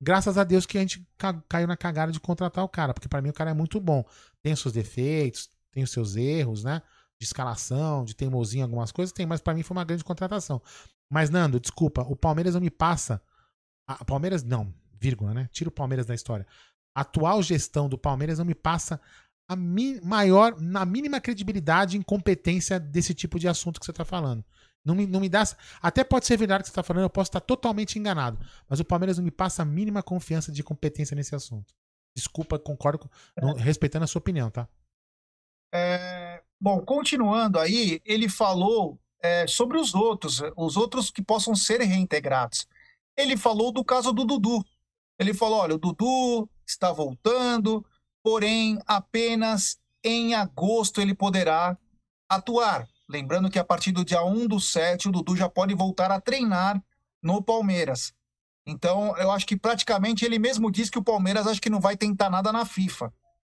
Graças a Deus que a gente caiu na cagada de contratar o cara, porque para mim o cara é muito bom. Tem os seus defeitos, tem os seus erros, né? De escalação, de teimosia, algumas coisas tem, mas para mim foi uma grande contratação. Mas, Nando, desculpa, o Palmeiras não me passa. A Palmeiras, não, vírgula, né? Tira o Palmeiras da história. A atual gestão do Palmeiras não me passa a mi maior, na mínima credibilidade e incompetência desse tipo de assunto que você está falando. Não me, não me dá. Até pode ser verdade que você está falando, eu posso estar totalmente enganado. Mas o Palmeiras não me passa a mínima confiança de competência nesse assunto. Desculpa, concordo, com, não, respeitando a sua opinião, tá? É, bom, continuando aí, ele falou é, sobre os outros, os outros que possam ser reintegrados. Ele falou do caso do Dudu. Ele falou: olha, o Dudu está voltando, porém apenas em agosto ele poderá atuar. Lembrando que a partir do dia 1 do 7, o Dudu já pode voltar a treinar no Palmeiras. Então, eu acho que praticamente ele mesmo disse que o Palmeiras acho que não vai tentar nada na FIFA.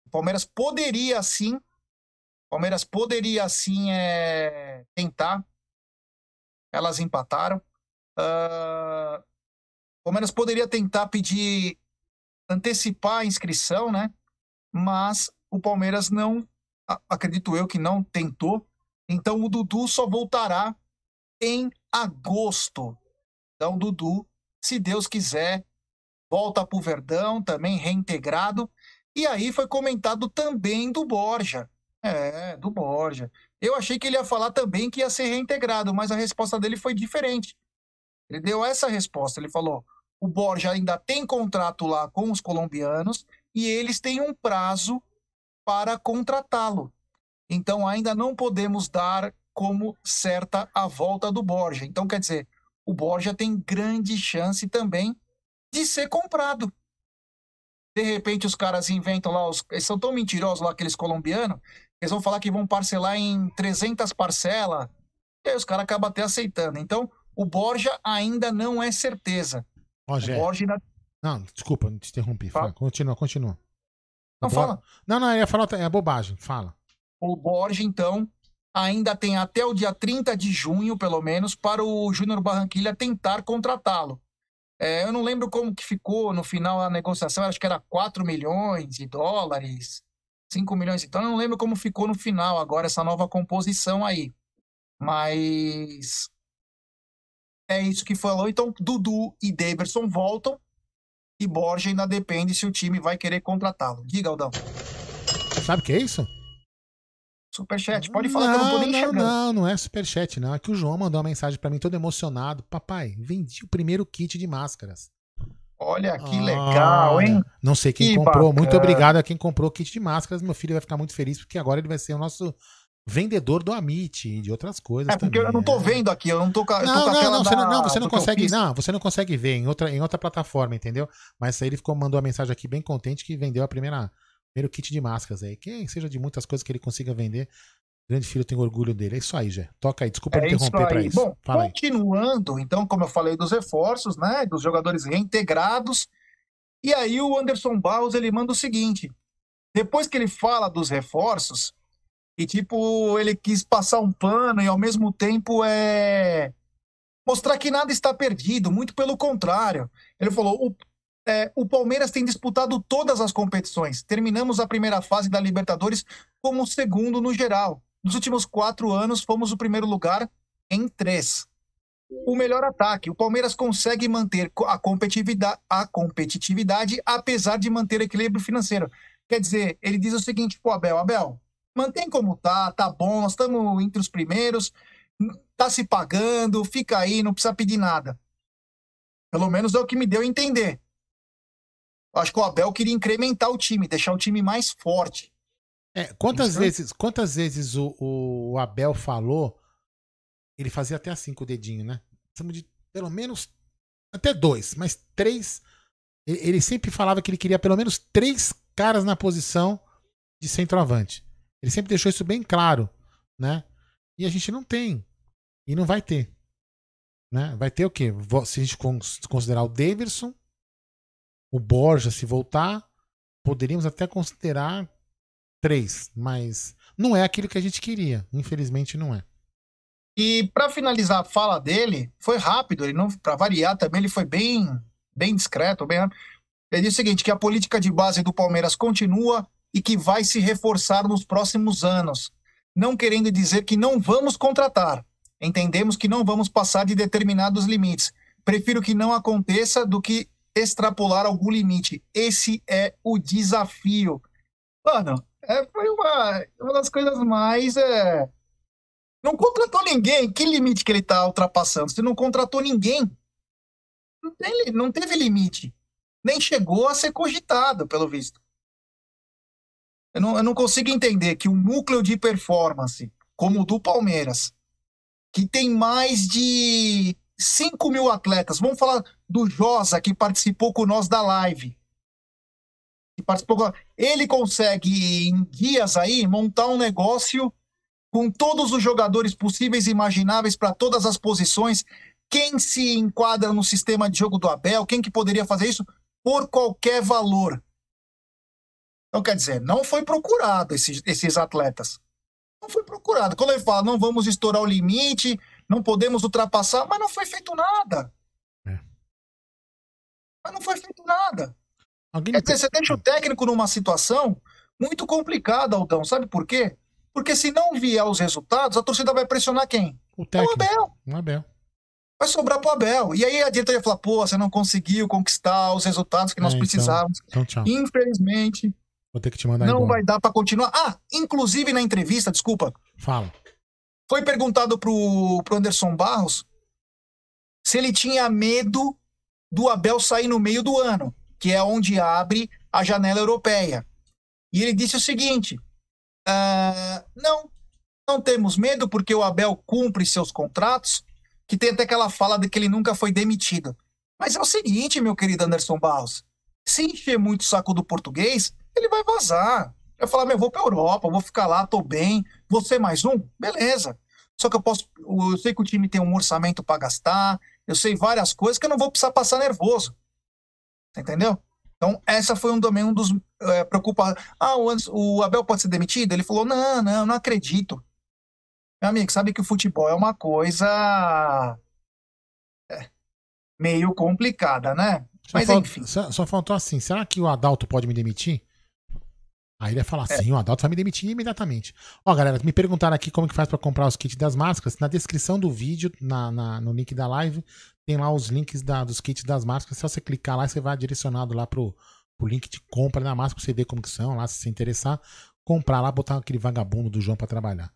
O Palmeiras poderia sim, Palmeiras poderia sim é, tentar. Elas empataram. Uh, Palmeiras poderia tentar pedir antecipar a inscrição, né? Mas o Palmeiras não, acredito eu que não tentou. Então o Dudu só voltará em agosto. Então, Dudu, se Deus quiser, volta para o Verdão, também reintegrado. E aí foi comentado também do Borja. É, do Borja. Eu achei que ele ia falar também que ia ser reintegrado, mas a resposta dele foi diferente. Ele deu essa resposta. Ele falou: o Borja ainda tem contrato lá com os colombianos e eles têm um prazo para contratá-lo. Então ainda não podemos dar como certa a volta do Borja. Então quer dizer, o Borja tem grande chance também de ser comprado. De repente os caras inventam lá, os, eles são tão mentirosos lá, aqueles colombianos, eles vão falar que vão parcelar em 300 parcelas, e aí os caras acabam até aceitando. Então, o Borja ainda não é certeza. O Borja ainda... Não, desculpa, não te interrompi. Fala. Fala. Continua, continua. Não, O Bor- fala. Não, não, eu ia falar, é bobagem. Fala. O Borja, então, ainda tem até o dia 30 de junho, pelo menos, para o Júnior Barranquilha tentar contratá-lo. É, eu não lembro como que ficou no final a negociação, acho que era 4 milhões de dólares, 5 milhões, então eu não lembro como ficou no final agora essa nova composição aí. Mas é isso que falou. Então, Dudu e Daverson voltam e Borja ainda depende se o time vai querer contratá-lo. Diga, Aldão. Sabe o que é isso? Superchat, pode falar que eu não tô nem não, chegando. não, não é superchat, não. É que o João mandou uma mensagem pra mim todo emocionado. Papai, vendi o primeiro kit de máscaras. Olha que legal, hein? Não sei quem Que comprou. Muito bacana. obrigado a quem comprou o kit de máscaras. Meu filho vai ficar muito feliz porque agora ele vai ser o nosso vendedor do Amit e de outras coisas É porque também. eu não tô vendo aqui, eu não tô, com Não, não, não, você não, não, você não consegue, não, você não consegue ver em outra, em outra plataforma, entendeu? Mas aí ele ficou mandou uma mensagem aqui bem contente que vendeu a primeira primeiro kit de máscaras aí. Quem seja de muitas coisas que ele consiga vender, grande filho tem orgulho dele. É isso aí, Jé. Toca aí, desculpa me É interromper aí. isso. Bom, Fala aí. continuando, então, como eu falei dos reforços, né, dos jogadores reintegrados, e aí o Anderson Barros, ele manda o seguinte, depois que ele fala dos reforços, e tipo, ele quis passar um pano e ao mesmo tempo é mostrar que nada está perdido, muito pelo contrário. Ele falou, o, é, o Palmeiras tem disputado todas as competições, terminamos a primeira fase da Libertadores como segundo no geral. Nos últimos quatro anos, fomos o primeiro lugar em três. O melhor ataque. O Palmeiras consegue manter a competitividade, a competitividade apesar de manter equilíbrio financeiro. Quer dizer, ele diz o seguinte pro Abel: Abel, mantém como tá, tá bom, nós estamos entre os primeiros, tá se pagando, fica aí, não precisa pedir nada. Pelo menos é o que me deu a entender. Eu acho que o Abel queria incrementar o time, deixar o time mais forte. É, quantas vezes, quantas vezes o, o Abel falou, ele fazia até assim com o dedinho, né? Precisamos de pelo menos até dois, mas três. Ele sempre falava que ele queria pelo menos três caras na posição de centroavante. Ele sempre deixou isso bem claro, né? E a gente não tem. E não vai ter. Né? Vai ter o quê? Se a gente cons- considerar o Davidson, o Borja, se voltar, poderíamos até considerar três, mas não é aquilo que a gente queria. Infelizmente não é. E para finalizar a fala dele, foi rápido, ele não para variar também, ele foi bem bem discreto, bem. Ele disse o seguinte, que a política de base do Palmeiras continua e que vai se reforçar nos próximos anos, não querendo dizer que não vamos contratar. Entendemos que não vamos passar de determinados limites. Prefiro que não aconteça do que extrapolar algum limite. Esse é o desafio. Mano, é, foi uma, uma das coisas mais é, não contratou ninguém. Que limite que ele tá ultrapassando? Você não contratou ninguém. Não, tem não teve limite. Nem chegou a ser cogitado, pelo visto. Eu não, eu não consigo entender que um núcleo de performance, como o do Palmeiras, que tem mais de 5 mil atletas, vamos falar do Josa, que participou com nós da live. Que participou com- Ele consegue, em dias aí, montar um negócio com todos os jogadores possíveis e imagináveis para todas as posições. Quem se enquadra no sistema de jogo do Abel? Quem que poderia fazer isso por qualquer valor? Então, quer dizer, não foi procurado esses, esses atletas. Não foi procurado. Quando ele fala, não vamos estourar o limite, não podemos ultrapassar, mas não foi feito nada. Mas não foi feito nada. Alguém Quer dizer, você deixa o técnico numa situação muito complicada, Aldão. Sabe por quê? Porque se não vier os resultados, a torcida vai pressionar quem? O técnico. O Abel. O Abel. Vai sobrar pro Abel. E aí a diretoria vai falar, pô, você não conseguiu conquistar os resultados que nós É, então- precisávamos. Então, tchau. Infelizmente, Vou ter que te mandar não embora. vai dar para continuar. Ah, inclusive na entrevista, desculpa, Fala. foi perguntado pro, pro Anderson Barros se ele tinha medo do Abel sair no meio do ano, que é onde abre a janela europeia. E ele disse o seguinte: "Ah, não, não temos medo porque o Abel cumpre seus contratos, que tem até aquela fala de que ele nunca foi demitido. Mas é o seguinte, meu querido Anderson Barros, Se encher muito o saco do português, ele vai vazar. Vai falar, meu, vou pra Europa, vou ficar lá, tô bem, vou ser mais um? Beleza. Só que eu posso. Eu sei que o time tem um orçamento para gastar, eu sei várias coisas que eu não vou precisar passar nervoso. Entendeu? Então, essa foi um um dos é, preocupados. Ah, o, o Abel pode ser demitido? Ele falou: não, não, não acredito. Meu amigo, sabe que o futebol é uma coisa é, meio complicada, né? Mas enfim. só, só faltou assim: será que o Adalto pode me demitir? Aí ele ia falar É. sim, o Adalto vai me demitir imediatamente. Ó, galera, me perguntaram aqui como que faz pra comprar os kits das máscaras. Na descrição do vídeo, na, na- no link da live, tem lá os links da- dos kits das máscaras. Se você clicar lá, você vai direcionado lá pro, pro link de compra da máscara pra você ver como que são lá, se você interessar. Comprar lá, botar aquele vagabundo do João pra trabalhar.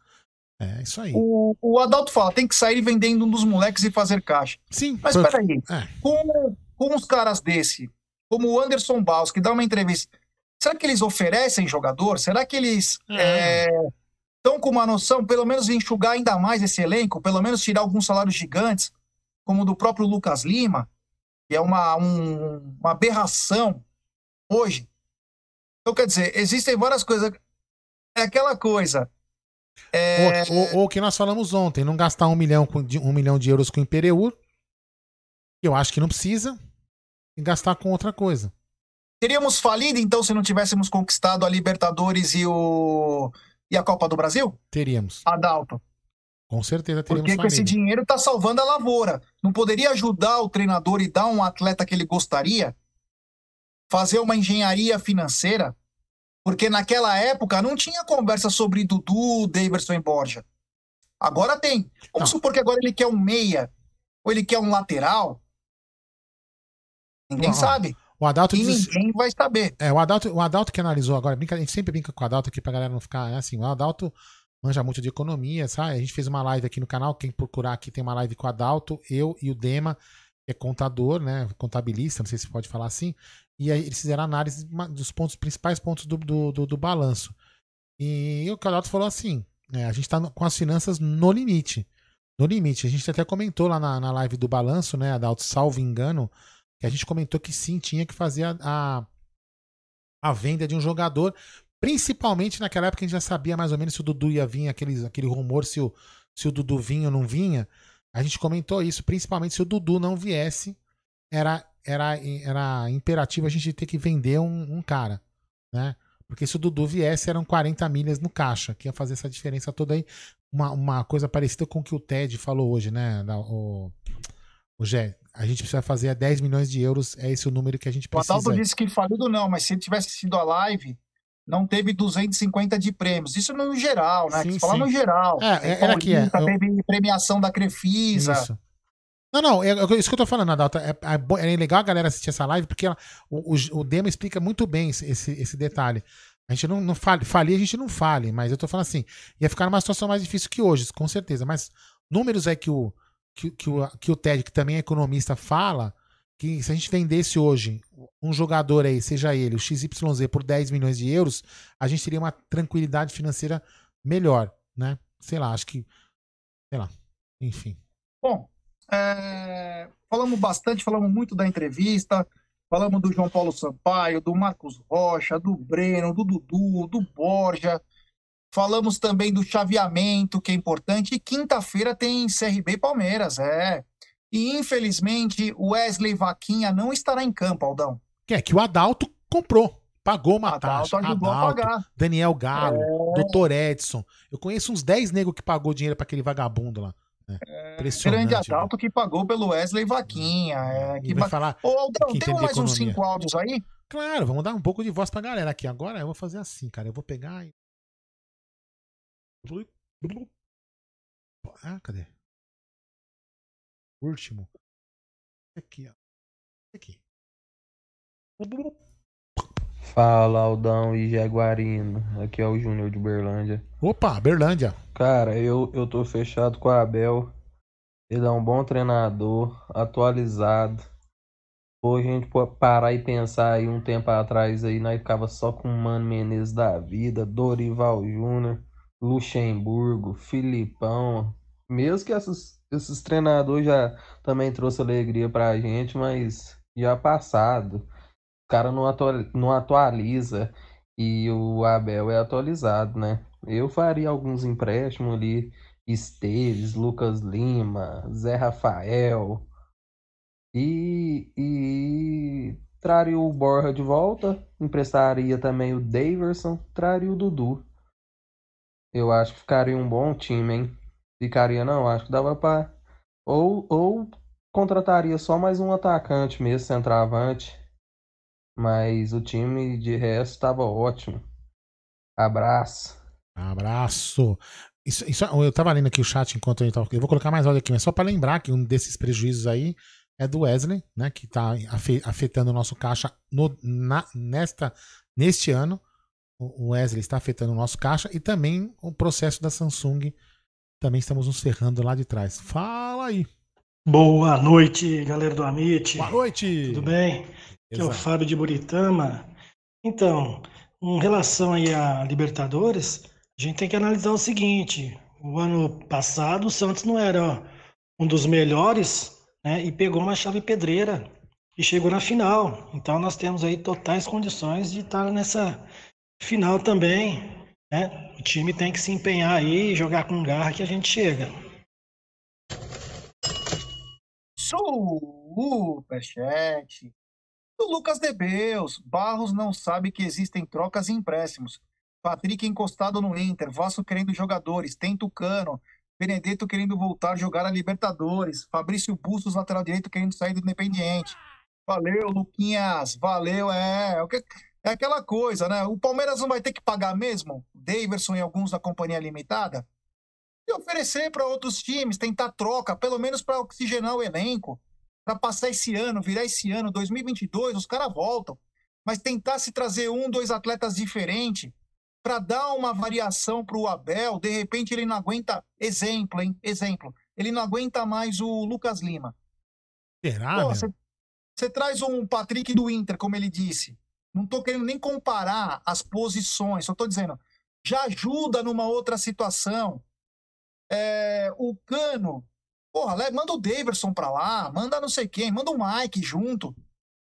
É isso aí. O, o Adalto fala: tem que sair vendendo um dos moleques e fazer caixa. Sim, Mas foi- peraí, É. com, com uns caras desse, como o Anderson Baus, que dá uma entrevista, será que eles oferecem jogador? Será que eles estão com uma noção, pelo menos, de enxugar ainda mais esse elenco, pelo menos tirar alguns salários gigantes, como o do próprio Lucas Lima, que é uma, um- uma aberração hoje? Então, quer dizer, existem várias coisas. É aquela coisa. É, Ou, ou- ou o que nós falamos ontem, não gastar um milhão, com, de, um milhão de euros com o Imperiur, que eu acho que não precisa, e gastar com outra coisa. Teríamos falido, então, se não tivéssemos conquistado a Libertadores e, o... e a Copa do Brasil? Teríamos. Adalto. Com certeza teríamos Porque com esse dinheiro está salvando a lavoura. Não poderia ajudar o treinador e dar um atleta que ele gostaria? Fazer uma engenharia financeira? Porque naquela época não tinha conversa sobre Dudu, Daverson e Borja. Agora tem. Vamos supor que agora ele quer um meia, ou ele quer um lateral. Ninguém sabe. O Adalto E diz- ninguém vai saber. É, o Adalto, o Adalto que analisou agora, brinca, a gente sempre brinca com o Adalto aqui pra galera não ficar, é assim, o Adalto manja muito de economia, sabe? A gente fez uma live aqui no canal, quem procurar aqui tem uma live com o Adalto, eu e o Dema, que é contador, né, contabilista, não sei se pode falar assim, e aí eles fizeram análise dos pontos, principais pontos do, do, do, do balanço. E o que o Adalto falou assim, é, a gente tá no- com as finanças no limite, no limite. A gente até comentou lá na, na live do balanço, né, Adalto, salvo engano, que a gente comentou que sim, tinha que fazer a, a, a venda de um jogador, principalmente naquela época a gente já sabia mais ou menos se o Dudu ia vir, aquele, aquele rumor se o, se o Dudu vinha ou não vinha. A gente comentou isso, principalmente se o Dudu não viesse, era, era, era imperativo a gente ter que vender um, um cara, né? Porque se o Dudu viesse, eram 40 milhas no caixa, que ia fazer essa diferença toda aí. Uma, uma coisa parecida com o que o Ted falou hoje, né? Da- o, o Gé, a gente precisa fazer a 10 milhões de euros, é esse o número que a gente O Adalto precisa. disse que falido não, mas se ele tivesse sido a live, não teve 250 de prêmios. Isso no geral, né? Sim, que falar no geral. É, é- era que é. Eu- Teve premiação da Crefisa. Isso. Não, não, é, é isso que eu tô falando, Adalto. É, é, é legal a galera assistir essa live, porque ela- o, o, o Demo explica muito bem esse, esse, esse detalhe. A gente não, não fale, fale, a gente não fale, mas eu tô falando assim, ia ficar numa situação mais difícil que hoje, com certeza. Mas números é que o, que, que o, que o Ted, que também é economista, fala, que se a gente vendesse hoje um jogador aí, seja ele, o XYZ, por 10 milhões de euros, a gente teria uma tranquilidade financeira melhor, né? Sei lá, acho que. Sei lá. Enfim. Bom, é, falamos bastante, falamos muito da entrevista, falamos do João Paulo Sampaio, do Marcos Rocha, do Breno, do Dudu, do Borja. Falamos também do chaveamento, que é importante. E quinta-feira tem CRB e Palmeiras, é. E infelizmente o Wesley Vaquinha não estará em campo, Aldão. Que é que o Adalto comprou. Pagou uma Adalto taxa. ajudou a Adalto, pagar. Daniel Galo, É. Dr. Edson. Eu conheço uns 10 negros que pagou dinheiro pra aquele vagabundo lá. É. Impressionante. Grande Adalto que pagou pelo Wesley Vaquinha. É, que vai ba- falar Ô, Aldão, tem mais uns economia. cinco áudios aí? Claro, vamos dar um pouco de voz pra galera aqui. Agora eu vou fazer assim, cara. Eu vou pegar e. Ah, cadê? Último. Aqui, ó. Aqui. Fala, Aldão e Jaguarino. Aqui é o Júnior de Berlândia. Opa, Berlândia. Cara, eu, eu tô fechado com o Abel. Ele é um bom treinador, atualizado. Pô, a gente pode parar e pensar aí um tempo atrás aí, nós ficava só com o Mano Menezes da vida, Dorival Júnior, Luxemburgo, Filipão. Mesmo que esses, esses treinadores já também trouxe alegria pra gente, mas já passado. cara não, atua, não atualiza e o Abel é atualizado, né? Eu faria alguns empréstimos ali, Esteves, Lucas Lima, Zé Rafael e, e traria o Borja de volta, emprestaria também o Daverson, traria o Dudu. Eu acho que ficaria um bom time, hein? Ficaria não, acho que dava para ou ou contrataria só mais um atacante mesmo, centroavante. Mas o time de resto estava ótimo. Abraço. Abraço. Isso, isso, eu tava lendo aqui o chat enquanto a gente tava. Eu vou colocar mais áudio aqui, mas só para lembrar que um desses prejuízos aí é do Wesley, né? Que tá afetando o nosso caixa no, na, nesta, neste ano. O Wesley está afetando o nosso caixa e também o processo da Samsung. Também estamos nos ferrando lá de trás. Fala aí. Boa noite, galera do Amit. Boa noite. Tudo bem? Aqui é o Fábio de Buritama. Então, em relação aí a Libertadores, a gente tem que analisar o seguinte: o ano passado o Santos não era um dos melhores, né? E pegou uma chave pedreira e chegou na final. Então nós temos aí totais condições de estar nessa final também, né? O time tem que se empenhar aí, jogar com garra que a gente chega. Superchat do Lucas Debeus. Barros não sabe que existem trocas e empréstimos. Patrick encostado no Inter. Vasco querendo jogadores. Tem Tucano. Benedetto querendo voltar a jogar a Libertadores. Fabrício Bustos, lateral direito, querendo sair do Independiente. Valeu, Luquinhas. Valeu, é. É, é aquela coisa, né? O Palmeiras não vai ter que pagar mesmo? Daverson e alguns da Companhia Limitada? E oferecer para outros times, tentar troca, pelo menos para oxigenar o elenco para passar esse ano, virar esse ano, 2022, os caras voltam. Mas tentar se trazer um, dois atletas diferentes para dar uma variação para o Abel, de repente ele não aguenta. Exemplo, hein? Exemplo. Ele não aguenta mais o Lucas Lima. Será? Você traz um Patrick do Inter, como ele disse. Não estou querendo nem comparar as posições, só estou dizendo. Já ajuda numa outra situação. É, o Cano Porra, manda o Daverson pra lá, manda não sei quem, manda o Mike junto.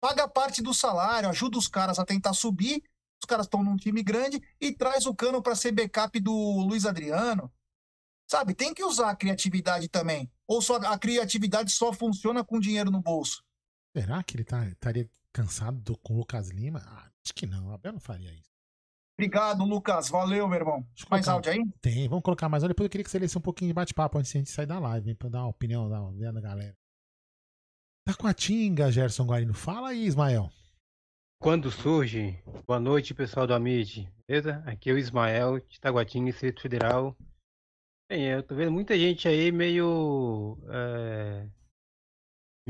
Paga parte do salário, ajuda os caras a tentar subir. Os caras estão num time grande e traz o cano para ser backup do Luiz Adriano. Sabe, tem que usar a criatividade também. Ou só a criatividade só funciona com dinheiro no bolso. Será que ele tá, estaria cansado do, com o Lucas Lima? Ah, acho que não, o Abel não faria isso. Obrigado, Lucas. Valeu, meu irmão. Mais áudio aí? Tem, vamos colocar mais áudio. Depois eu queria que você lesse um pouquinho de bate-papo antes de a gente sair da live, hein, pra dar uma opinião da, da galera. Tá com a Tinga, Gerson Guarino. Fala aí, Ismael. Quando surge, boa noite, pessoal do Amid, beleza? Aqui é o Ismael, de Taguatinga, Distrito Federal. Bem, eu tô vendo muita gente aí meio. É,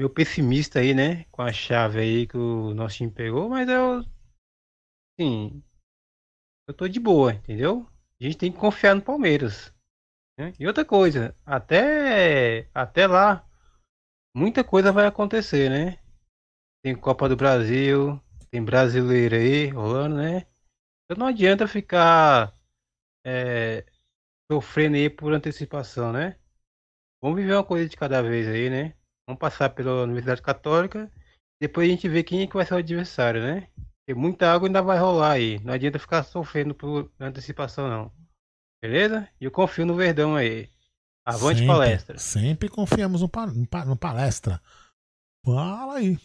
meio pessimista aí, né? Com a chave aí que o nosso time pegou, mas eu. Sim, eu tô de boa, entendeu? A gente tem que confiar no Palmeiras. Né? E outra coisa, até, até lá, muita coisa vai acontecer, né? Tem Copa do Brasil, tem brasileiro aí rolando, né? Então não adianta ficar é, sofrendo aí por antecipação, né? Vamos viver uma coisa de cada vez aí, né? Vamos passar pela Universidade Católica, depois a gente vê quem é que vai ser o adversário, né? Porque muita água ainda vai rolar aí. Não adianta ficar sofrendo por antecipação, não. Beleza? E eu confio no Verdão aí. Avante sempre, palestra. Sempre confiamos no, no palestra. Fala aí.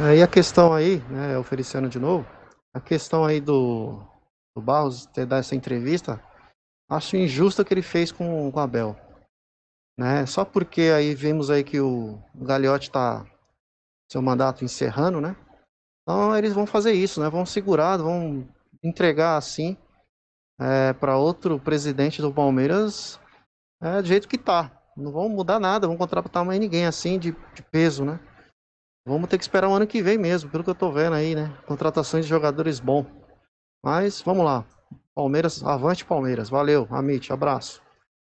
Aí a questão aí, né, oferecendo de novo, a questão aí do, do Barros ter dado essa entrevista, acho injusta que ele fez com, com o Abel. Né? Só porque aí vimos aí que o, Gagliotti tá seu mandato encerrando, né? Então eles vão fazer isso, né? Vão segurar, vão entregar assim é, para outro presidente do Palmeiras é, do jeito que tá. Não vão mudar nada, vão contratar mais ninguém assim de, de peso, né? Vamos ter que esperar o ano que vem mesmo, pelo que eu tô vendo aí, né? Contratações de jogadores bom. Mas vamos lá. Palmeiras, avante Palmeiras. Valeu, Amit, abraço.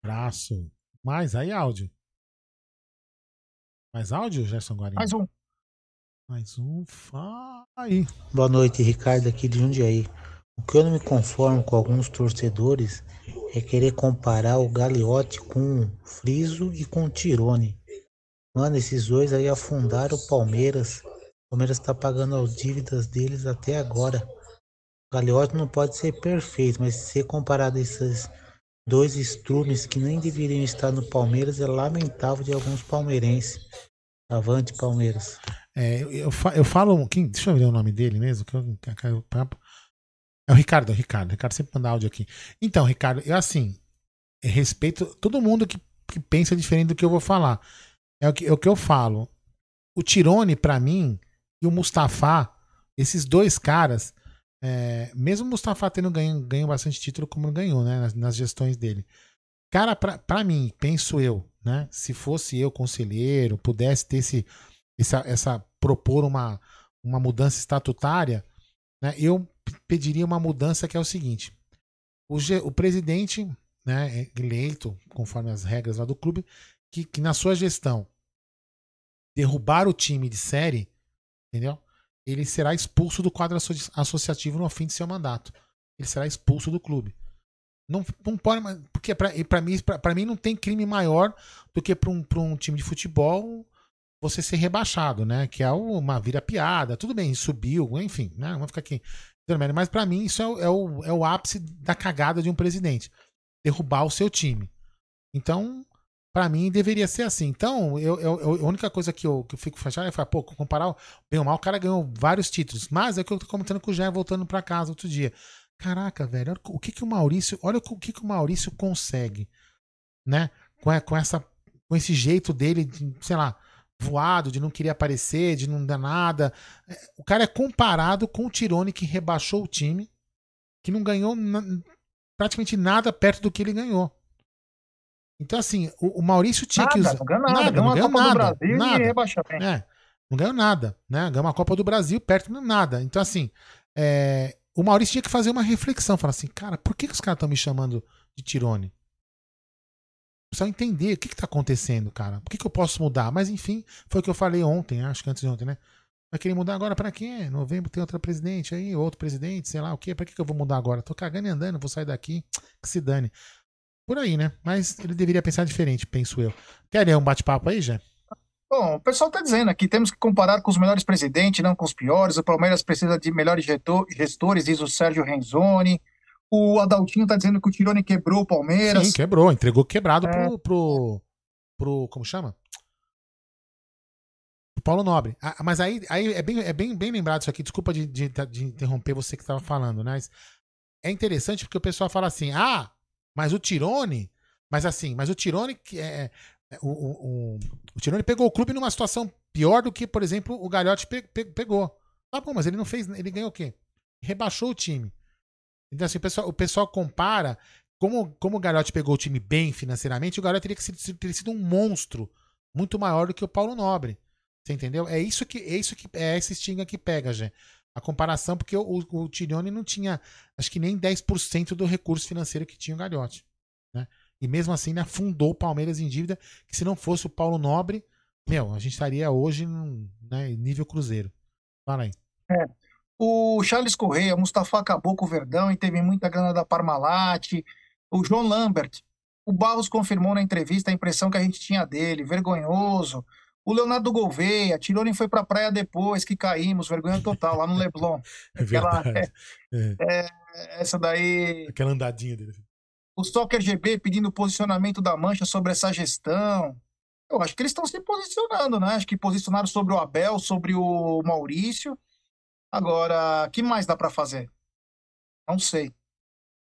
Abraço. Mais aí áudio. Mais áudio, Gerson Guarani? Mais um. Mais um. Aí. Boa noite, Ricardo aqui de Jundiaí. O que eu não me conformo com alguns torcedores é querer comparar o Gagliotti com o Friso e com o Tirone. Mano, esses dois aí afundaram o Palmeiras Palmeiras está pagando as dívidas deles até agora. O Gagliotti não pode ser perfeito, mas se comparado a esses dois estrumes que nem deveriam estar no Palmeiras, é lamentável de alguns palmeirenses. Avante, Palmeiras. É, eu, eu, fa- eu falo. Quem, deixa eu ver o nome dele mesmo. Que eu, caiu o papo. É o Ricardo, é o Ricardo. O Ricardo sempre manda áudio aqui. Então, Ricardo, eu assim. eu respeito todo mundo que, que pensa diferente do que eu vou falar. É o que, é o que eu falo. O Tirone, pra mim, e o Mustafa, esses dois caras, é, mesmo o Mustafa tendo ganho, ganho bastante título, como ganhou, né? Nas, nas gestões dele. Cara, pra, pra mim, penso eu, né? Se fosse eu conselheiro, pudesse ter esse, essa, essa propor uma, uma mudança estatutária, né? Eu pediria uma mudança que é o seguinte: o, o presidente, né, é eleito conforme as regras lá do clube, que, que na sua gestão derrubar o time de série, entendeu? Ele será expulso do quadro asso- associativo no fim de seu mandato. Ele será expulso do clube. Não, não pode, porque para mim, pra- mim não tem crime maior do que para um, pra um time de futebol você ser rebaixado, né? Que é uma vira piada, tudo bem, subiu, enfim, né? Vamos ficar aqui. Mas para mim isso é é, o, é o ápice da cagada de um presidente. Derrubar o seu time. Então, para mim deveria ser assim. Então, eu, eu- a única coisa que eu, que eu fico fechado é falar, pô, comparar, o- bem ou mal, o cara ganhou vários títulos. Mas é o que eu tô comentando com o Jé voltando para casa outro dia. Caraca, velho, o que que o Maurício, olha o que que o Maurício consegue, né? Com, com essa com esse jeito dele, de, sei lá, voado, de não querer aparecer, de não dar nada. É, O cara é comparado com o Tirone que rebaixou o time, que não ganhou praticamente nada perto do que ele ganhou. Então, assim, o, o Maurício tinha que Nada, usar. não ganhou nada, ganhou uma Copa do Brasil e rebaixamento. É, não ganhou nada, né? Ganhou uma Copa do Brasil perto de nada. Então, assim, é, o Maurício tinha que fazer uma reflexão, falar assim, cara, por que, que os caras estão me chamando de Tirone? Precisa entender o que, que tá acontecendo, cara. Por que, que eu posso mudar? Mas enfim, foi o que eu falei ontem, acho que antes de ontem, né? Vai querer mudar agora pra quê? Novembro tem outra presidente aí, outro presidente, sei lá o quê. Pra que, que eu vou mudar agora? Tô cagando e andando, vou sair daqui, que se dane. Por aí, né? Mas ele deveria pensar diferente, penso eu. Quer um bate-papo aí, Jé? Bom, o pessoal está dizendo aqui, temos que comparar com os melhores presidentes, não com os piores. O Palmeiras precisa de melhores gestores, diz o Sérgio Renzoni. O Adaltinho está dizendo que o Tirone quebrou o Palmeiras. Sim, quebrou, entregou quebrado É. pro, pro, pro. Como chama? Pro Paulo Nobre. Ah, mas aí, aí é, bem, é bem, bem lembrado isso aqui. Desculpa de, de, de interromper você que estava falando, né? Mas é interessante porque o pessoal fala assim: ah, mas o Tirone. Mas assim, mas o Tirone. que É, é, o, o, o, o Tirone pegou o clube numa situação pior do que, por exemplo, o Galhote pe- pe- pegou. Tá bom, mas ele não fez. Ele ganhou o quê? Rebaixou o time. Então, assim, o pessoal, o pessoal compara. Como, como o Galhote pegou o time bem financeiramente, o Galhote teria que ser, ter sido um monstro muito maior do que o Paulo Nobre. Você entendeu? É isso que é isso que é esse estigma que pega, Gê. A comparação, porque o, o, Tirione não tinha, acho que nem 10% do recurso financeiro que tinha o Galhote. Né? E mesmo assim, ele afundou o Palmeiras em dívida, que se não fosse o Paulo Nobre, meu, a gente estaria hoje num né, nível cruzeiro. Fala aí. É. O Charles Correia, Mustafa acabou com o Verdão e teve muita grana da Parmalat. O João Lambert, o Barros confirmou na entrevista a impressão que a gente tinha dele, vergonhoso. O Leonardo Gouveia, Tirone foi pra praia depois que caímos, vergonha total, lá no Leblon. [laughs] É Aquela, verdade. É. é, essa daí. Aquela andadinha dele. O Soccer GB pedindo posicionamento da Mancha sobre essa gestão. Eu acho que eles estão se posicionando, né? Acho que posicionaram sobre o Abel, sobre o Maurício. Agora, o que mais dá para fazer? Não sei.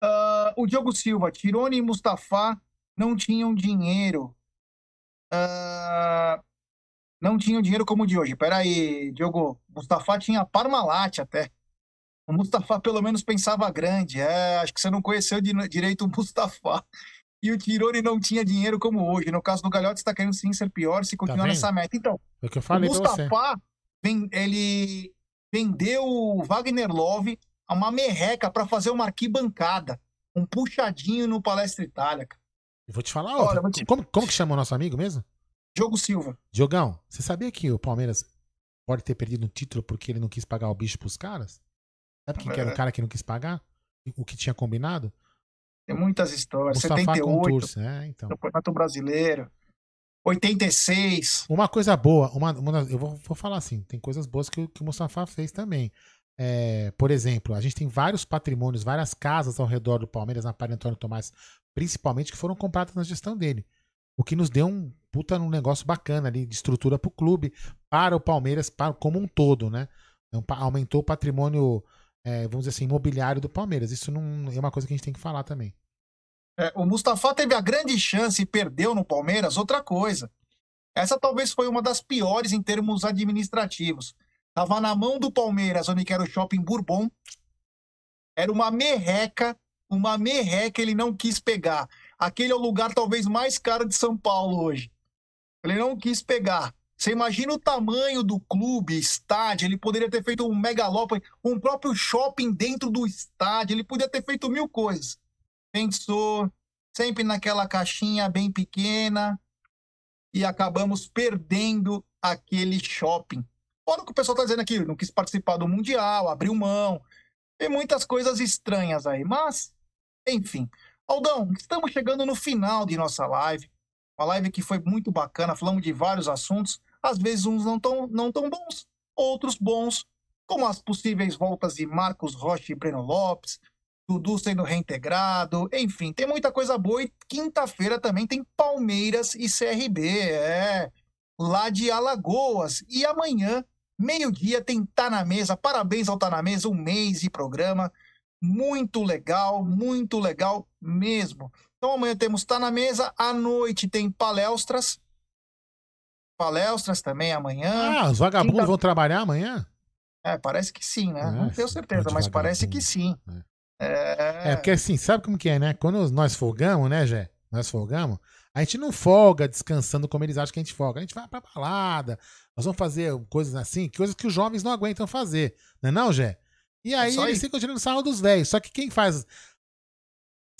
Ah, o Diogo Silva, Tirone e Mustafa não tinham dinheiro. Ah, não tinham dinheiro como o de hoje. Peraí, Diogo. Mustafa tinha Parmalat até. O Mustafa pelo menos pensava grande. É, acho que você não conheceu di- direito o Mustafa. E o Tirone não tinha dinheiro como hoje. No caso do Galhote, está querendo sim ser pior se continuar vendo? nessa meta. Então, É o o. Mustafa, ven- ele vendeu o Wagner Love a uma merreca para fazer uma arquibancada. Um puxadinho no Palestra Itália. cara. Eu vou te falar Olha, eu vou te- Como, como que chama o nosso amigo mesmo? Diogo Silva. Diogão, você sabia que o Palmeiras pode ter perdido um título porque ele não quis pagar o bicho pros caras? Sabe quem que era o É. cara que não quis pagar? O que tinha combinado? Tem muitas histórias. Mustafa 78, Contursi, é, então. Campeonato Brasileiro. 86. Uma coisa boa, uma, uma eu vou, vou, falar assim, tem coisas boas que, que o Mustafa fez também. É, por exemplo, a gente tem vários patrimônios, várias casas ao redor do Palmeiras, na Padre Antônio Tomás, principalmente, que foram compradas na gestão dele. O que nos deu um puta um negócio bacana ali de estrutura para o clube, para o Palmeiras, para, como um todo, né? Então, aumentou o patrimônio, é, vamos dizer assim, imobiliário do Palmeiras. Isso não é uma coisa que a gente tem que falar também. É, o Mustafa teve a grande chance e perdeu no Palmeiras, outra coisa. Essa talvez foi uma das piores em termos administrativos. Tava na mão do Palmeiras, onde era o Shopping Bourbon. Era uma merreca, uma merreca ele não quis pegar. Aquele é o lugar talvez mais caro de São Paulo hoje. Ele não quis pegar. Você imagina o tamanho do clube, estádio, ele poderia ter feito um megalópole, um próprio shopping dentro do estádio, ele poderia ter feito mil coisas pensou sempre naquela caixinha bem pequena e acabamos perdendo aquele shopping. Olha o que o pessoal está dizendo aqui, não quis participar do Mundial, abriu mão. Tem muitas coisas estranhas aí, mas, enfim. Aldão, estamos chegando no final de nossa live. Uma live que foi muito bacana, falamos de vários assuntos, às vezes uns não tão, não tão bons, outros bons, como as possíveis voltas de Marcos Rocha e Breno Lopes, Dudu sendo reintegrado, enfim, tem muita coisa boa. E quinta-feira também tem Palmeiras e CRB, é, lá de Alagoas. E amanhã, meio-dia, tem Tá na Mesa. Parabéns ao Tá na Mesa, um mês de programa. Muito legal, muito legal mesmo. Então amanhã temos Tá na Mesa, à noite tem palestras. Palestras também amanhã. Ah, os vagabundos Quinta... vão trabalhar amanhã? É, parece que sim, né? É, Não tenho certeza, mas parece que sim. É. É... é, porque assim, sabe como que é, né? Quando nós folgamos, né, Jé? Nós folgamos, a gente não folga descansando como eles acham que a gente folga. A gente vai pra balada, nós vamos fazer coisas assim, coisas que os jovens não aguentam fazer. Não é não, Jé? E aí, é eles ficam tirando sarro dos velhos. Só que quem faz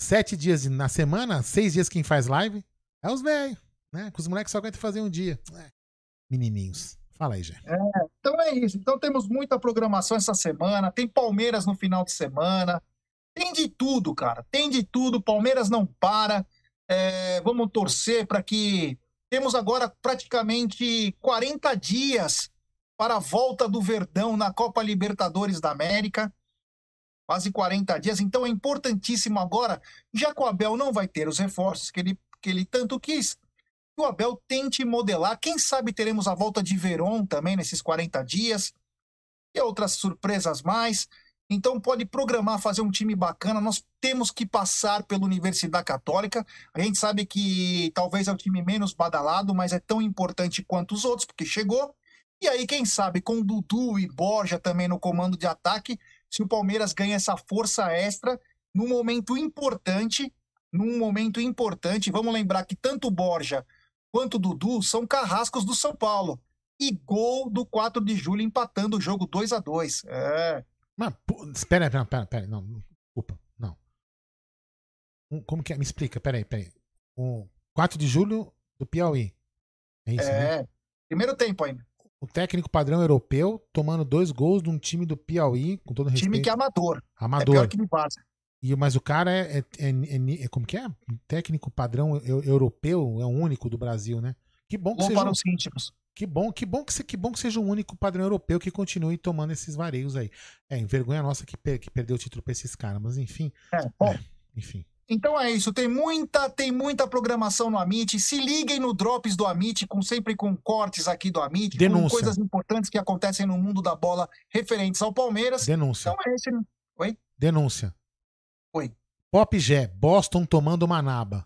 sete dias na semana, seis dias quem faz live, é os velhos, né? Que os moleques só aguentam fazer um dia. É. Menininhos. Fala aí, Jé. É, então é isso. Então temos muita programação essa semana. Tem Palmeiras no final de semana. Tem de tudo, cara. Tem de tudo. Palmeiras não para. É, vamos torcer para que. Temos agora praticamente 40 dias para a volta do Verdão na Copa Libertadores da América. Quase 40 dias. Então é importantíssimo agora, já que o Abel não vai ter os reforços que ele, que ele tanto quis, que o Abel tente modelar. Quem sabe teremos a volta de Veron também nesses 40 dias. E outras surpresas mais. Então pode programar, fazer um time bacana. Nós temos que passar pela Universidade Católica. A gente sabe que talvez é o time menos badalado, mas é tão importante quanto os outros, porque chegou. E aí, quem sabe, com Dudu e Borja também no comando de ataque, se o Palmeiras ganha essa força extra num momento importante, num momento importante. Vamos lembrar que tanto Borja quanto Dudu são carrascos do São Paulo. E gol do 4 de julho empatando o jogo 2 a 2 É. Mas, espera, espera, espera, espera, não, desculpa, não. como que é? Me explica, peraí, peraí. O 4 de julho do Piauí. É isso, é, né? primeiro tempo ainda. O técnico padrão europeu tomando dois gols de um time do Piauí, com todo respeito. Time que é amador. Amador. É pior que me passa. E, mas o cara é, é, é, é, Como que é? Técnico padrão europeu, é o único do Brasil, né? Que bom que seja. para os íntimos. Que bom, que bom que, que bom que seja o único padrão europeu que continue tomando esses vareios aí. É, vergonha nossa que, per, que perdeu o título para esses caras, mas enfim. É, bom. É, enfim. Então é isso, tem muita, tem muita programação no Amit. Se liguem no Drops do Amit, com sempre com cortes aqui do Amit, Denúncia. com coisas importantes que acontecem no mundo da bola referentes ao Palmeiras. Denúncia. Então é esse. Oi? Denúncia. Oi. Pop Gé, Boston tomando uma naba.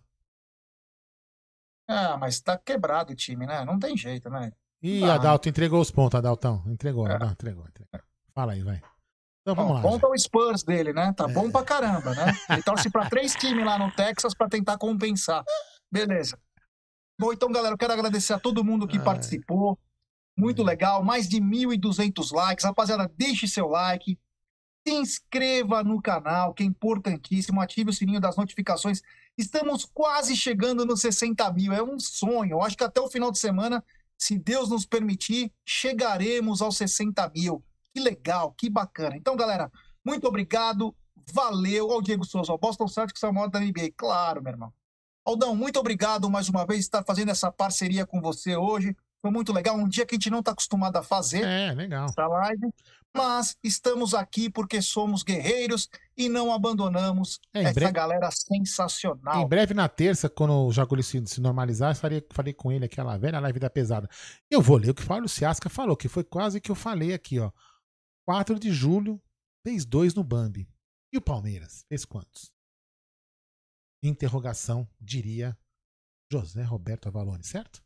Ah, mas tá quebrado o time, né? Não tem jeito, né? Ih, ah. Adalto entregou os pontos, Adaltão. Entregou, é. Adalto, entregou, entregou. Fala aí, vai. Então vamos lá. Conta o Spurs dele, né? Tá é. bom pra caramba, né? [laughs] Ele torce pra três times lá no Texas pra tentar compensar. Beleza. Bom, então, galera, eu quero agradecer a todo mundo que Ai. participou. Muito legal, mais de 1.200 likes. Rapaziada, deixe seu like. Se inscreva no canal, que é importantíssimo. Ative o sininho das notificações. Estamos quase chegando nos 60 mil. É um sonho. Eu acho que até o final de semana se Deus nos permitir, chegaremos aos 60 mil. Que legal, que bacana. Então, galera, muito obrigado. Valeu. Ao Diego Souza, o Boston Celtics é o maior da NBA. Claro, meu irmão. Aldão, muito obrigado mais uma vez por estar fazendo essa parceria com você hoje. Foi muito legal. Um dia que a gente não está acostumado a fazer. É, legal. Essa live. Mas estamos aqui porque somos guerreiros e não abandonamos É, essa breve- galera sensacional. Em breve, na terça, quando o Jaguli se, se normalizar, eu farei, falei com ele aquela velha live da pesada. Eu vou ler o que o Fábio Ciasca falou, que foi quase que eu falei aqui, ó. 4 de julho, fez dois no Bambi. E o Palmeiras? Fez quantos? Interrogação, diria José Roberto Avalone, certo?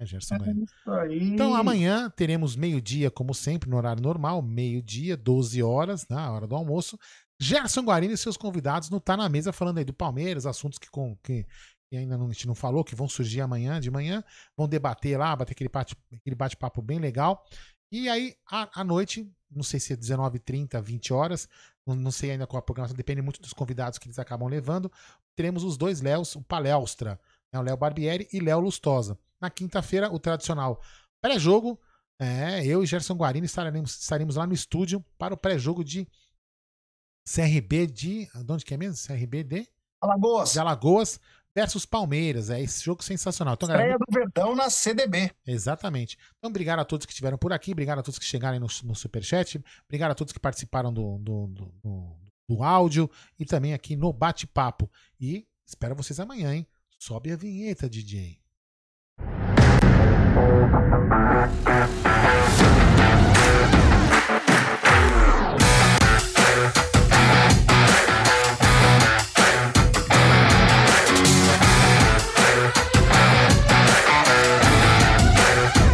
É, Gerson aí. Então amanhã teremos meio-dia, como sempre, no horário normal, meio-dia, 12 horas, na hora do almoço. Gerson Guarini e seus convidados não tá na mesa falando aí do Palmeiras, assuntos que, com, que, que ainda não, a gente não falou, que vão surgir amanhã de manhã. Vão debater lá, bater aquele bate- aquele bate-papo bem legal. E aí, à, à noite, não sei se é 19h30, 20 horas, não, não sei ainda qual a programação, depende muito dos convidados que eles acabam levando. Teremos os dois Léos, o Palestra, né, o Léo Barbieri e Léo Lustosa. Na quinta-feira, o tradicional pré-jogo. É, eu e Gerson Guarini estaremos, estaremos lá no estúdio para o pré-jogo de CRB de. De onde que é mesmo? CRB de? Alagoas. De Alagoas versus Palmeiras. É esse jogo sensacional. Então, galera, do Verdão na CDB. Exatamente. Então, obrigado a todos que estiveram por aqui, obrigado a todos que chegaram no, no Superchat, obrigado a todos que participaram do, do, do, do- do áudio e também aqui no bate-papo. E espero vocês amanhã, hein? Sobe a vinheta, DJ.